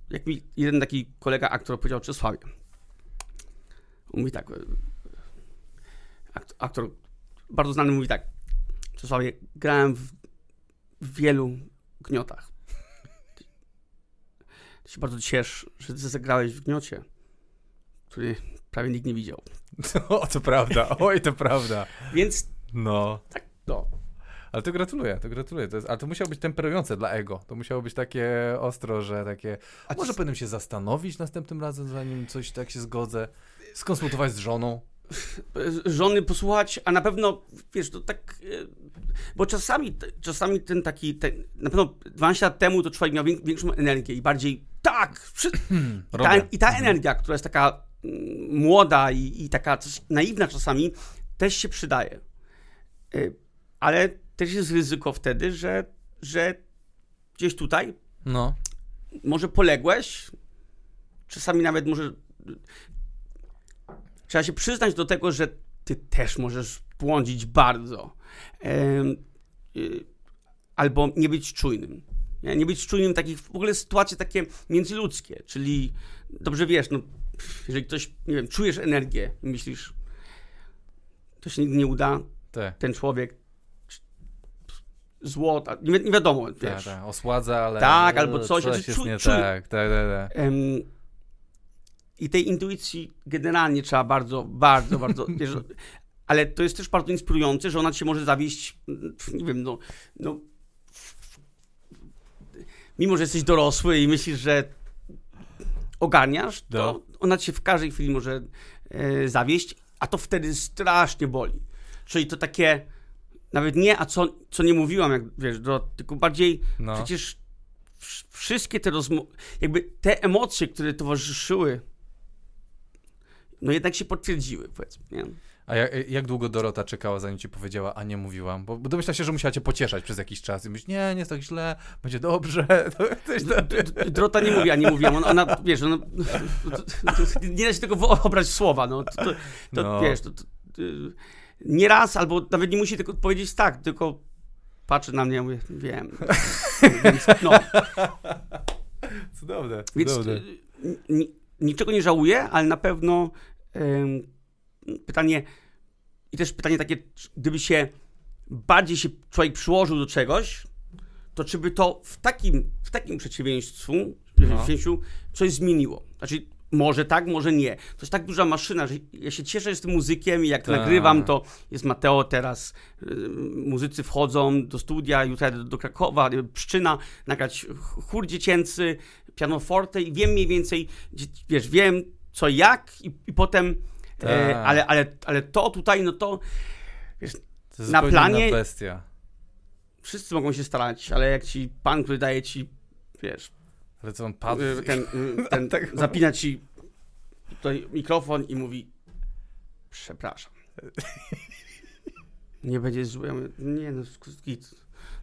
jak mi jeden taki kolega aktor powiedział Czesławie, mówi tak, e, aktor bardzo znany mówi tak, Czesławie, grałem w, w wielu gniotach. Ty się bardzo ciesz, że ty zagrałeś w gniocie, który prawie nikt nie widział. <laughs> O, to prawda, oj, to prawda. Więc no. Tak, no. Ale to gratuluję, to gratuluję. To jest, ale to musiało być temperujące dla ego. To musiało być takie ostro, że takie. A może powinienem się zastanowić następnym razem, zanim coś tak się zgodzę. Skonsultować z żoną. Żony posłuchać, a na pewno, wiesz, to tak. E, bo czasami, czasami ten taki. Ten, na pewno 12 lat temu to człowiek miał większą energię i bardziej. Tak! Przy, ta, I ta mhm. energia, która jest taka mm, młoda i, i taka naiwna czasami, też się przydaje. E, ale też jest ryzyko wtedy, że, że gdzieś tutaj no. może poległeś, czasami nawet może trzeba się przyznać do tego, że ty też możesz błądzić bardzo. Yy, albo nie być czujnym. Nie, być czujnym takich w ogóle sytuacje takie międzyludzkie, czyli dobrze wiesz, no, jeżeli ktoś, nie wiem, czujesz energię myślisz, to się nigdy nie uda, Te. ten człowiek złota, nie, nie wiadomo, tak, wiesz. Tak, osładza, ale... Tak, albo coś. coś jest nie tak, tak, tak, tak. Um, I tej intuicji generalnie trzeba bardzo, bardzo, bardzo, <laughs> wiesz, ale to jest też bardzo inspirujące, że ona ci może zawieść, nie wiem, no, no mimo, że jesteś dorosły i myślisz, że ogarniasz, to no. ona cię w każdej chwili może e, zawieść, a to wtedy strasznie boli. Czyli to takie nawet nie, a co, co nie mówiłam, jak wiesz, do, tylko bardziej no. przecież wszystkie te rozmowy, jakby te emocje, które towarzyszyły, no jednak się potwierdziły, powiedzmy, nie? A jak, jak, długo Dorota czekała, zanim ci powiedziała, a nie mówiłam? Bo, bo domyśla się, że musiała cię pocieszać przez jakiś czas i myśleć, nie, nie jest tak źle, będzie dobrze. <laughs> Dorota nie mówi, a nie mówiłam. Ona, ona wiesz, ona, <laughs> nie da się tego wyobrazić słowa, no. To, to, to no. wiesz, to, to, nie raz, albo nawet nie musi tylko powiedzieć tak, tylko patrzy na mnie i mówię, wiem. <laughs> Więc, no. Cudowne, Więc cudowne. niczego nie żałuję, ale na pewno pytanie i też pytanie takie, gdyby się bardziej się człowiek przyłożył do czegoś, to czy by to w takim, w takim przeciwieństwu, no. coś zmieniło? Znaczy, może tak, może nie. To jest tak duża maszyna, że ja się cieszę, że jestem muzykiem i jak to nagrywam, to jest Mateo teraz, y, muzycy wchodzą do studia, jutro do, do Krakowa, y, Pszczyna, nagrać chór dziecięcy, pianoforte i wiem mniej więcej, wiesz, wiem co jak i, i potem, e, ale, ale, ale to tutaj, no to, wiesz, to na planie... bestia. Wszyscy mogą się starać, ale jak ci pan, który daje ci, wiesz, ale co on padł? Y, ten, y, <laughs> ten tak. zapina ci tutaj mikrofon i mówi przepraszam. <laughs> Nie będzie zły. Ja mówię, nie no,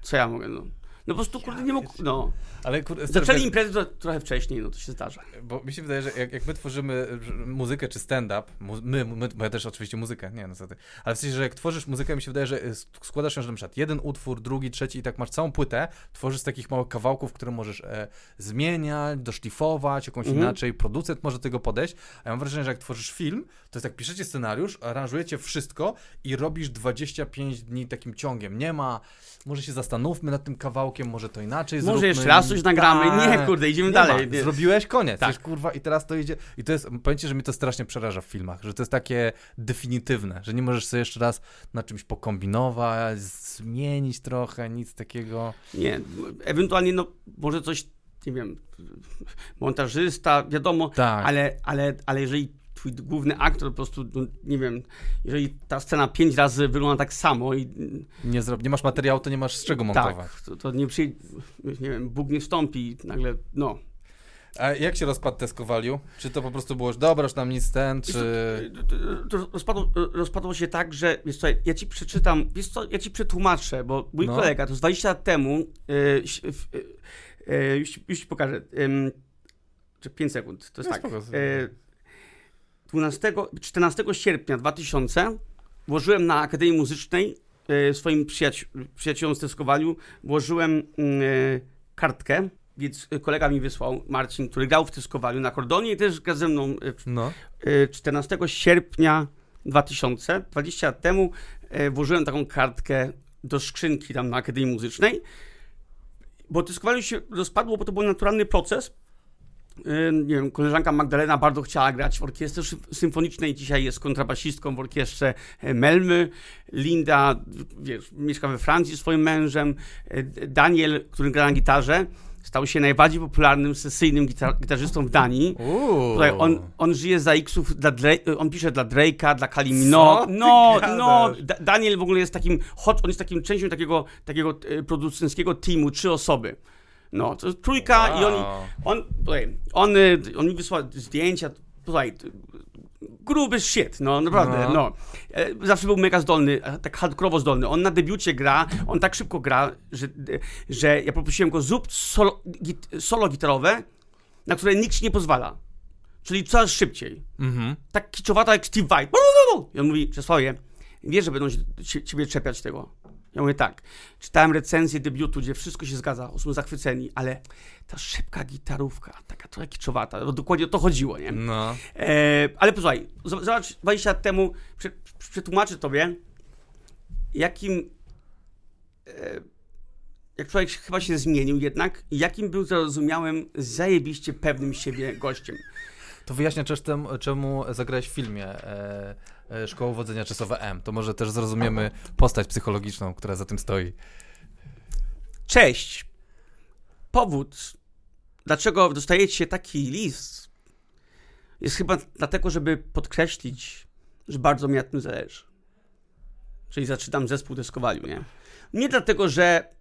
co ja mogę, no. No po prostu, kurde, nie mógł, no. Ale kurde, Zaczęli imprezy to, trochę wcześniej, no to się zdarza. Bo mi się wydaje, że jak, jak my tworzymy muzykę czy stand-up, my, my, bo ja też oczywiście muzykę, nie no co ty, ale w sensie, że jak tworzysz muzykę, mi się wydaje, że y, składasz ją, że na przykład jeden utwór, drugi, trzeci i tak masz całą płytę, tworzysz z takich małych kawałków, które możesz e, zmieniać, doszlifować, jakąś mhm. inaczej, producent może tego podejść, a ja mam wrażenie, że jak tworzysz film, to jest jak piszecie scenariusz, aranżujecie wszystko i robisz 25 dni takim ciągiem. Nie ma, może się zastanówmy nad tym kawałkiem, może to inaczej może zróbmy. jeszcze raz coś nagramy. Nie, kurde, idziemy nie dalej. Ma. Zrobiłeś, koniec. Tak. Kurwa, i teraz to idzie. I to jest, ci, że mi to strasznie przeraża w filmach, że to jest takie definitywne, że nie możesz sobie jeszcze raz na czymś pokombinować, zmienić trochę, nic takiego. Nie, ewentualnie, no, może coś, nie wiem, montażysta, wiadomo, tak. ale, ale, ale jeżeli twój główny aktor po prostu, no, nie wiem, jeżeli ta scena pięć razy wygląda tak samo i... Nie, zrob, nie masz materiału, to nie masz z czego tak, montować. Tak, to, to nie przyjdzie, nie wiem, Bóg nie wstąpi i nagle, no. A jak się rozpadł Teskowaliu? Czy to po prostu było, że dobra, już nam nic ten, czy... To, to rozpadło, rozpadło, się tak, że, wiesz co, ja ci przeczytam, wiesz co, ja ci przetłumaczę, bo mój no. kolega, to z 20 lat temu, yy, yy, już, już ci pokażę, yy, czy 5 sekund, to jest no, tak, 12, 14 sierpnia 2000 włożyłem na Akademii Muzycznej e, swoim przyjaci z Teskowaliu, włożyłem mm, e, kartkę, więc kolega mi wysłał, Marcin, który grał w Teskowaliu na kordonie i też grał ze mną e, no. 14 sierpnia 2000, 20 lat temu, włożyłem taką kartkę do skrzynki tam na Akademii Muzycznej, bo Teskowaliu się rozpadło, bo to był naturalny proces, nie wiem, koleżanka Magdalena bardzo chciała grać w orkiestrze symfonicznej, dzisiaj jest kontrabasistką w orkiestrze e, Melmy. Linda, wiesz, mieszka we Francji z swoim mężem. E, Daniel, który gra na gitarze, stał się najbardziej popularnym sesyjnym gitar gitarzystą w Danii. On, on żyje za X-ów, dla on pisze dla Drake'a, dla Kalimino. No, no, Daniel w ogóle jest takim, on jest takim częścią takiego, takiego e, producenckiego teamu, trzy osoby. No, to trójka wow. i oni, on, tutaj, on, on mi wysłał zdjęcia, tutaj, gruby shit, no naprawdę, no. no. E, zawsze był mega zdolny, tak hardkorowo zdolny. On na debiucie gra, on tak szybko gra, że, że ja poprosiłem go, zrób solo, git, solo gitarowe, na które nikt ci nie pozwala. Czyli coraz szybciej. Mhm. Tak kiczowata jak Steve Vai. I on mówi, Czesławie, wiesz, że będą się, ciebie czepiać tego. Ja mówię tak, czytałem recenzję debiutu, gdzie wszystko się zgadza, są zachwyceni, ale ta szybka gitarówka, taka trochę kiczowata, no dokładnie o to chodziło, nie? No. E, ale posłuchaj, zobacz, 20 lat temu przetłumaczę tobie, jakim... E, jak człowiek chyba się zmienił jednak, jakim był zrozumiałym, zajebiście pewnym siebie gościem. To wyjaśnia czemu, czemu zagrałeś w filmie e, e, Szkoła Uwodzenia Czasowe M. To może też zrozumiemy postać psychologiczną, która za tym stoi. Cześć. Powód, dlaczego dostajecie taki list, jest chyba dlatego, żeby podkreślić, że bardzo mi na tym zależy. Czyli zaczynam zespół deskowaliu, nie? Nie dlatego, że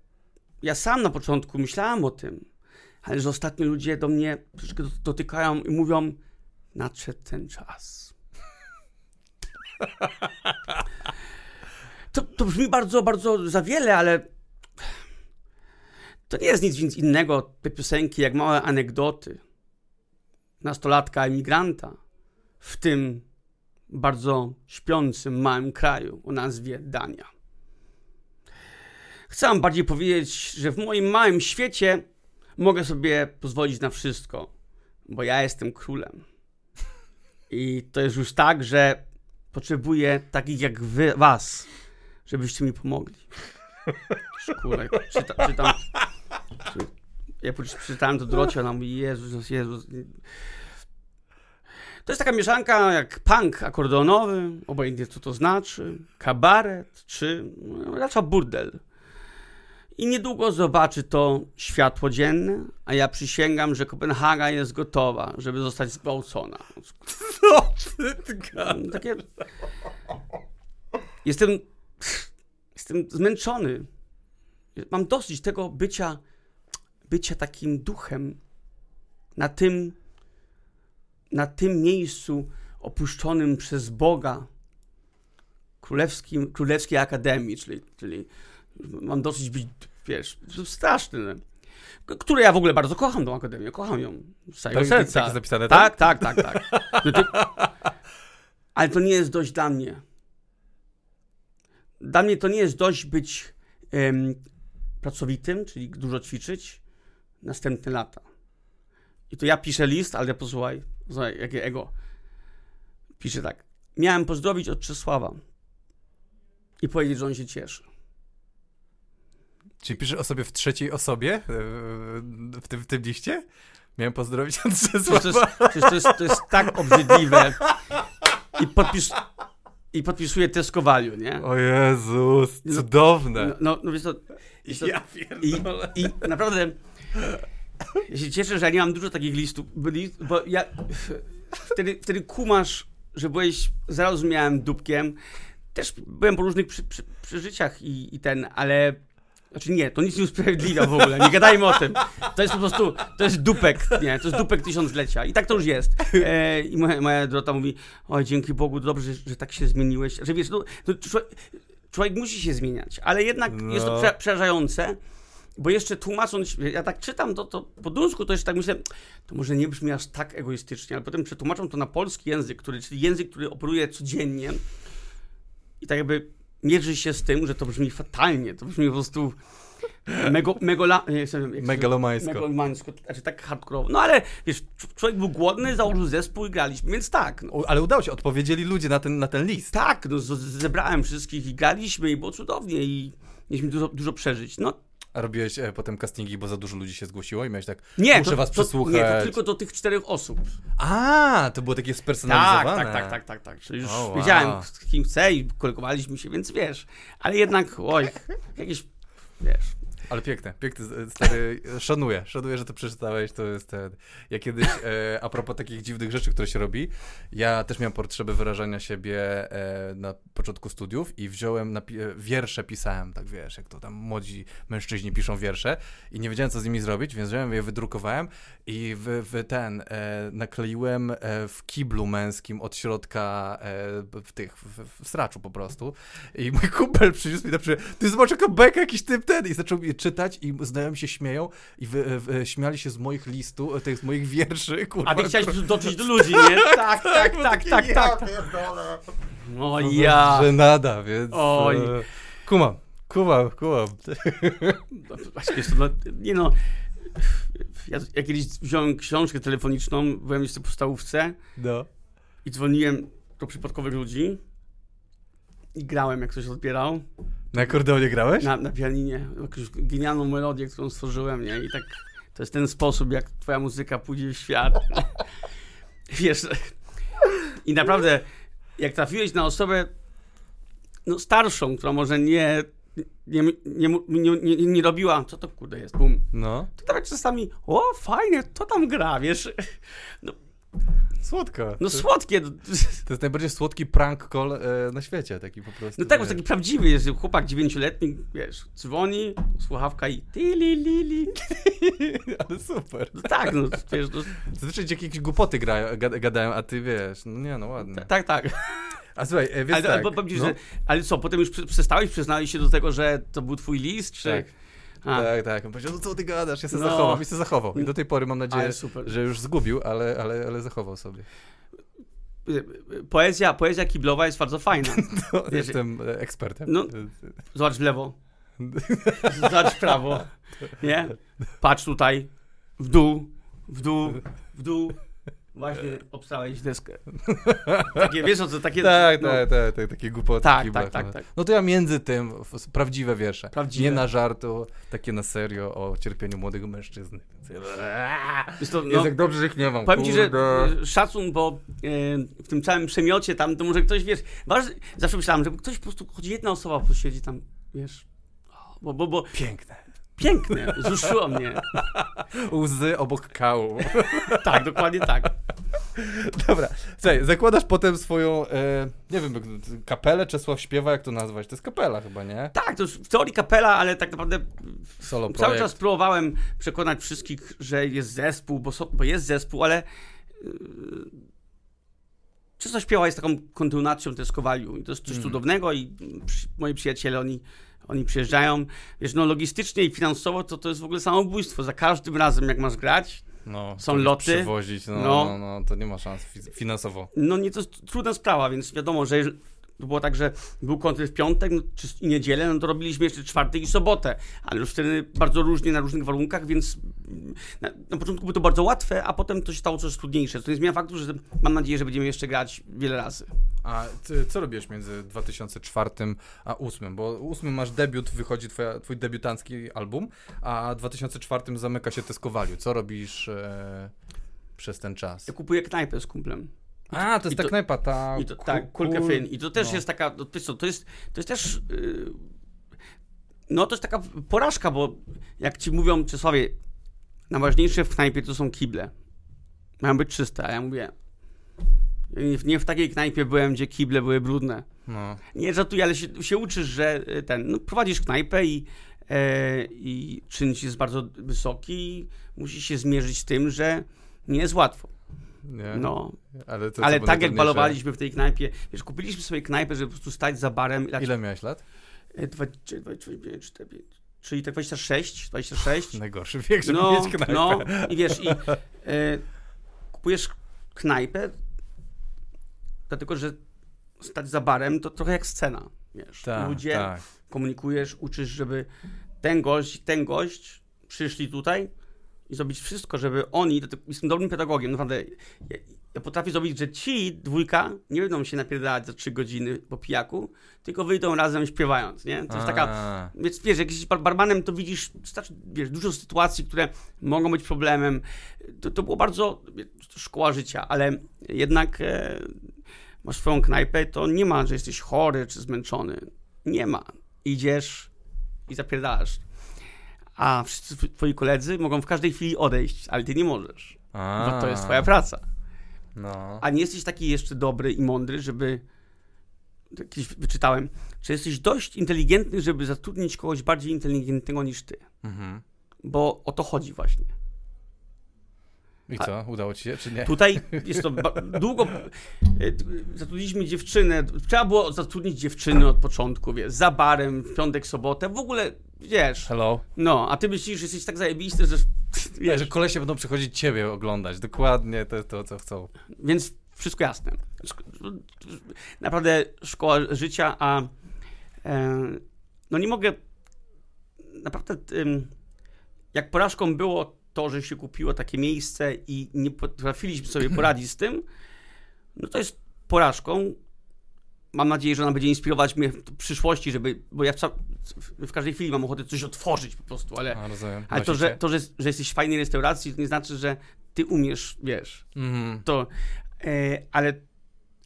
ja sam na początku myślałem o tym, ale że ostatnio ludzie do mnie dotykają i mówią, nadszedł ten czas. To, to brzmi bardzo, bardzo za wiele, ale to nie jest nic innego tej piosenki, jak małe anegdoty nastolatka emigranta w tym bardzo śpiącym małym kraju o nazwie Dania. Chcę bardziej powiedzieć, że w moim małym świecie mogę sobie pozwolić na wszystko, bo ja jestem królem. I to jest już tak, że potrzebuję takich jak wy, was, żebyście mi pomogli. Szkule, czyta, czytam. Ja przeczytałem to Drocie, ona mówi, Jezus, Jezus. To jest taka mieszanka jak punk akordeonowy, obojętnie co to znaczy, kabaret czy no, raczej burdel. I niedługo zobaczy to światło dzienne, a ja przysięgam, że Kopenhaga jest gotowa, żeby zostać zgwałcona. Co ty Takie... Jestem... Jestem zmęczony. Mam dosyć tego bycia, bycia takim duchem na tym, na tym miejscu opuszczonym przez Boga królewskim, Królewskiej Akademii, czyli, czyli mam dosyć być, wiesz, straszny. Które ja w ogóle bardzo kocham, tą akademię, kocham ją. Z całego tak, serca. Tak zapisane, tak? Tak, tak, tak, tak. No to, <laughs> ale to nie jest dość dla mnie. Dla mnie to nie jest dość być um, pracowitym, czyli dużo ćwiczyć, następne lata. I to ja piszę list, ale posłuchaj, posłuchaj jakie ego. Piszę tak. Miałem pozdrowić od Czesława i powiedzieć, że on się cieszy. Czyli piszesz o sobie w trzeciej osobie e, w tym, w tym liście? Miałem pozdrowić od Czesława. To jest, to jest, to jest tak obrzydliwe. I, podpis, i podpisuje Teskowaliu, nie? O Jezus, no, cudowne. No, no, no wiesz to, wiesz to, ja i, I naprawdę ja się cieszę, że ja nie mam dużo takich listów, bo ja wtedy, wtedy kumasz, że byłeś, zrozumiałem dupkiem. Też byłem po różnych przy, przy, przeżyciach i, i ten, ale znaczy nie, to nic nie usprawiedliwia w ogóle, nie gadajmy o tym. To jest po prostu, to jest dupek, nie, to jest dupek tysiąclecia i tak to już jest. E, I moja, moja Dorota mówi, oj dzięki Bogu, dobrze, że, że tak się zmieniłeś. Że wiesz, no, no człowiek, człowiek, musi się zmieniać, ale jednak no. jest to prze, przerażające, bo jeszcze tłumacząc, ja tak czytam to, to po duńsku, to jeszcze tak myślę, to może nie brzmi aż tak egoistycznie, ale potem przetłumaczą to na polski język, który, czyli język, który operuje codziennie i tak jakby mierzy się z tym, że to brzmi fatalnie, to brzmi po prostu mego, megola, nie, megalomańsko. megalomańsko, znaczy tak hardcore. No ale wiesz, człowiek był głodny, założył zespół i graliśmy, więc tak. No. Ale udało się, odpowiedzieli ludzie na ten, na ten list. Tak, no, zebrałem wszystkich i graliśmy i było cudownie i mieliśmy dużo, dużo przeżyć. No a robiłeś e, potem castingi, bo za dużo ludzi się zgłosiło i miałeś tak, nie, muszę to, was to, przesłuchać. Nie, to tylko do tych czterech osób. A, to było takie spersonalizowane. Tak, tak, tak, tak, tak, tak. Czyli już oh, wow. wiedziałem, z kim chcę i kolegowaliśmy się, więc wiesz. Ale jednak, oj, jakieś, wiesz, ale piękne, piękne, stary, szanuję, szanuję, że to przeczytałeś, to jest ten, ja kiedyś, e, a propos takich dziwnych rzeczy, które się robi, ja też miałem potrzebę wyrażania siebie e, na początku studiów i wziąłem, na, wiersze pisałem, tak wiesz, jak to tam młodzi mężczyźni piszą wiersze i nie wiedziałem, co z nimi zrobić, więc wziąłem je, wydrukowałem i w, w ten, e, nakleiłem e, w kiblu męskim od środka e, w tych, w, w, straczu po prostu i mój kumpel przyniósł mi na przykład, ty zobacz, jaka beka jakiś typ ten! I zaczął mi czytać i znajomi się śmieją i wy, wy, śmiali się z moich listów, tych z moich wierszy, kurwa. A ty chciałeś dotrzeć do ludzi, nie? <laughs> Tak, tak, tak, tak, tak. No ja. Że nada, więc... Oj. E, kumam, kumam, kumam. No, nie no, ja, ja kiedyś wziąłem książkę telefoniczną, byłem jeszcze w podstawówce no. i dzwoniłem do przypadkowych ludzi i grałem, jak ktoś odbierał. Na akordeonie grałeś? Na, na pianinie. Jakąś genialną melodię, którą stworzyłem, nie? I tak to jest ten sposób, jak twoja muzyka pójdzie w świat. <laughs> Wiesz, i naprawdę, jak trafiłeś na osobę no, starszą, która może nie nie, nie, nie, nie, nie robiła, co to kurde jest, bum. No. To tak czasami, o fajnie, to tam gra, wiesz. No, Słodko. No słodkie. To jest najbardziej słodki prank call e, na świecie, taki po prostu. No tak, bo taki prawdziwy jest, chłopak dziewięcioletni, wiesz, dzwoni, słuchawka i ti li li li. <laughs> Ale super. No tak, no wiesz. No. Zazwyczaj jakieś głupoty grają, gadają, a ty wiesz, no nie, no ładnie. Tak, tak. A słuchaj, e, więc ale, tak. Ale, no. że, ale co, potem już przestałeś, przyznałeś się do tego, że to był twój list, czy... Tak. A. Tak, tak. On powiedział, no co ty gadasz, ja się no. zachowam i się zachował. I do tej pory mam nadzieję, że już zgubił, ale, ale, ale zachował sobie. Poezja, poezja kiblowa jest bardzo fajna. <laughs> No, jestem e, ekspertem. No, zobacz w lewo. zobacz w prawo. <laughs> Nie? Patrz tutaj. W dół, w dół, w dół. Właśnie obstałeś deskę. <laughs> Takie, wiesz o co, takie... Tak, no. tak, tak, tak, takie głupoty. Tak, tak, tak, no. tak. No to ja między tym, prawdziwe wiersze. Prawdziwe. Nie na żartu, takie na serio o cierpieniu młodego mężczyzny. Jest to, Jest no, jak dobrze, że ich nie mam, Powiem ci, że e, szacun, bo e, w tym całym przemiocie tam, to może ktoś, wiesz, waż, zawsze myślałem, że ktoś po prostu, choć jedna osoba po prostu siedzi tam, wiesz, bo, bo, bo Piękne. Piękne, wzruszyło mnie. <laughs> Łzy obok kału. <laughs> Tak, dokładnie tak. Dobra, słuchaj, zakładasz potem swoją, e, nie wiem, kapelę Czesław śpiewa, jak to nazwać? To jest kapela chyba, nie? Tak, to już w teorii kapela, ale tak naprawdę Solo projekt. cały czas próbowałem przekonać wszystkich, że jest zespół, bo, so, bo jest zespół, ale yy, Czysto śpiewa jest taką kontynuacją Teskowaliu i to jest coś Mhm. cudownego i przy, moi przyjaciele, oni, oni przyjeżdżają. Wiesz, no logistycznie i finansowo to, to jest w ogóle samobójstwo. Za każdym razem, jak masz grać, No, są loty. Przewozić, no, no. No. No, to nie ma szans fi- finansowo. no nie, to jest trudna sprawa, więc wiadomo, że to było tak, że był koncert w piątek no, czy i niedzielę, no to robiliśmy jeszcze czwartek i sobotę, ale już wtedy bardzo różnie, na różnych warunkach, więc mm, na, na początku było to bardzo łatwe, a potem to się stało coraz trudniejsze. To nie zmienia faktu, że mam nadzieję, że będziemy jeszcze grać wiele razy. A ty, co robiłeś między 2004 a 2008? Bo 2008 masz debiut, wychodzi twoja, twój debiutancki album, a 2004 zamyka się Teskowaliu. Co robisz e, przez ten czas? Ja kupuję knajpę z kumplem. A, to jest ta to- knajpa, ta... I to, tak. I to też no. jest taka, no, to, jest, to, jest, to jest też, yy, no to jest taka porażka, bo jak ci mówią, Czesławie, najważniejsze w knajpie to są kible. Mają być czyste, a ja mówię, nie w, nie w takiej knajpie byłem, gdzie kible były brudne. No. Nie żartuję, ale się, się uczysz, że y, ten, no, prowadzisz knajpę i, e, i czynnik jest bardzo wysoki i musisz się zmierzyć z tym, że nie jest łatwo. Nie? No, Ale, to, ale tak jak balowaliśmy w tej knajpie, wiesz, kupiliśmy sobie knajpę, żeby po prostu stać za barem. i dać- Ile miałeś lat? e, dwa- czy- dwa- czy- pięć, cztery, pięć, Czyli tak 26, 26. <laughs> Najgorszy wiek, żeby No, mieć knajpę. no i wiesz, i e, kupujesz knajpę, dlatego że stać za barem to trochę jak scena, wiesz. Tak, Ludzie, tak. komunikujesz, uczysz, żeby ten gość, ten gość przyszli tutaj i zrobić wszystko, żeby oni, jestem dobrym pedagogiem, naprawdę, ja, ja potrafię zrobić, że ci dwójka nie będą się napierdalać za trzy godziny po pijaku, tylko wyjdą razem śpiewając, nie? To jest taka, więc wiesz, jak jesteś bar- barmanem, to widzisz starczy, wiesz, dużo sytuacji, które mogą być problemem. To, to było bardzo szkoła życia, ale jednak e, masz swoją knajpę, to nie ma, że jesteś chory czy zmęczony. Nie ma. Idziesz i zapierdalasz. A wszyscy tw- twoi koledzy mogą w każdej chwili odejść, ale ty nie możesz, a, bo to jest twoja praca. No. A nie jesteś taki jeszcze dobry i mądry, żeby. Kiedyś wyczytałem, czy jesteś dość inteligentny, żeby zatrudnić kogoś bardziej inteligentnego niż ty. Mhm. Bo o to chodzi właśnie. I co? Udało ci się, czy nie? Tutaj <laughs> jest to długo. e, Zatrudniliśmy dziewczynę. Trzeba było zatrudnić dziewczyny od początku, wiesz, za barem, w piątek, sobotę. W ogóle, wiesz. Hello? No, a ty myślisz, że jesteś tak zajebisty, że. <laughs> Wiesz, że kolesie będą przychodzić ciebie oglądać. Dokładnie to, to co chcą. Więc wszystko jasne. Naprawdę szkoła życia, a e, no nie mogę. Naprawdę, jak porażką było to, że się kupiło takie miejsce i nie potrafiliśmy sobie <clears throat> poradzić z tym, no to jest porażką. Mam nadzieję, że ona będzie inspirować mnie w przyszłości, żeby, bo ja w, każdej chwili mam ochotę coś otworzyć po prostu, ale, A, ale to, że, to że, że jesteś w fajnej restauracji, to nie znaczy, że ty umiesz, wiesz, Mhm. to, e, ale,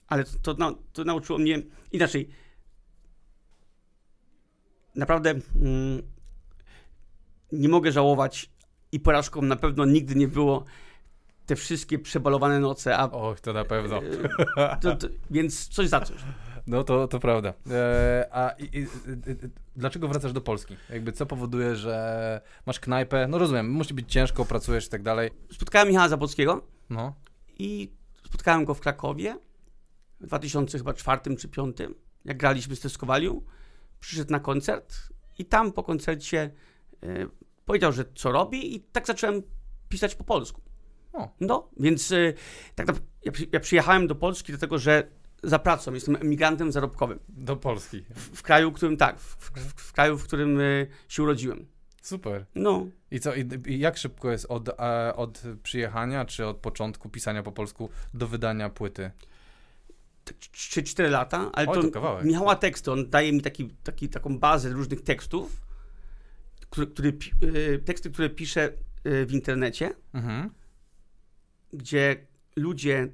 ale to, nau- to nauczyło mnie inaczej. Naprawdę mm, nie mogę żałować i porażką na pewno nigdy nie było te wszystkie przebalowane noce, a Och, to na pewno. e, to, to, więc coś za coś. No to, to prawda. E, a i, i, i, dlaczego wracasz do Polski? Jakby co powoduje, że masz knajpę? No rozumiem, musi być ciężko, pracujesz i tak dalej. Spotkałem Michała Zabockiego No. i spotkałem go w Krakowie w 2004 czy 2005, jak graliśmy z Teskowaliu. Przyszedł na koncert i tam po koncercie e, powiedział, że co robi i tak zacząłem pisać po polsku. O. No, więc e, tak naprawdę ja, ja przyjechałem do Polski dlatego, że za pracą jestem emigrantem zarobkowym. Do Polski. W, w kraju, w którym tak, w, w, w kraju, w którym e, się urodziłem. Super. No. I co, i, i jak szybko jest od, e, od przyjechania, czy od początku pisania po polsku do wydania płyty? 3-4 lata, ale Oj, to, to Michała teksty, on daje mi taki, taki, taką bazę różnych tekstów, który, który, y, teksty, które piszę y, w internecie, mhm. gdzie ludzie,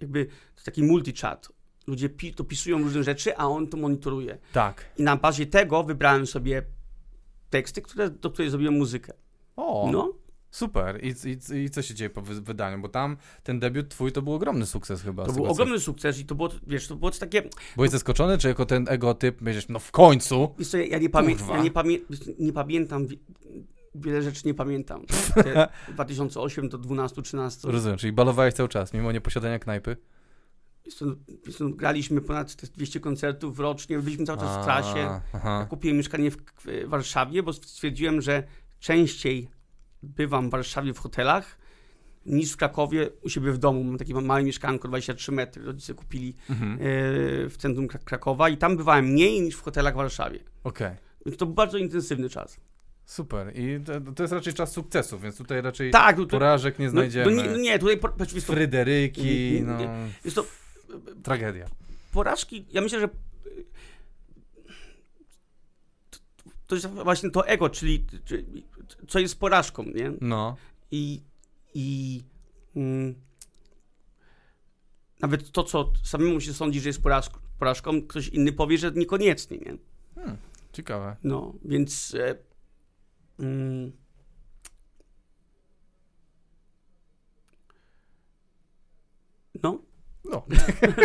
jakby, to taki multichat, ludzie pi, to pisują różne rzeczy, a on to monitoruje. Tak. I na bazie tego wybrałem sobie teksty, które, do której zrobiłem muzykę. O, no. Super. I, i, I co się dzieje po wydaniu? Bo tam ten debiut twój to był ogromny sukces chyba. To był ogromny sukces i to było, wiesz, to było takie... Byłeś zaskoczony, czy jako ten egotyp myślisz, no w końcu? Wiesz co, ja nie, pamię- ja nie, pamię- nie pamiętam wiele rzeczy nie pamiętam. <laughs> 2008 do 12, 13. Rozumiem, czyli balowałeś cały czas, mimo nieposiadania knajpy? graliśmy ponad 200 koncertów rocznie, byliśmy cały czas w trasie. Ja kupiłem mieszkanie w, w Warszawie, bo stwierdziłem, że częściej bywam w Warszawie w hotelach niż w Krakowie u siebie w domu. Mam takie małe mieszkanko, 23 metry. Rodzice kupili mhm. e, w centrum Krakowa i tam bywałem mniej niż w hotelach w Warszawie. Okej. Okay. Więc to był bardzo intensywny czas. Super. I to, to, jest raczej czas sukcesu, więc tutaj raczej tak, tutaj, porażek nie znajdziemy. No, no nie, nie, tutaj... Po, Fryderyki, no... Jest to Tragedia. Porażki, ja myślę, że to jest właśnie to ego, czyli co jest porażką, nie? No. I, i mm, nawet to, co samemu się sądzi, że jest porażką, porażką ktoś inny powie, że niekoniecznie, nie? Hmm, ciekawe. No, więc e, mm, no, no.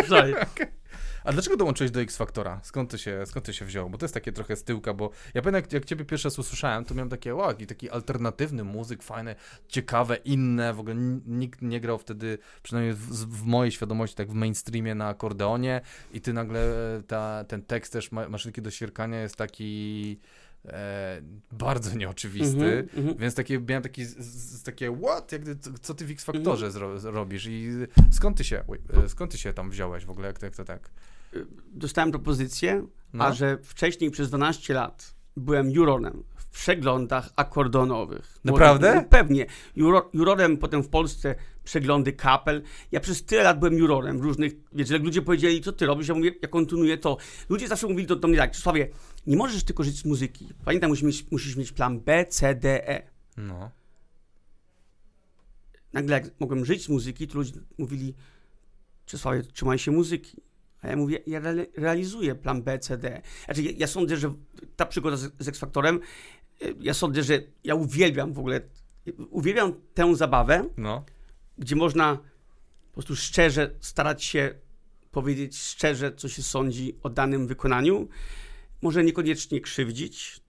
<laughs> <laughs> A dlaczego dołączyłeś do X-Factora? Skąd to, się, skąd to się wziął? Bo to jest takie trochę z tyłka, bo ja pamiętam, jak, jak ciebie pierwszy raz usłyszałem, to miałem takie, wow, taki alternatywny muzyk, fajne, ciekawe, inne, w ogóle nikt nie grał wtedy, przynajmniej w, w mojej świadomości, tak w mainstreamie na akordeonie i ty nagle, ta, ten tekst też Maszynki do Sierkania jest taki e, bardzo nieoczywisty, mm -hmm, więc takie, miałem taki, z, z, takie, what, Jak, co ty w X-Faktorze mm -hmm. robisz i skąd ty się, e, skąd ty się tam wziąłeś w ogóle, jak to, jak to tak? Dostałem propozycję, no. a że wcześniej przez 12 lat byłem jurorem w przeglądach akordonowych. Naprawdę? No, pewnie. Juro, jurorem potem w Polsce przeglądy kapel. Ja przez tyle lat byłem jurorem w różnych, wiecie, jak ludzie powiedzieli, co ty robisz, ja mówię, ja kontynuuję to. Ludzie zawsze mówili do, do mnie tak, Czesławie, nie możesz tylko żyć z muzyki. Pamiętaj, musisz mieć, musisz mieć plan B, C, D, E. No. Nagle jak mogłem żyć z muzyki, to ludzie mówili, Czesławie, trzymaj się muzyki. A ja mówię, ja re realizuję plan B, C, D. Znaczy, ja, ja sądzę, że ta przygoda z, z X-Factorem, y, ja sądzę, że ja uwielbiam w ogóle, uwielbiam tę zabawę, no. gdzie można po prostu szczerze starać się powiedzieć szczerze, co się sądzi o danym wykonaniu. Może niekoniecznie krzywdzić,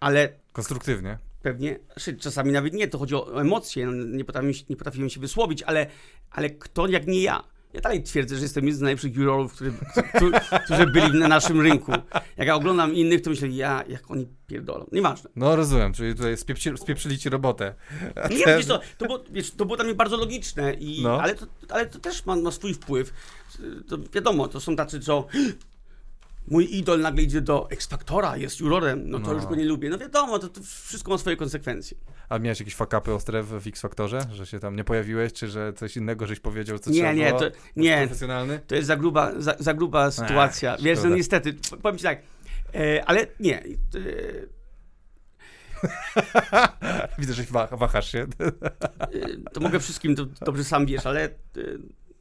ale... Konstruktywnie. Pewnie, znaczy, czasami nawet nie, to chodzi o emocje, nie potrafiłem, nie potrafiłem się wysłowić, ale, ale kto jak nie ja ja dalej twierdzę, że jestem jednym z najlepszych jurorów, którzy, którzy byli na naszym rynku. Jak ja oglądam innych, to myślę, ja, jak oni pierdolą. Nieważne. No rozumiem, czyli tutaj spieprzy, spieprzyli ci robotę. Nie, ten... wiesz, to, to, było, wiesz, to było dla mnie bardzo logiczne, i, no. ale, to, ale to też ma, ma swój wpływ. To wiadomo, to są tacy, co mój idol nagle idzie do X-Factora, jest jurorem, no to no. już go nie lubię. No wiadomo, to, to wszystko ma swoje konsekwencje. A miałeś jakieś fakapy ostre w X-Factorze? Że się tam nie pojawiłeś, czy że coś innego żeś powiedział, co nie, trzeba Nie, było? to, nie, profesjonalny? to jest za gruba, za, za gruba sytuacja. Ech, Wiesz, no niestety, powiem ci tak, e, ale nie. E, <laughs> Widzę, że wahasz się. E, to mogę wszystkim, to dobrze sam wiesz, ale e,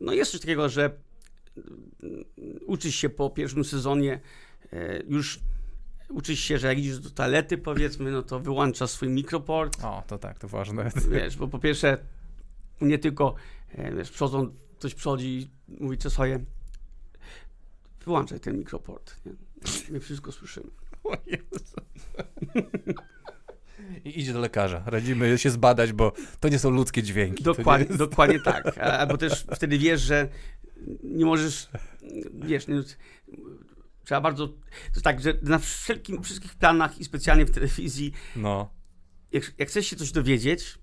no jest coś takiego, że uczysz się po pierwszym sezonie, e, już uczysz się, że jak idziesz do toalety, powiedzmy, no to wyłączasz swój mikroport. O, to tak, to ważne. Wiesz, bo po pierwsze nie tylko, e, wiesz, przychodzą, ktoś przychodzi i mówi swoje, wyłączaj ten mikroport, nie? My wszystko słyszymy. O Jezu. I idzie do lekarza. Radzimy się zbadać, bo to nie są ludzkie dźwięki. Dokładnie, jest... dokładnie tak. <laughs> Albo też wtedy wiesz, że nie możesz, wiesz, nie, trzeba bardzo, to tak, że na wszelkim, wszystkich planach i specjalnie w telewizji, no. jak, jak chcesz się coś dowiedzieć,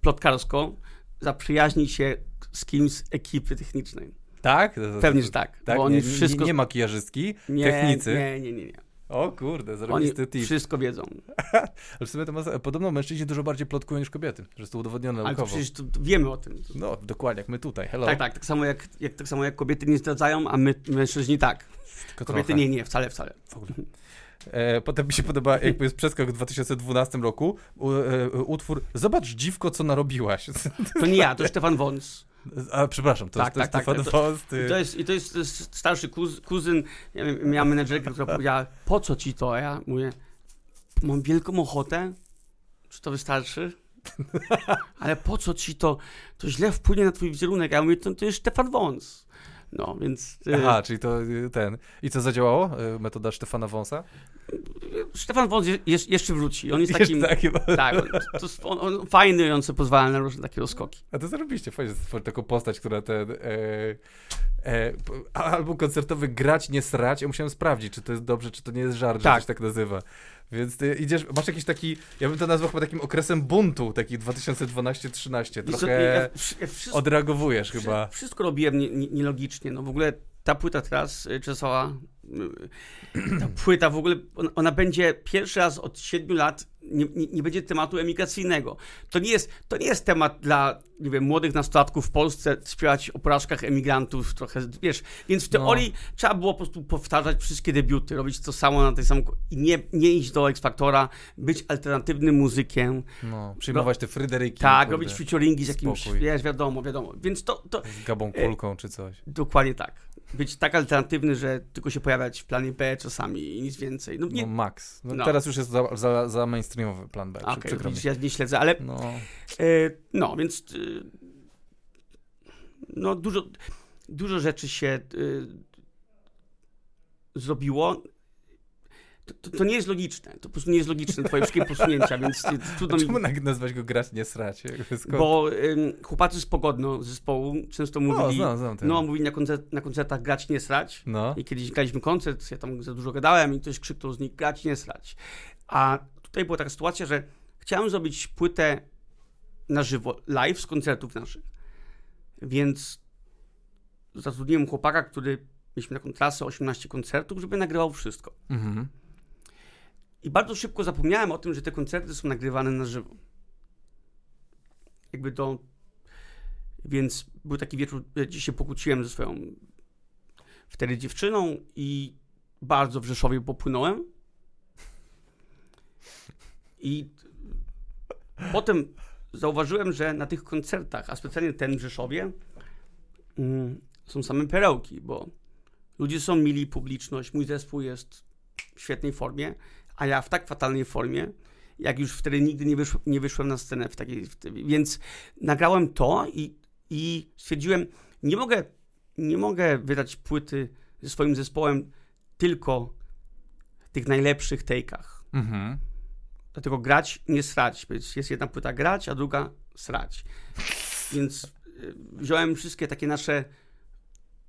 plotkarsko, zaprzyjaźnij się z kimś z ekipy technicznej. Tak? Pewnie, że tak. tak? Bo oni nie, wszystko... nie, nie makijażystki, nie, technicy. Nie, nie, nie, nie. O kurde, zarobisty tip. wszystko wiedzą. <laughs> Ale w sumie to ma, podobno mężczyźni dużo bardziej plotkują niż kobiety, że jest to udowodnione naukowo. Ale przecież to, to wiemy o tym. No, dokładnie, jak my tutaj, hello. Tak, tak, tak samo jak, jak, tak samo jak kobiety nie zdradzają, a my mężczyźni tak. Tylko kobiety trochę. nie, nie, wcale, wcale. W ogóle. E, potem mi się podoba, jakby jest przeskok w 2012 roku, u, e, utwór Zobacz dziwko, co narobiłaś. To nie ja, to Stefan Wons. A, przepraszam, to, tak, to tak, tak, Stefan tak, Wons. Ty... To jest, I to jest, to jest starszy kuz, kuzyn, ja miałem menedżerkę, która powiedziała, po co ci to? A ja mówię, mam wielką ochotę, czy to wystarczy? <laughs> Ale po co ci to? To źle wpłynie na twój wizerunek. Ja mówię, to, to jest Stefan Wons. No, więc... Y, Aha, czyli to y, ten. I co zadziałało? Y, metoda Stefana Wąsa? Stefan Wąs je, jeszcze wróci. On jest takim... Tak, on, to, on, on fajny, on sobie pozwala na różne takie rozkoki. A to zarobiście, fajnie, taką postać, która ten... E, e, album koncertowy grać, nie srać. Ja musiałem sprawdzić, czy to jest dobrze, czy to nie jest żart, tak. że się tak nazywa. Więc ty idziesz, masz jakiś taki, ja bym to nazwał chyba takim okresem buntu, taki 2012-13. Trochę ja, ja wszystko, odreagowujesz chyba. Wszystko robiłem nielogicznie. No w ogóle ta płyta teraz y, Czesława, ta płyta w ogóle, ona będzie pierwszy raz od siedmiu lat nie, nie, nie, będzie tematu emigracyjnego. To nie, jest, to nie jest temat dla, nie wiem, młodych nastolatków w Polsce śpiewać o porażkach emigrantów trochę, wiesz, więc w teorii no. trzeba było po prostu powtarzać wszystkie debiuty, robić to samo na tej samej, i nie, nie iść do X-Factora, być alternatywnym muzykiem. No, przyjmować te Fryderyki. Tak, robić featuringi z jakimś, Spokój. wiesz, wiadomo, wiadomo, więc to... to z Gabą Kulką czy coś. Dokładnie tak. Być tak alternatywny, że tylko się pojawiać w planie B czasami i nic więcej. No, nie, no max. No, no. Teraz już jest za, za, za mainstream mainstreamowy plan B. Okay, ja nie śledzę, ale no, e, no więc e, no dużo, dużo rzeczy się e, zrobiło. To, to, to, nie jest logiczne. To po prostu nie jest logiczne, twoje wszystkie posunięcia, <laughs> więc trudno Czemu mi... nazwać go grać nie srać? Bo y, chłopacy z Pogodno zespołu często mówili, no, znam, znam no mówili na, koncert, na koncertach grać nie srać no. i kiedyś graliśmy koncert, ja tam za dużo gadałem i ktoś krzyknął z nich grać nie srać. A tutaj była taka sytuacja, że chciałem zrobić płytę na żywo, live z koncertów naszych. Więc zatrudniłem chłopaka, który mieliśmy taką trasę 18 koncertów, żeby nagrywał wszystko. Mhm. I bardzo szybko zapomniałem o tym, że te koncerty są nagrywane na żywo. Jakby to. Więc był taki wieczór, gdzie się pokłóciłem ze swoją wtedy dziewczyną i bardzo w Rzeszowie popłynąłem. I potem zauważyłem, że na tych koncertach, a specjalnie ten w Rzeszowie, mm, są same perełki, bo ludzie są mili, publiczność, mój zespół jest w świetnej formie, a ja w tak fatalnej formie, jak już wtedy nigdy nie, wysz, nie wyszłem na scenę w takiej. W więc nagrałem to i, i stwierdziłem, nie mogę, nie mogę wydać płyty ze swoim zespołem tylko w tych najlepszych take'ach. Mhm. Dlatego grać, nie srać. Jest jedna płyta grać, a druga srać. Więc y, wziąłem wszystkie takie nasze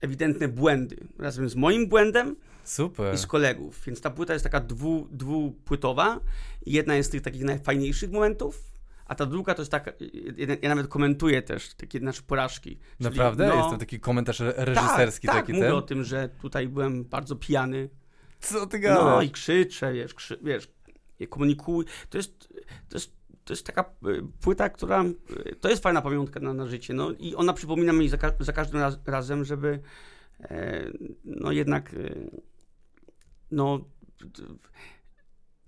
ewidentne błędy razem z moim błędem Super. i z kolegów. Więc ta płyta jest taka dwu, dwupłytowa. Jedna jest z tych takich najfajniejszych momentów, a ta druga to jest taka, ja nawet komentuję też takie nasze porażki. Naprawdę? No, jest to taki komentarz reżyserski tak, taki tak, mówię o tym, że tutaj byłem bardzo pijany. Co ty gadasz? No i krzyczę, wiesz, krzy, wiesz komunikuj. To jest, to jest, to jest taka y, płyta, która, y, to jest fajna pamiątka na, na życie, no i ona przypomina mi za, za każdym raz, razem, żeby e, no jednak e, no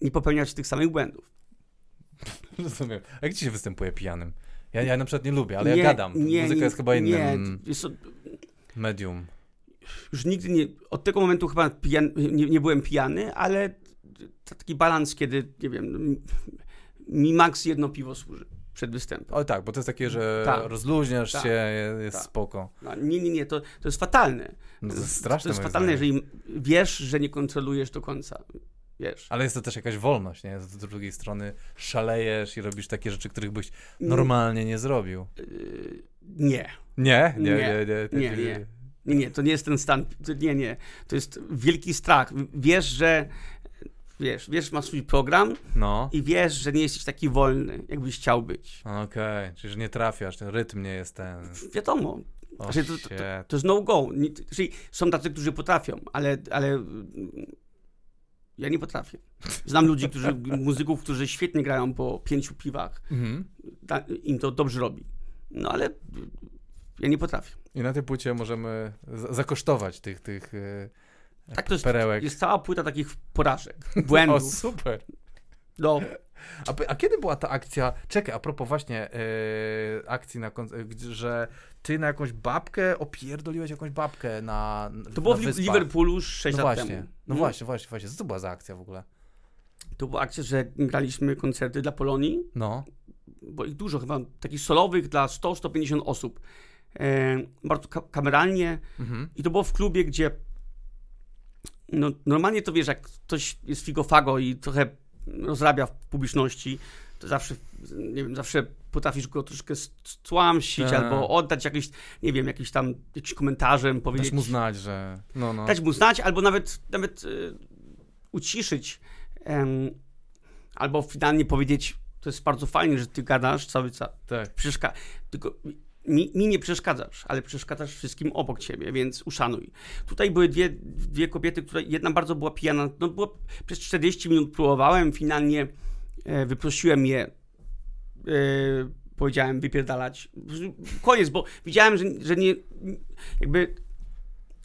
nie popełniać tych samych błędów. <laughs> Rozumiem. A jak ci się występuje pijanym? Ja, ja na przykład nie lubię, ale nie, ja gadam. Nie, Muzyka jest chyba innym nie, medium. Już nigdy nie, od tego momentu chyba pijan, nie, nie byłem pijany, ale taki balans, kiedy, nie wiem, mi maks jedno piwo służy przed występem. O tak, bo to jest takie, że tak, rozluźniasz tak, się, jest tak. spoko. No, nie, nie, nie, to, to jest fatalne. No to jest straszne. To jest fatalne, jeżeli wiesz, że nie kontrolujesz do końca. Wiesz. Ale jest to też jakaś wolność, nie? Z drugiej strony szalejesz i robisz takie rzeczy, których byś normalnie nie zrobił. Yy, nie. Nie? Nie, nie, nie. Nie, nie. nie. Nie, nie, to nie jest ten stan. Nie, nie. To jest wielki strach. Wiesz, że wiesz, wiesz, masz swój program no. i wiesz, że nie jesteś taki wolny, jakbyś chciał być. Okej, okay. czyli że nie trafiasz, ten rytm nie jest ten... Wiadomo. Oh, znaczy, to, to, to, to, jest no go. Czyli są tacy, którzy potrafią, ale, ale Ja nie potrafię. Znam ludzi, którzy, <laughs> muzyków, którzy świetnie grają po pięciu piwach. Mhm. Im to dobrze robi. No ale ja nie potrafię. I na tej płycie możemy zakosztować tych, tych e, tak, to jest, perełek. Jest cała płyta takich porażek, błędów. <laughs> o, super. No. A, a, kiedy była ta akcja? Czekaj, a propos właśnie yy, akcji, na że ty na jakąś babkę opierdoliłeś jakąś babkę na. To było w Liverpoolu 6 no lat właśnie, temu. No hmm? właśnie, właśnie, właśnie. Co to była za akcja w ogóle? To była akcja, że graliśmy koncerty dla Polonii. No. Bo ich dużo, chyba takich solowych dla 100-150 osób. E, bardzo ka kameralnie. Mhm. I to było w klubie, gdzie no, normalnie to wiesz, jak ktoś jest figofago i trochę rozrabia w publiczności, to zawsze, nie wiem, zawsze potrafisz go troszkę stłamsić tak. albo oddać jakieś, nie wiem, jakiś tam, jakiś komentarzem, powiedzieć. Dać mu znać, że... No, no. Dać mu znać, albo nawet, nawet y, uciszyć, albo finalnie powiedzieć, to jest bardzo fajnie, że ty gadasz cały czas. Tak. Przeszka tylko mi, mi, nie przeszkadzasz, ale przeszkadzasz wszystkim obok ciebie, więc uszanuj. Tutaj były dwie, dwie kobiety, które jedna bardzo była pijana, no było, przez 40 minut próbowałem, finalnie e, wyprosiłem je, e, powiedziałem wypierdalać. Koniec, bo widziałem, że, że nie, jakby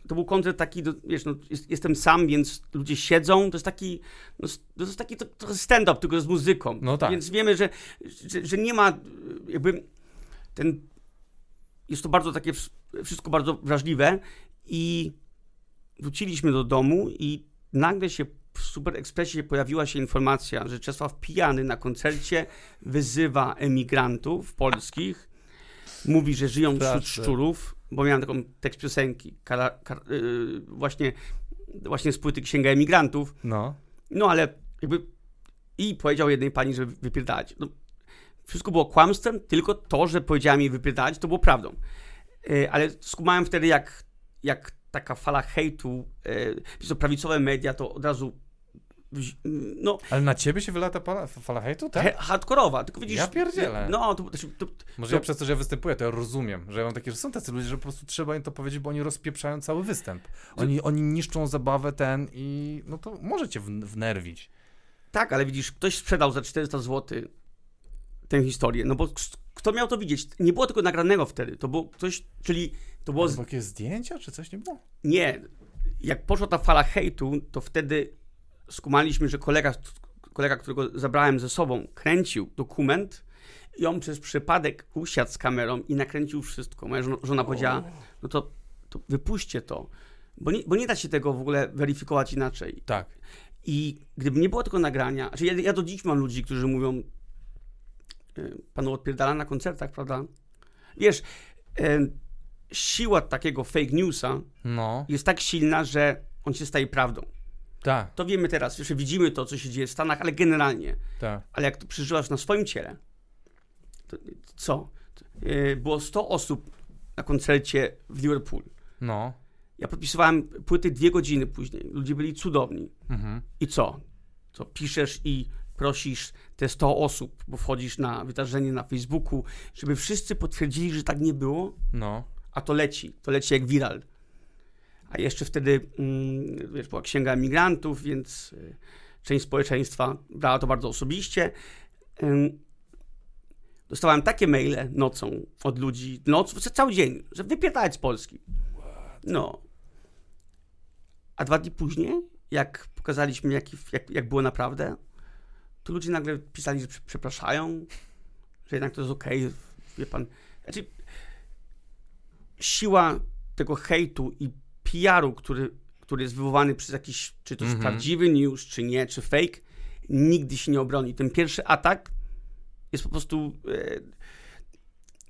to był koncert taki, wiesz, no, jest, jestem sam, więc ludzie siedzą, to jest taki, no, to jest taki trochę stand-up, tylko z muzyką. No tak. Więc wiemy, że, że, że nie ma jakby ten jest to bardzo takie, wszystko bardzo wrażliwe i wróciliśmy do domu i nagle się w Super Expressie pojawiła się informacja, że Czesław Pijany na koncercie wyzywa emigrantów polskich, mówi, że żyją wśród szczurów, bo miałem taką tekst piosenki, kara, kar, yy, właśnie, właśnie z płyty Księga Emigrantów. No. No ale jakby i powiedział jednej pani, że wypierdalać. No, wszystko było kłamstwem, tylko to, że powiedziałem jej wypierdalać, to było prawdą. E, ale skumałem wtedy, jak, jak taka fala hejtu, to prawicowe media to od razu no, Ale na ciebie się wylata fala, fala hejtu, tak? hardkorowa, tylko widzisz... Ja pierdzielę. No, to, to, to Może ja przez to, że ja występuję, to ja rozumiem, że ja mam takie, że są tacy ludzie, że po prostu trzeba im to powiedzieć, bo oni rozpieprzają cały występ. Oni, oni niszczą zabawę ten i no to możecie wnerwić. Tak, ale widzisz, ktoś sprzedał za 400 zł tę historię, no bo kto miał to widzieć? Nie było tego nagranego wtedy, to było coś, czyli to było... Jakieś zdjęcia, czy coś nie było? Nie. Jak poszła ta fala hejtu, to wtedy skumaliśmy, że kolega, kolega, którego zabrałem ze sobą, kręcił dokument i on przez przypadek usiadł z kamerą i nakręcił wszystko. Moja żona powiedziała, no to, to wypuśćcie to, bo nie, bo nie da się tego w ogóle weryfikować inaczej. Tak. I gdyby nie było tego nagrania, znaczy ja, ja do dziś mam ludzi, którzy mówią, panu odpierdala na koncertach, prawda? Wiesz, e, siła takiego fake newsa no. jest tak silna, że on się staje prawdą. Tak. To wiemy teraz, że widzimy to, co się dzieje w Stanach, ale generalnie. Tak. Ale jak to przeżywasz na swoim ciele, to co? E, było 100 osób na koncercie w Liverpool. No. Ja podpisywałem płyty dwie godziny później. Ludzie byli cudowni. Mhm. I co? Co piszesz i prosisz te 100 osób, bo wchodzisz na wydarzenie na Facebooku, żeby wszyscy potwierdzili, że tak nie było. No. A to leci, to leci jak viral. A jeszcze wtedy, mm, wiesz, była księga emigrantów, więc y, część społeczeństwa brała to bardzo osobiście. dostawałem takie maile nocą od ludzi, noc, cały dzień, że wypierdalać z Polski. No. A dwa dni później, jak pokazaliśmy, jak, jak, jak było naprawdę, to ludzie nagle pisali, że przepraszają, że jednak to jest okej, okay, wie pan. Znaczy, siła tego hejtu i PR-u, który, który jest wywołany przez jakiś, czy to jest mm -hmm. prawdziwy news, czy nie, czy fake, nigdy się nie obroni. Ten pierwszy atak jest po prostu... E,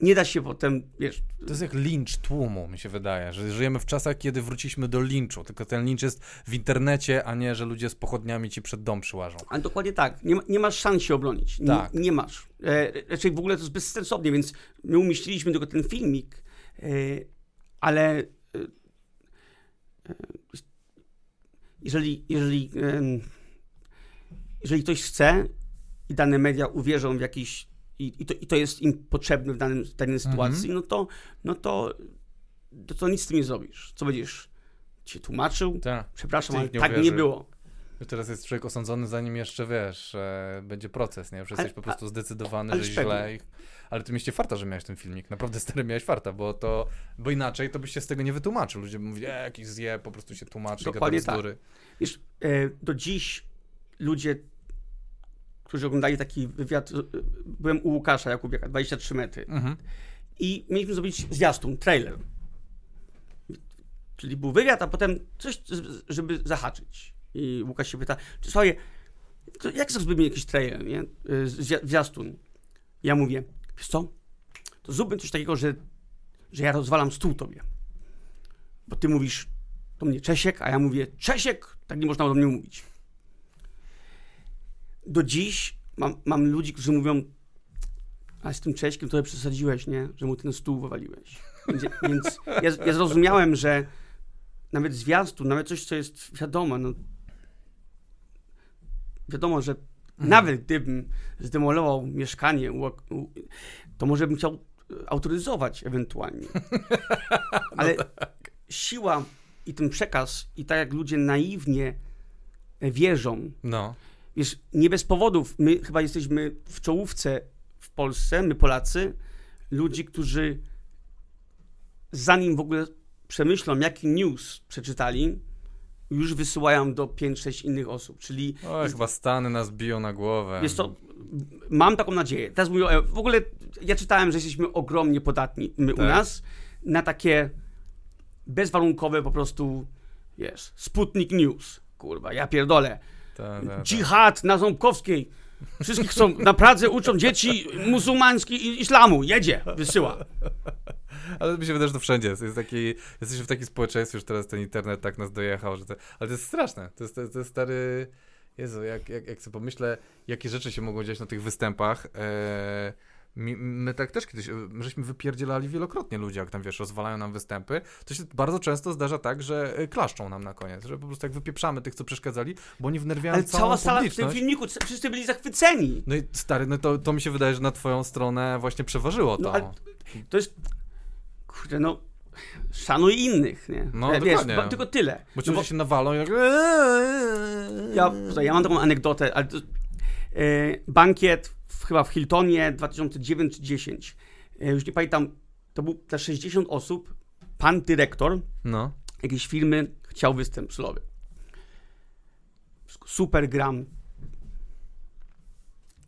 nie da się potem, wiesz... To jest jak lincz tłumu, mi się wydaje, że żyjemy w czasach, kiedy wróciliśmy do linczu, tylko ten lincz jest w internecie, a nie, że ludzie z pochodniami ci przed dom przyłażą. Ale dokładnie tak. Nie, nie masz szans się obronić. Tak. Nie, nie masz. E, raczej w ogóle to jest bezsensownie, więc my umieściliśmy tylko ten filmik, e, ale e, e jeżeli, jeżeli, jeżeli ktoś chce i dane media uwierzą w jakiś i, i, to, i to jest im potrzebne w, danym, w danej sytuacji, mhm. no, to, no to, to, to nic z tym nie zrobisz. Co będziesz się tłumaczył? Ta. Przepraszam, ale tak nie było. Teraz jest człowiek osądzony, zanim jeszcze wiesz, będzie proces, nie? Już jesteś po prostu zdecydowany, ale, że źle. Ale ty mieliście farta, że miałeś ten filmik. Naprawdę stary miałeś farta, bo to. Bo inaczej to byś się z tego nie wytłumaczył. Ludzie by mówili, e, jakiś zje, po prostu się tłumaczy Dokładnie i tak. Wiesz, e, do dziś ludzie, którzy oglądali taki wywiad, e, byłem u Łukasza Jakubiaka, 23 metry. Mhm. I mieliśmy zrobić zwiastun, trailer. Czyli był wywiad, a potem coś, żeby zahaczyć. I Łukasz się pyta, słuchaj, jak zrobimy jakiś trailer, nie? Zwiastun. Ja mówię, wiesz co, to zróbmy coś takiego, że, że ja rozwalam stół tobie. Bo ty mówisz do mnie Czesiek, a ja mówię Czesiek, tak nie można do mnie mówić. Do dziś mam, mam ludzi, którzy mówią, a z tym Cześkiem to przesadziłeś, nie? Że mu ten stół wywaliłeś. Więc, więc ja, ja zrozumiałem, że nawet zwiastu, nawet coś, co jest wiadomo, no, wiadomo, że mhm. nawet gdybym zdemolował mieszkanie, to może bym chciał autoryzować ewentualnie. <laughs> Ale no tak. siła i ten przekaz, i tak jak ludzie naiwnie wierzą, no. Wiesz, nie bez powodów, my chyba jesteśmy w czołówce w Polsce, my Polacy, ludzi, którzy zanim w ogóle przemyślą, jaki news przeczytali, już wysyłają do 5-6 innych osób, czyli... O, jest, chyba Stany nas biją na głowę. Jest to, mam taką nadzieję. Teraz mówię, w ogóle ja czytałem, że jesteśmy ogromnie podatni my tak. u nas na takie bezwarunkowe po prostu, wiesz, Sputnik News, kurwa, ja pierdolę. Ta, ta, ta. Dżihad na Ząbkowskiej. Wszystkich chcą, na Pradze uczą dzieci muzułmański i islamu. Jedzie, wysyła. Ale mi się wydaje, że to wszędzie jest. jest taki, jesteśmy w takim społeczeństwie, już teraz ten internet tak nas dojechał, że to, ale to jest straszne. To jest, to, jest stary... Jezu, jak, jak, jak sobie pomyślę, jakie rzeczy się mogą dziać na tych występach, e, My, tak też kiedyś, żeśmy wypierdzielali wielokrotnie ludzie, jak tam wiesz, rozwalają nam występy. To się bardzo często zdarza tak, że e, klaszczą nam na koniec, że po prostu jak wypieprzamy tych, co przeszkadzali, bo oni wnerwiają Ale cała sala w tym filmiku, wszyscy byli zachwyceni. No i stary, no to, to mi się wydaje, że na twoją stronę właśnie przeważyło no, to. No, to jest, kurde, no szanuj innych, nie? No, Wiesz, ba, tylko tyle. Bo ci no, bo... się nawalą i jak... Ja, ja mam taką anegdotę, ale to, yy, bankiet chyba w Hiltonie 2009 czy 10. E, już nie pamiętam, to był dla 60 osób, pan dyrektor no. jakiejś firmy chciał występ solowy. Super gram.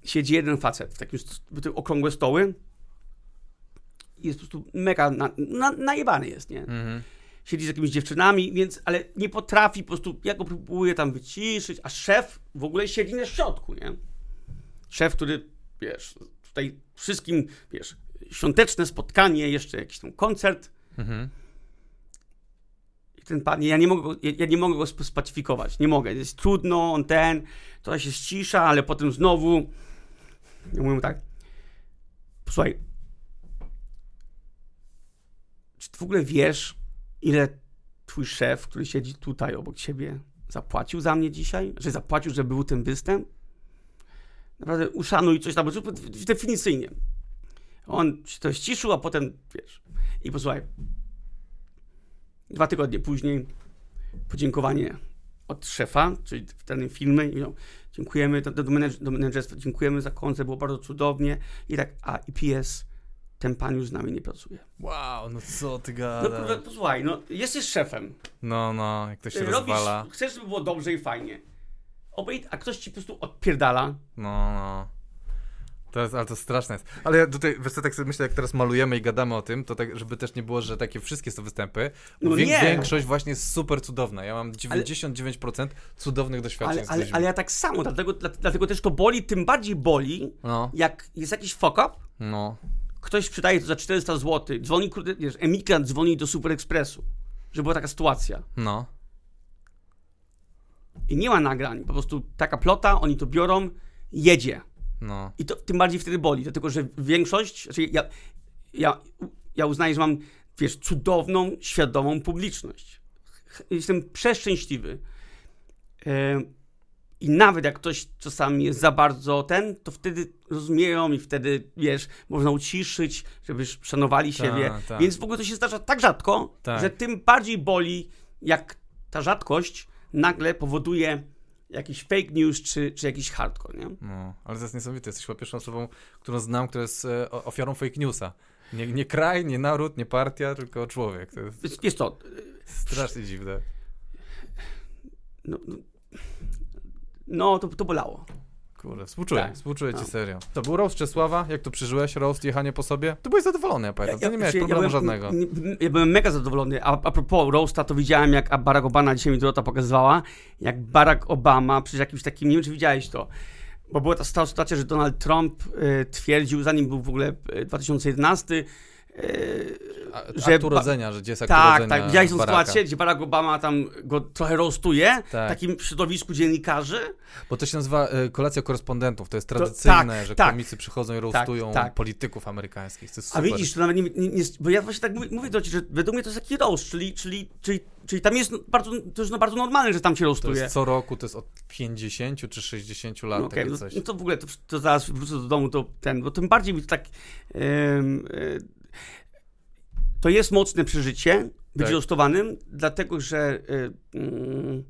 Siedzi jeden facet w takim w te okrągłe stoły. Jest po prostu mega na, na, najebany jest, nie? Mhm. Siedzi z jakimiś dziewczynami, więc, ale nie potrafi po prostu, ja go próbuję tam wyciszyć, a szef w ogóle siedzi na środku, nie? Szef, który wiesz, tutaj wszystkim, wiesz, świąteczne spotkanie, jeszcze jakiś tam koncert. Mhm. I ten pan, ja nie mogę go, ja, ja nie mogę go spacyfikować, nie mogę. Jest trudno, on ten, to się ścisza, ale potem znowu. Ja mówię tak, słuchaj, czy w ogóle wiesz, ile twój szef, który siedzi tutaj obok ciebie, zapłacił za mnie dzisiaj? Że zapłacił, że był ten występ? Naprawdę uszanuj coś tam, definicyjnie. On się to ściszył, a potem, wiesz, i posłuchaj, dwa tygodnie później podziękowanie od szefa, czyli w danej filmy, i no, dziękujemy do, do, do menedżerstwa, dziękujemy za koncert, było bardzo cudownie i tak, a i PS, ten pan już z nami nie pracuje. Wow, no co ty gadasz? No posłuchaj, no jesteś szefem. No, no, jak to się Robisz, rozwala. Chcesz, żeby było dobrze i fajnie obejść, a ktoś ci po prostu odpierdala. No, no. To jest, ale to straszne jest. Ale ja tutaj, wiesz co, tak sobie myślę, jak teraz malujemy i gadamy o tym, to tak, żeby też nie było, że takie wszystkie są występy. No Wiek, nie. Większość właśnie jest super cudowna. Ja mam 99% ale, cudownych doświadczeń ale, ale, ale, ja tak samo, dlatego, dlatego też to boli, tym bardziej boli, no. jak jest jakiś fuck up, no. ktoś sprzedaje to za 400 zł, dzwoni, wiesz, emigrant dzwoni do Super Expressu, że była taka sytuacja. No i nie ma nagrań, po prostu taka plota, oni to biorą, jedzie. No. I to tym bardziej wtedy boli, dlatego że większość, znaczy ja, ja, ja uznaję, że mam, wiesz, cudowną, świadomą publiczność. Jestem przeszczęśliwy. E, I nawet jak ktoś czasami jest za bardzo ten, to wtedy rozumieją i wtedy, wiesz, można uciszyć, żeby szanowali ta, siebie. Ta. Więc w ogóle to się zdarza tak rzadko, tak. że tym bardziej boli, jak ta rzadkość nagle powoduje jakiś fake news, czy, czy jakiś hardcore, nie? No, ale to jest niesamowite. Jesteś chyba pierwszą osobą, którą znam, która jest e, ofiarą fake newsa. Nie, nie kraj, nie naród, nie partia, tylko człowiek. To jest, jest, jest to. Strasznie dziwne. No, no, no to, to bolało. Kurde, współczuję, tak. współczuję ci no. serio. To był roast Czesława, jak to przeżyłeś, roast, jechanie po sobie? To byłeś zadowolony, ja pamiętam, ja, nie miałeś ja, problemu ja byłem, żadnego. Ja byłem mega zadowolony, a, a propos roasta, to widziałem, jak Barack Obama, dzisiaj mi Dorota pokazywała, jak Barack Obama przy jakimś takim, nie wiem, czy widziałeś to, bo była ta sytuacja, że Donald Trump y, twierdził, zanim był w ogóle 2011, y, że akt urodzenia, że gdzie jest tak, Tak, widziałeś tą sytuację, gdzie Barack Obama tam go trochę roastuje tak. w takim środowisku dziennikarzy. Bo to się nazywa y, kolacja korespondentów, to jest tradycyjne, to, tak, że tak, komicy przychodzą i roastują tak, tak. polityków amerykańskich. A widzisz, to nawet nie, nie, nie, bo ja właśnie tak mówię, mówię do Ci, że według mnie to jest taki roast, czyli, czyli, czyli, czyli tam jest bardzo, to jest no bardzo normalne, że tam się roastuje. To jest co roku, to jest od 50 czy 60 lat, no, okay, no, coś. No to w ogóle, to, to zaraz wrócę do domu, to ten, bo tym bardziej mi to tak... Yy, yy, to jest mocne przeżycie być tak. dlatego że, yy,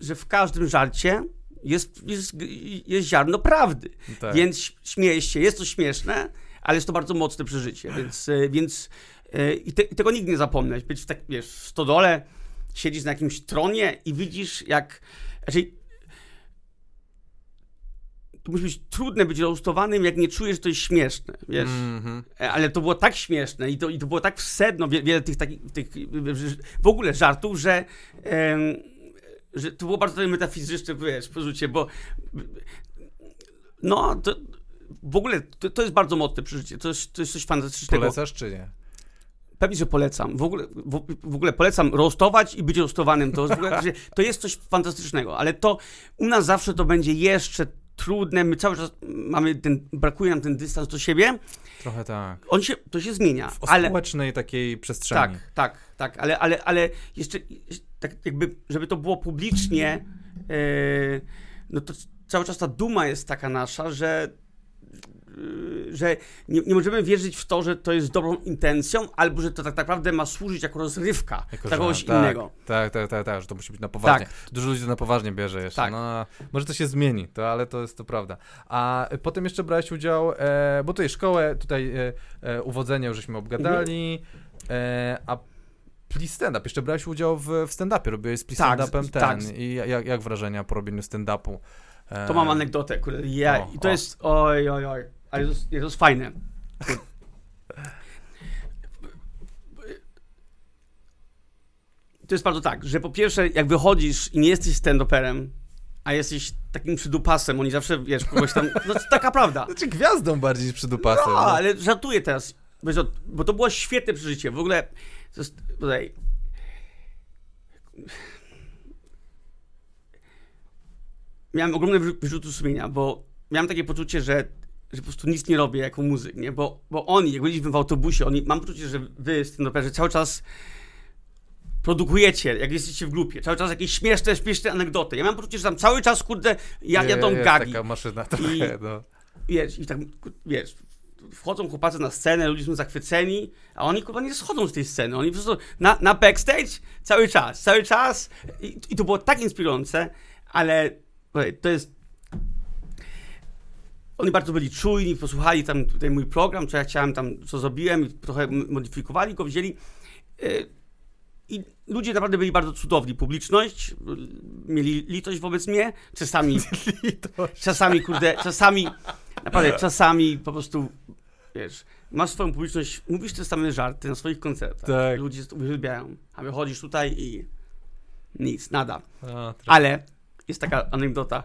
że w każdym żarcie jest, jest, jest ziarno prawdy. Tak. Więc śmieje się, jest to śmieszne, ale jest to bardzo mocne przeżycie, więc, yy, więc yy, i, te, i, tego nigdy nie zapomnę. Być w, tak, wiesz, w stodole, siedzisz na jakimś tronie i widzisz jak, znaczy to musi być trudne być roastowanym, jak nie czujesz, że to jest śmieszne, wiesz. Mm -hmm. Ale to było tak śmieszne i to, i to było tak w sedno wie, wiele tych takich, tych, w ogóle żartów, że, em, że to było bardzo metafizyczne, wiesz, porzucie, bo no, to, w ogóle to, to jest bardzo mocne przeżycie, to jest, to jest coś fantastycznego. Polecasz czy nie? Pewnie, że polecam. W ogóle, w, w, ogóle polecam roastować i być roastowanym. To, <laughs> to jest coś fantastycznego, ale to u nas zawsze to będzie jeszcze trudne, my cały czas mamy ten, brakuje nam ten dystans do siebie. Trochę tak. On się, to się zmienia. W ale, społecznej takiej przestrzeni. Tak, tak, tak, ale, ale, ale jeszcze, tak jakby, żeby to było publicznie, yy, no to cały czas ta duma jest taka nasza, że że nie, nie, możemy wierzyć w to, że to jest dobrą intencją, albo że to tak naprawdę ma służyć jako rozrywka jako kogoś tak, innego. Tak, tak, tak, tak, że to musi być na poważnie. Tak. Dużo ludzi to na poważnie bierze jeszcze. Tak. No, może to się zmieni, to, ale to jest to prawda. A potem jeszcze brałeś udział, e, bo tutaj szkołę, tutaj e, e, uwodzenie już żeśmy obgadali, e, a Please Stand Up. Jeszcze brałeś udział w, w stand-upie, robiłeś z tak, Stand Upem ten. Tak. I jak, jak wrażenia po robieniu stand-upu? To mam anegdotę, kurde. Ja, o, I to o. jest, oj, oj, oj. Ale to jest, to jest fajne. To jest bardzo tak, że po pierwsze, jak wychodzisz i nie jesteś stand-uperem, a jesteś takim przydupasem, oni zawsze, wiesz, kogoś tam... No, to taka prawda. Znaczy gwiazdą bardziej niż przydupasem. No, no. ale żartuję teraz, bo to było świetne przeżycie. W ogóle, to jest, tutaj... Miałem ogromne wyrzuty sumienia, bo miałem takie poczucie, że że po prostu nic nie robię jako muzyk, nie? Bo, bo oni, jak byliśmy w autobusie, oni, mam poczucie, że wy, stand cały czas produkujecie, jak jesteście w grupie, cały czas jakieś śmieszne, śmieszne anegdoty. Ja mam poczucie, że tam cały czas, kurde, ja, jadą jest gagi. taka maszyna trochę, I, no. Wiesz, i tak, wiesz, wchodzą chłopacy na scenę, ludzie są zachwyceni, a oni kurwa nie schodzą z tej sceny. Oni po prostu na, na backstage cały czas, cały czas. I, I, to było tak inspirujące, ale to jest oni bardzo byli czujni, posłuchali tam tutaj mój program, co ja chciałem tam, co zrobiłem, trochę modyfikowali go, wzięli. E, I ludzie naprawdę byli bardzo cudowni. Publiczność, mieli litość wobec mnie, czasami, <laughs> czasami, kurde, czasami, naprawdę, czasami po prostu, wiesz, masz swoją publiczność, mówisz te same żarty na swoich koncertach. Tak. Ludzie uwielbiają, a wychodzisz tutaj i nic, nada. A, Ale jest taka anegdota.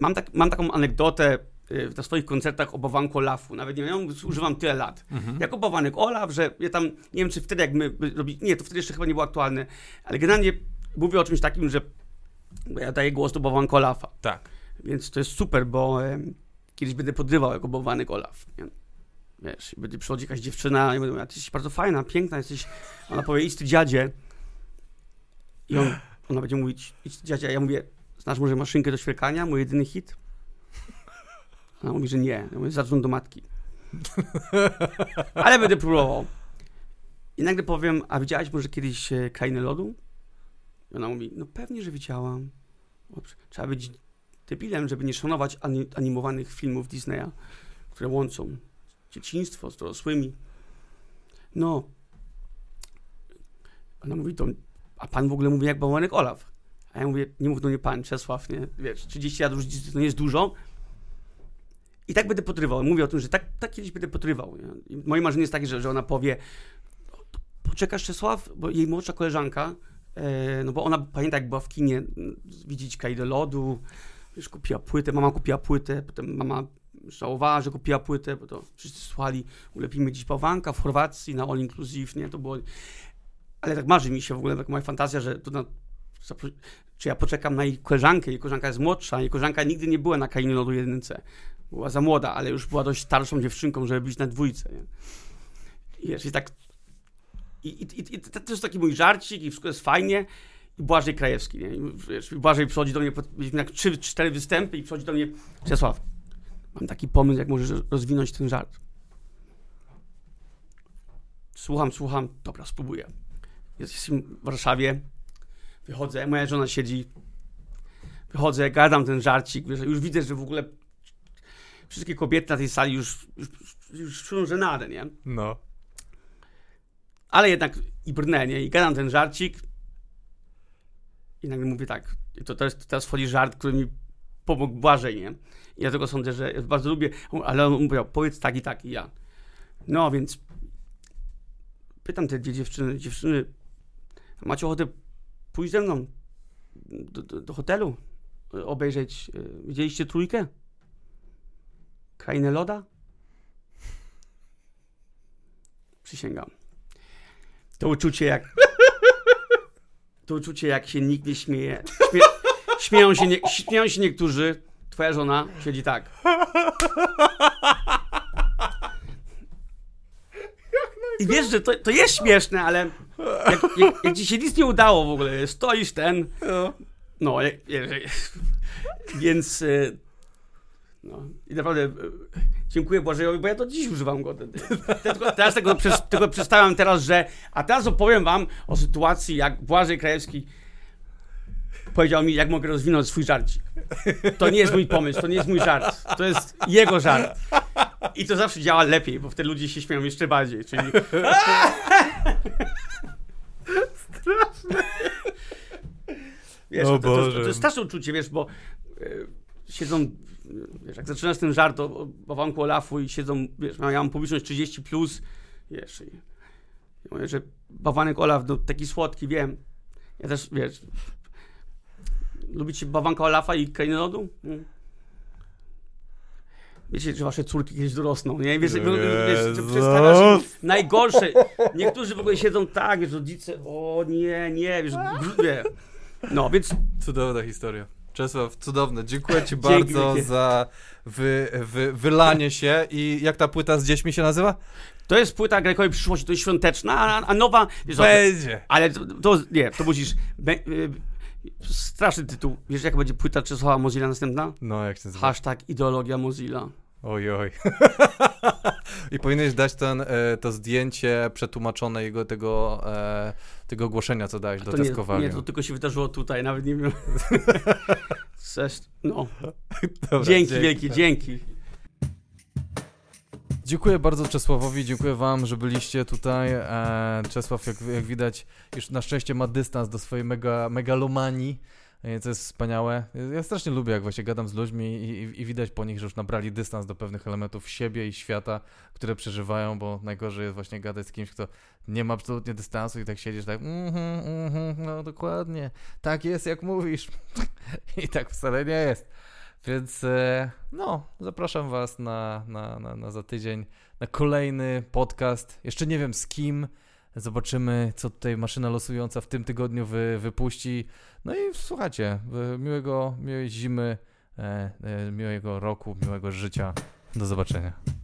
Mam, tak, mam taką anegdotę, Y, na swoich koncertach o bałwanku Olafu. Nawet nie wiem, używam tyle lat. Mhm. Jako bałwanek Olaf, że ja tam, nie wiem czy wtedy jak my robi, nie, to wtedy jeszcze chyba nie było aktualne, ale generalnie mówię o czymś takim, że ja daję głos do bałwanku Olafa. Tak. Więc to jest super, bo e, kiedyś będę podrywał jako bałwanek Olaf. Nie? Wiesz, będzie przychodzi jakaś dziewczyna i będę mówił, ty jesteś bardzo fajna, piękna, jesteś, ona powie, idź ty dziadzie. I on, ona będzie mówić, idź ty dziadzie, a ja mówię, znasz może maszynkę do świerkania, mój jedyny hit? Ona mówi, że nie. Ja mówię, zadzwoń do matki. Ale będę próbował. I nagle powiem, a widziałaś może kiedyś e, Krainę Lodu? I ona mówi, no pewnie, że widziałam. Trzeba być debilem, żeby nie szanować animowanych filmów Disneya, które łączą dzieciństwo z dorosłymi. No. Ona mówi to, a pan w ogóle mówi jak bałwanek Olaf. A ja mówię, nie mów do mnie pan, Czesław, nie? Wiesz, 30 lat różnicy to nie jest dużo. I tak będę potrywał. Mówię o tym, że tak, tak kiedyś będę potrywał. Moje marzenie jest takie, że, że ona powie, poczekasz Czesław, bo jej młodsza koleżanka, e, no bo ona pamięta jak była w kinie, widzieć Kajdę Lodu, wiesz, kupiła płytę, mama kupiła płytę, potem mama żałowała, że kupiła płytę, bo to wszyscy słuchali, ulepimy dziś bałwanka w Chorwacji na All Inclusive, nie, to było... Ale tak marzy mi się w ogóle, tak moja fantazja, że to na, czy ja poczekam na jej koleżankę, jej koleżanka jest młodsza, jej koleżanka nigdy nie była na Kainie Lodu jedynce. Była za młoda, ale już była dość starszą dziewczynką, żeby być na dwójce, nie? I wiesz, i tak... I, i, i, i to jest taki mój żarcik i wszystko jest fajnie, i Błażej Krajewski, nie? I, wiesz, Błażej przychodzi do mnie, mieliśmy tak trzy, cztery występy i przychodzi do mnie, Czesław, mam taki pomysł, jak możesz rozwinąć ten żart. Słucham, słucham, dobra, spróbuję. Jestem w Warszawie, wychodzę, moja żona siedzi, wychodzę, gadam ten żarcik, wiesz, już widzę, że w ogóle wszystkie kobiety na tej sali już, już, już czują żenadę, nie? No. Ale jednak i brnę, nie? I gadam ten żarcik i nagle mówię tak, to teraz, teraz wchodzi żart, który mi pomógł Błażej, nie? I ja tego sądzę, że bardzo lubię, ale on mówił, powiedz tak i tak i ja. No, więc pytam te dwie dziewczyny, dziewczyny, macie ochotę pójść ze mną do, do, do hotelu, obejrzeć, e, widzieliście trójkę? Krainę loda? Przysięgam. To uczucie jak... <laughs> To uczucie jak się nikt nie śmieje. Śmie, śmieją, się nie, śmieją się niektórzy, twoja żona siedzi tak. I wiesz, że to, to jest śmieszne, ale jak, jak, jak, ci się nic nie udało w ogóle, stoisz ten, no, więc e, no, i naprawdę e, dziękuję Błażejowi, bo ja to dziś używam go. Teraz tego, tego przestałem teraz, że, a teraz opowiem wam o sytuacji, jak Błażej Krajewski powiedział mi, jak mogę rozwinąć swój żarcik. To nie jest mój pomysł, to nie jest mój żart. To jest jego żart. I to zawsze działa lepiej, bo wtedy ludzie się śmieją jeszcze bardziej, czyli... Straszne. Wiesz, to, to, to, to, jest straszne uczucie, wiesz, bo y, siedzą, wiesz, jak zaczynasz ten żart o, o Olafu i siedzą, wiesz, ja mam publiczność 30+, plus, wiesz, i, mówię, że bałwanek Olaf, no taki słodki, wiem. Ja też, wiesz, lubicie bałwanka Olafa i krainę lodu? Hmm. Wiecie, że wasze córki kiedyś dorosną, nie? Wiesz, wiesz, wiesz najgorsze. Niektórzy w ogóle siedzą tak, wiesz, rodzice, o nie, nie, wiesz, wie. No, więc... Cudowna historia. Czesław, cudowne. Dziękuję ci <laughs> bardzo za wy, wy, wylanie się i jak ta płyta z dziećmi się nazywa? To jest płyta Grekowej przyszłości, to jest świąteczna, a, a nowa... Będzie. Ale to, to, nie, to musisz... Be, y, straszny tytuł. Wiesz, jak będzie płyta Czesława Mozilla następna? No, jak się nazywa? Hashtag ideologia Mozilla. Oj, oj. <laughs> I powinieneś dać ten, e, to zdjęcie przetłumaczone jego tego, e, tego ogłoszenia, co dałeś do testkowania. Nie, to tylko się wydarzyło tutaj, nawet nie wiem. <laughs> no. Dobra, dzięki, dzięki wielkie, dzięki. Dziękuję bardzo Czesławowi, dziękuję wam, że byliście tutaj. E, Czesław, jak, jak widać, już na szczęście ma dystans do swojej mega, megalomanii. To jest wspaniałe. Ja strasznie lubię, jak właśnie gadam z ludźmi i, i, i, widać po nich, że już nabrali dystans do pewnych elementów siebie i świata, które przeżywają, bo najgorzej jest właśnie gadać z kimś, kto nie ma absolutnie dystansu i tak siedzisz tak, mm -hmm, no dokładnie, tak jest jak mówisz. <laughs> I tak wcale nie jest. Więc e, no, zapraszam Was na, na, na, na za tydzień na kolejny podcast. Jeszcze nie wiem z kim. Zobaczymy, co tutaj maszyna losująca w tym tygodniu wy, wypuści. No i słuchajcie, miłego, miłej zimy, e, e, miłego roku, miłego życia. Do zobaczenia.